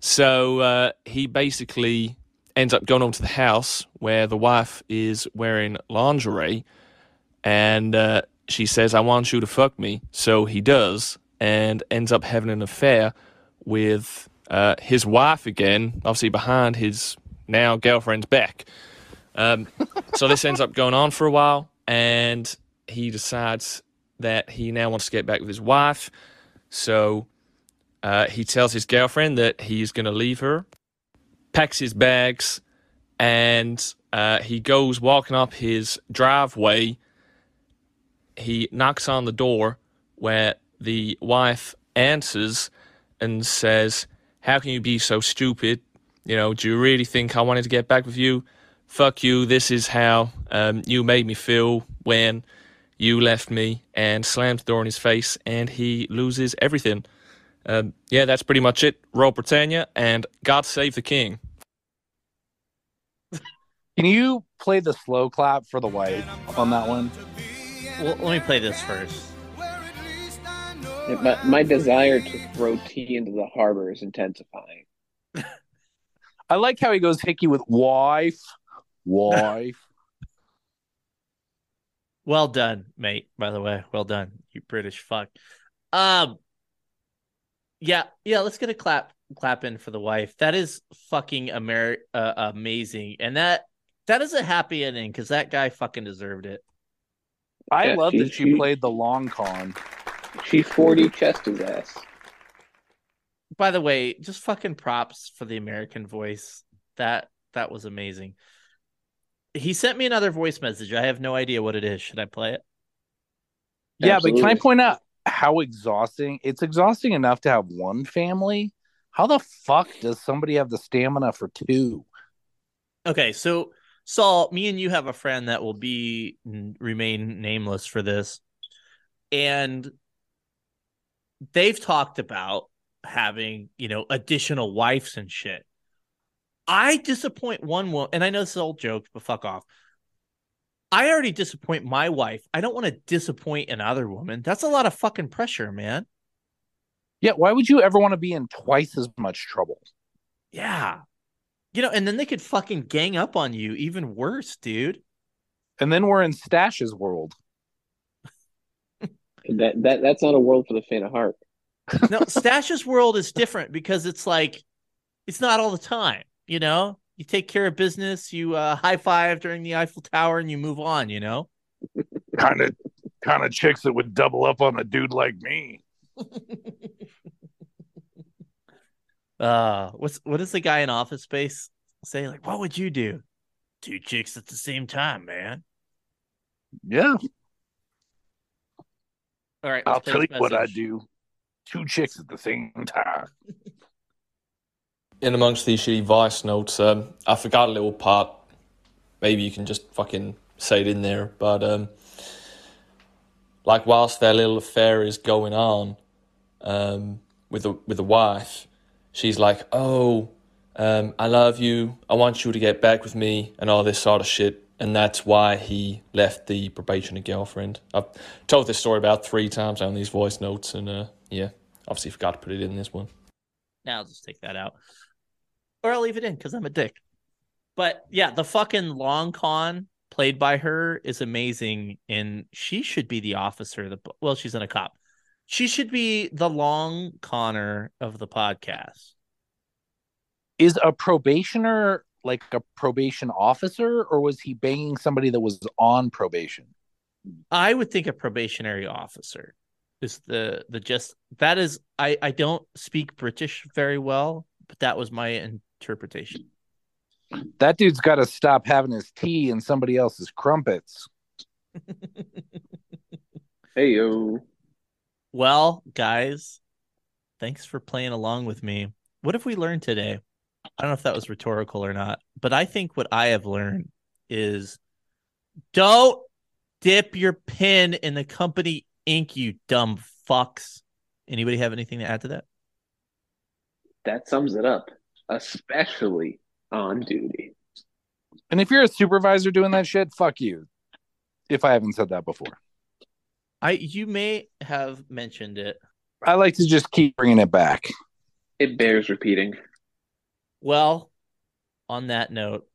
So uh, he basically ends up going over to the house where the wife is wearing lingerie, and uh, she says, "I want you to fuck me." So he does, and ends up having an affair with uh, his wife again, obviously behind his now girlfriend's back. Um, so this ends up going on for a while, and he decides that he now wants to get back with his wife. So uh, he tells his girlfriend that he's going to leave her, packs his bags, and uh, he goes walking up his driveway. He knocks on the door where the wife answers and says, How can you be so stupid? You know, do you really think I wanted to get back with you? Fuck you. This is how um, you made me feel when you left me and slams the door in his face and he loses everything. Um, yeah, that's pretty much it. Rule Britannia and God Save the King. Can you play the slow clap for the white on that one? Well, let me play this first. My, my desire to throw tea into the harbor is intensifying. I like how he goes hickey with wife, wife. Well done, mate. By the way, well done, you British fuck. Um, yeah, yeah. Let's get a clap, clap in for the wife. That is fucking Amer- uh, amazing, and that that is a happy ending because that guy fucking deserved it. I Yeah, love she- that she she- played the long con. She 40 chest his ass. By the way, just fucking props for the American voice. That that was amazing. He sent me another voice message. I have no idea what it is. Should I play it? Yeah, but can I point out how exhausting? It's exhausting enough to have one family. How the fuck does somebody have the stamina for two? Okay, so Saul, me and you have a friend that will be remain nameless for this, and they've talked about having you know additional wives and shit. I disappoint one woman, and I know this is old joke, but fuck off. I already disappoint my wife. I don't want to disappoint another woman. That's a lot of fucking pressure, man. Yeah, why would you ever want to be in twice as much trouble? Yeah. You know, and then they could fucking gang up on you even worse, dude. And then we're in Stash's world. That that that's not a world for the faint of heart. No, Stash's world is different because it's like it's not all the time, you know? You take care of business, you uh, high five during the Eiffel Tower and you move on, you know? Kind of kind of chicks that would double up on a dude like me. Uh what's what does the guy in office space say? Like, what would you do? Two chicks at the same time, man. Yeah. All right, I'll tell you this what I do. Two chicks at the same time. In amongst these shitty vice notes, um, I forgot a little part. Maybe you can just fucking say it in there. But um, like whilst their little affair is going on um, with the with the wife, she's like, "Oh, um, I love you. I want you to get back with me," and all this sort of shit. And that's why he left the probationer girlfriend. I've told this story about three times on these voice notes, and uh, yeah, obviously forgot to put it in this one. Now I'll just take that out. Or I'll leave it in because I'm a dick. But yeah, the fucking long con played by her is amazing, and she should be the officer. of The well, she's in a cop. She should be the long Connor of the podcast. Is a probationer like a probation officer, or was he banging somebody that was on probation? I would think a probationary officer is the the just that is I I don't speak British very well, but that was my interpretation. That dude's got to stop having his tea and somebody else's crumpets. Hey yo. Well, guys, thanks for playing along with me. What have we learned today? I don't know if that was rhetorical or not, but I think what I have learned is don't dip your pin in the company ink, you dumb fucks. Anybody have anything to add to that? That sums it up, especially on duty. And if you're a supervisor doing that shit, fuck you. If I haven't said that before, I you may have mentioned it. I like to just keep bringing it back. It bears repeating. Well, on that note,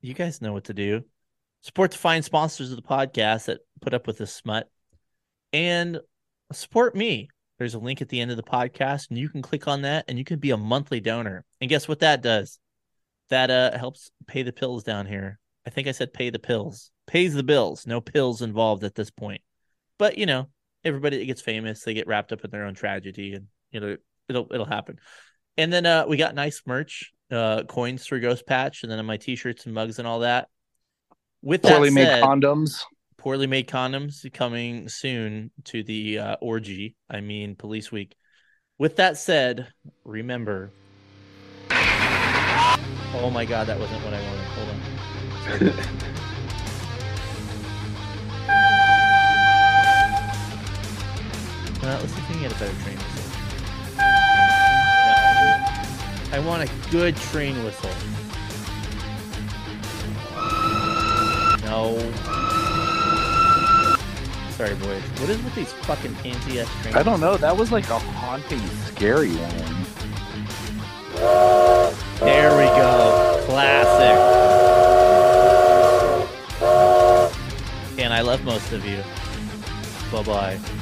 you guys know what to do. Support the fine sponsors of the podcast that put up with this smut and support me. There's a link at the end of the podcast, and you can click on that and you can be a monthly donor. And guess what that does? That uh helps pay the pills down here. I think I said pay the pills. Pays the bills. No pills involved at this point. But you know, everybody that gets famous, they get wrapped up in their own tragedy and you know, it'll it'll happen. And then uh we got nice merch, uh coins for Ghost Patch, and then on my t-shirts and mugs and all that. With that Poorly made said- condoms. poorly made condoms coming soon to the uh, orgy. I mean, Police Week. With that said, remember. Oh my God, that wasn't what I wanted. Hold on. Uh, let's see if we can get a better train I want a good train whistle. No. Sorry, boys. What is with these fucking pansy ass trains? I don't know. That was like a haunting, scary one. There we go. Classic. And I love most of you. Bye bye.